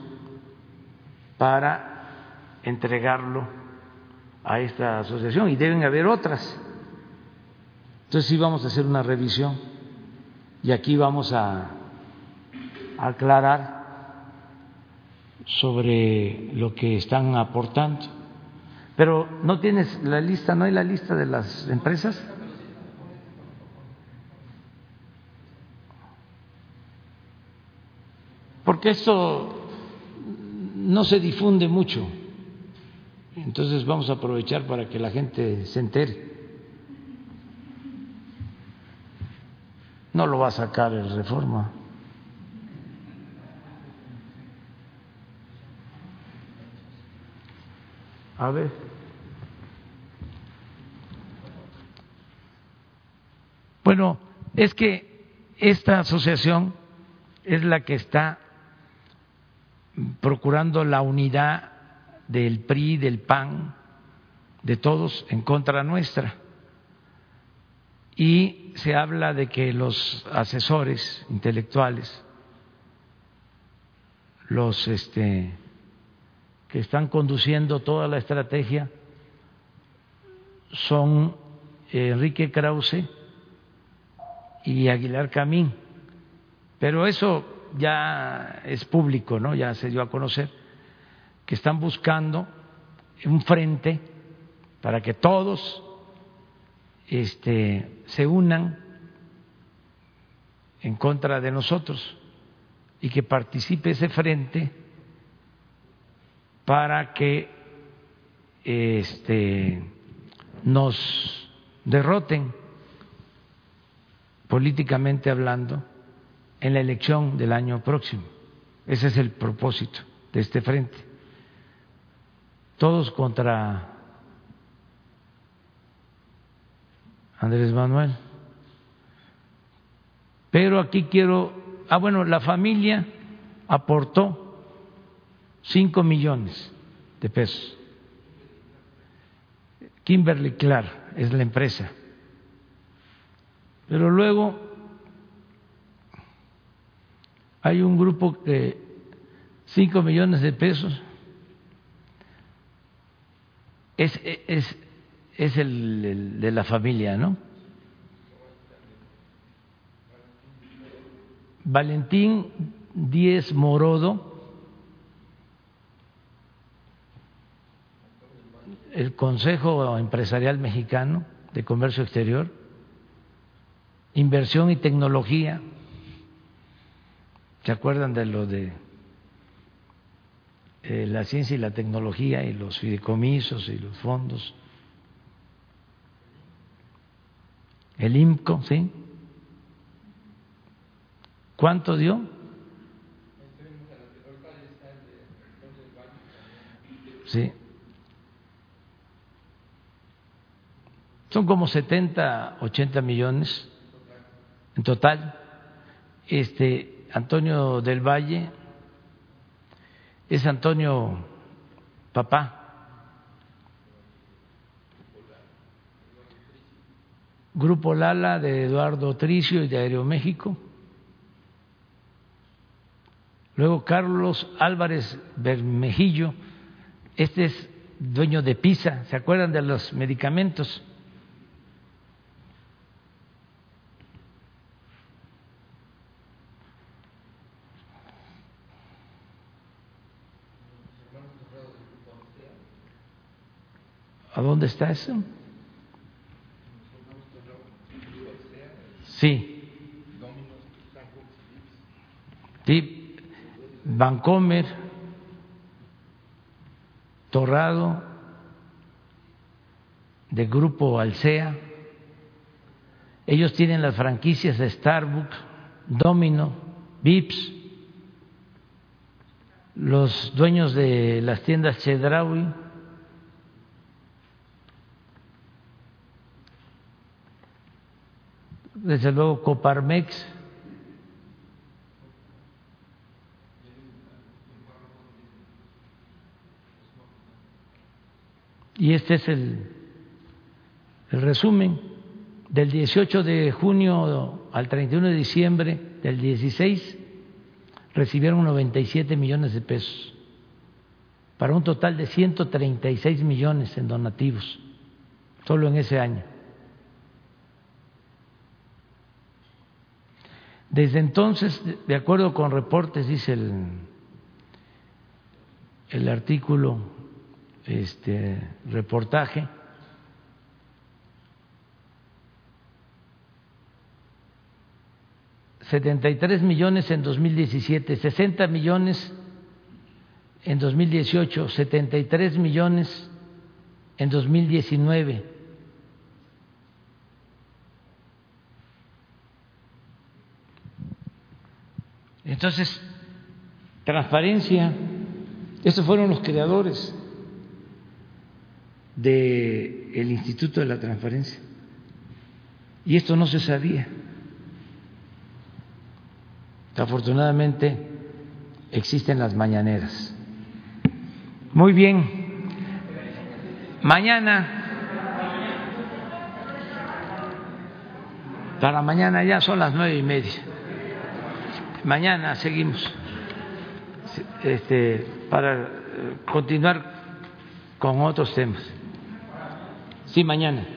para entregarlo a esta asociación y deben haber otras. Entonces sí vamos a hacer una revisión y aquí vamos a aclarar sobre lo que están aportando. Pero no tienes la lista, no hay la lista de las empresas. Porque esto no se difunde mucho. Entonces vamos a aprovechar para que la gente se entere. no lo va a sacar el reforma. A ver. Bueno, es que esta asociación es la que está procurando la unidad del PRI, del PAN, de todos en contra nuestra y se habla de que los asesores intelectuales, los este, que están conduciendo toda la estrategia, son Enrique Krause y Aguilar Camín. Pero eso ya es público, ¿no? Ya se dio a conocer que están buscando un frente para que todos este, se unan en contra de nosotros y que participe ese frente para que este, nos derroten políticamente hablando, en la elección del año próximo. Ese es el propósito de este frente. Todos contra Andrés Manuel. Pero aquí quiero, ah bueno, la familia aportó cinco millones de pesos. Kimberly Clark es la empresa. Pero luego hay un grupo que cinco millones de pesos es, es, es el, de la familia, ¿no? Valentín Díez Morodo, el Consejo Empresarial Mexicano de Comercio Exterior, Inversión y Tecnología, ¿se acuerdan de lo de eh, la ciencia y la tecnología y los fideicomisos y los fondos? El IMCO, ¿sí? ¿Cuánto dio? Sí. Son como 70, 80 millones en total. Este Antonio del Valle es Antonio papá Grupo Lala de Eduardo Tricio y de Aeroméxico. Luego Carlos Álvarez Bermejillo, este es dueño de PISA, ¿se acuerdan de los medicamentos? ¿A dónde está eso? Sí. Sí. Vancomer, Torrado, de Grupo Alsea. Ellos tienen las franquicias de Starbucks, Domino, Vips, los dueños de las tiendas Chedraui desde luego Coparmex, y este es el, el resumen del 18 de junio al 31 de diciembre del 16 recibieron 97 millones de pesos para un total de 136 millones en donativos solo en ese año. Desde entonces, de acuerdo con reportes, dice el, el artículo, este reportaje, setenta y tres millones en 2017, 60 millones en 2018, 73 millones en 2019 Entonces, transparencia, estos fueron los creadores del Instituto de la Transparencia. Y esto no se sabía. Afortunadamente existen las mañaneras. Muy bien. Mañana, para mañana ya son las nueve y media mañana seguimos este, para continuar con otros temas. Sí, mañana.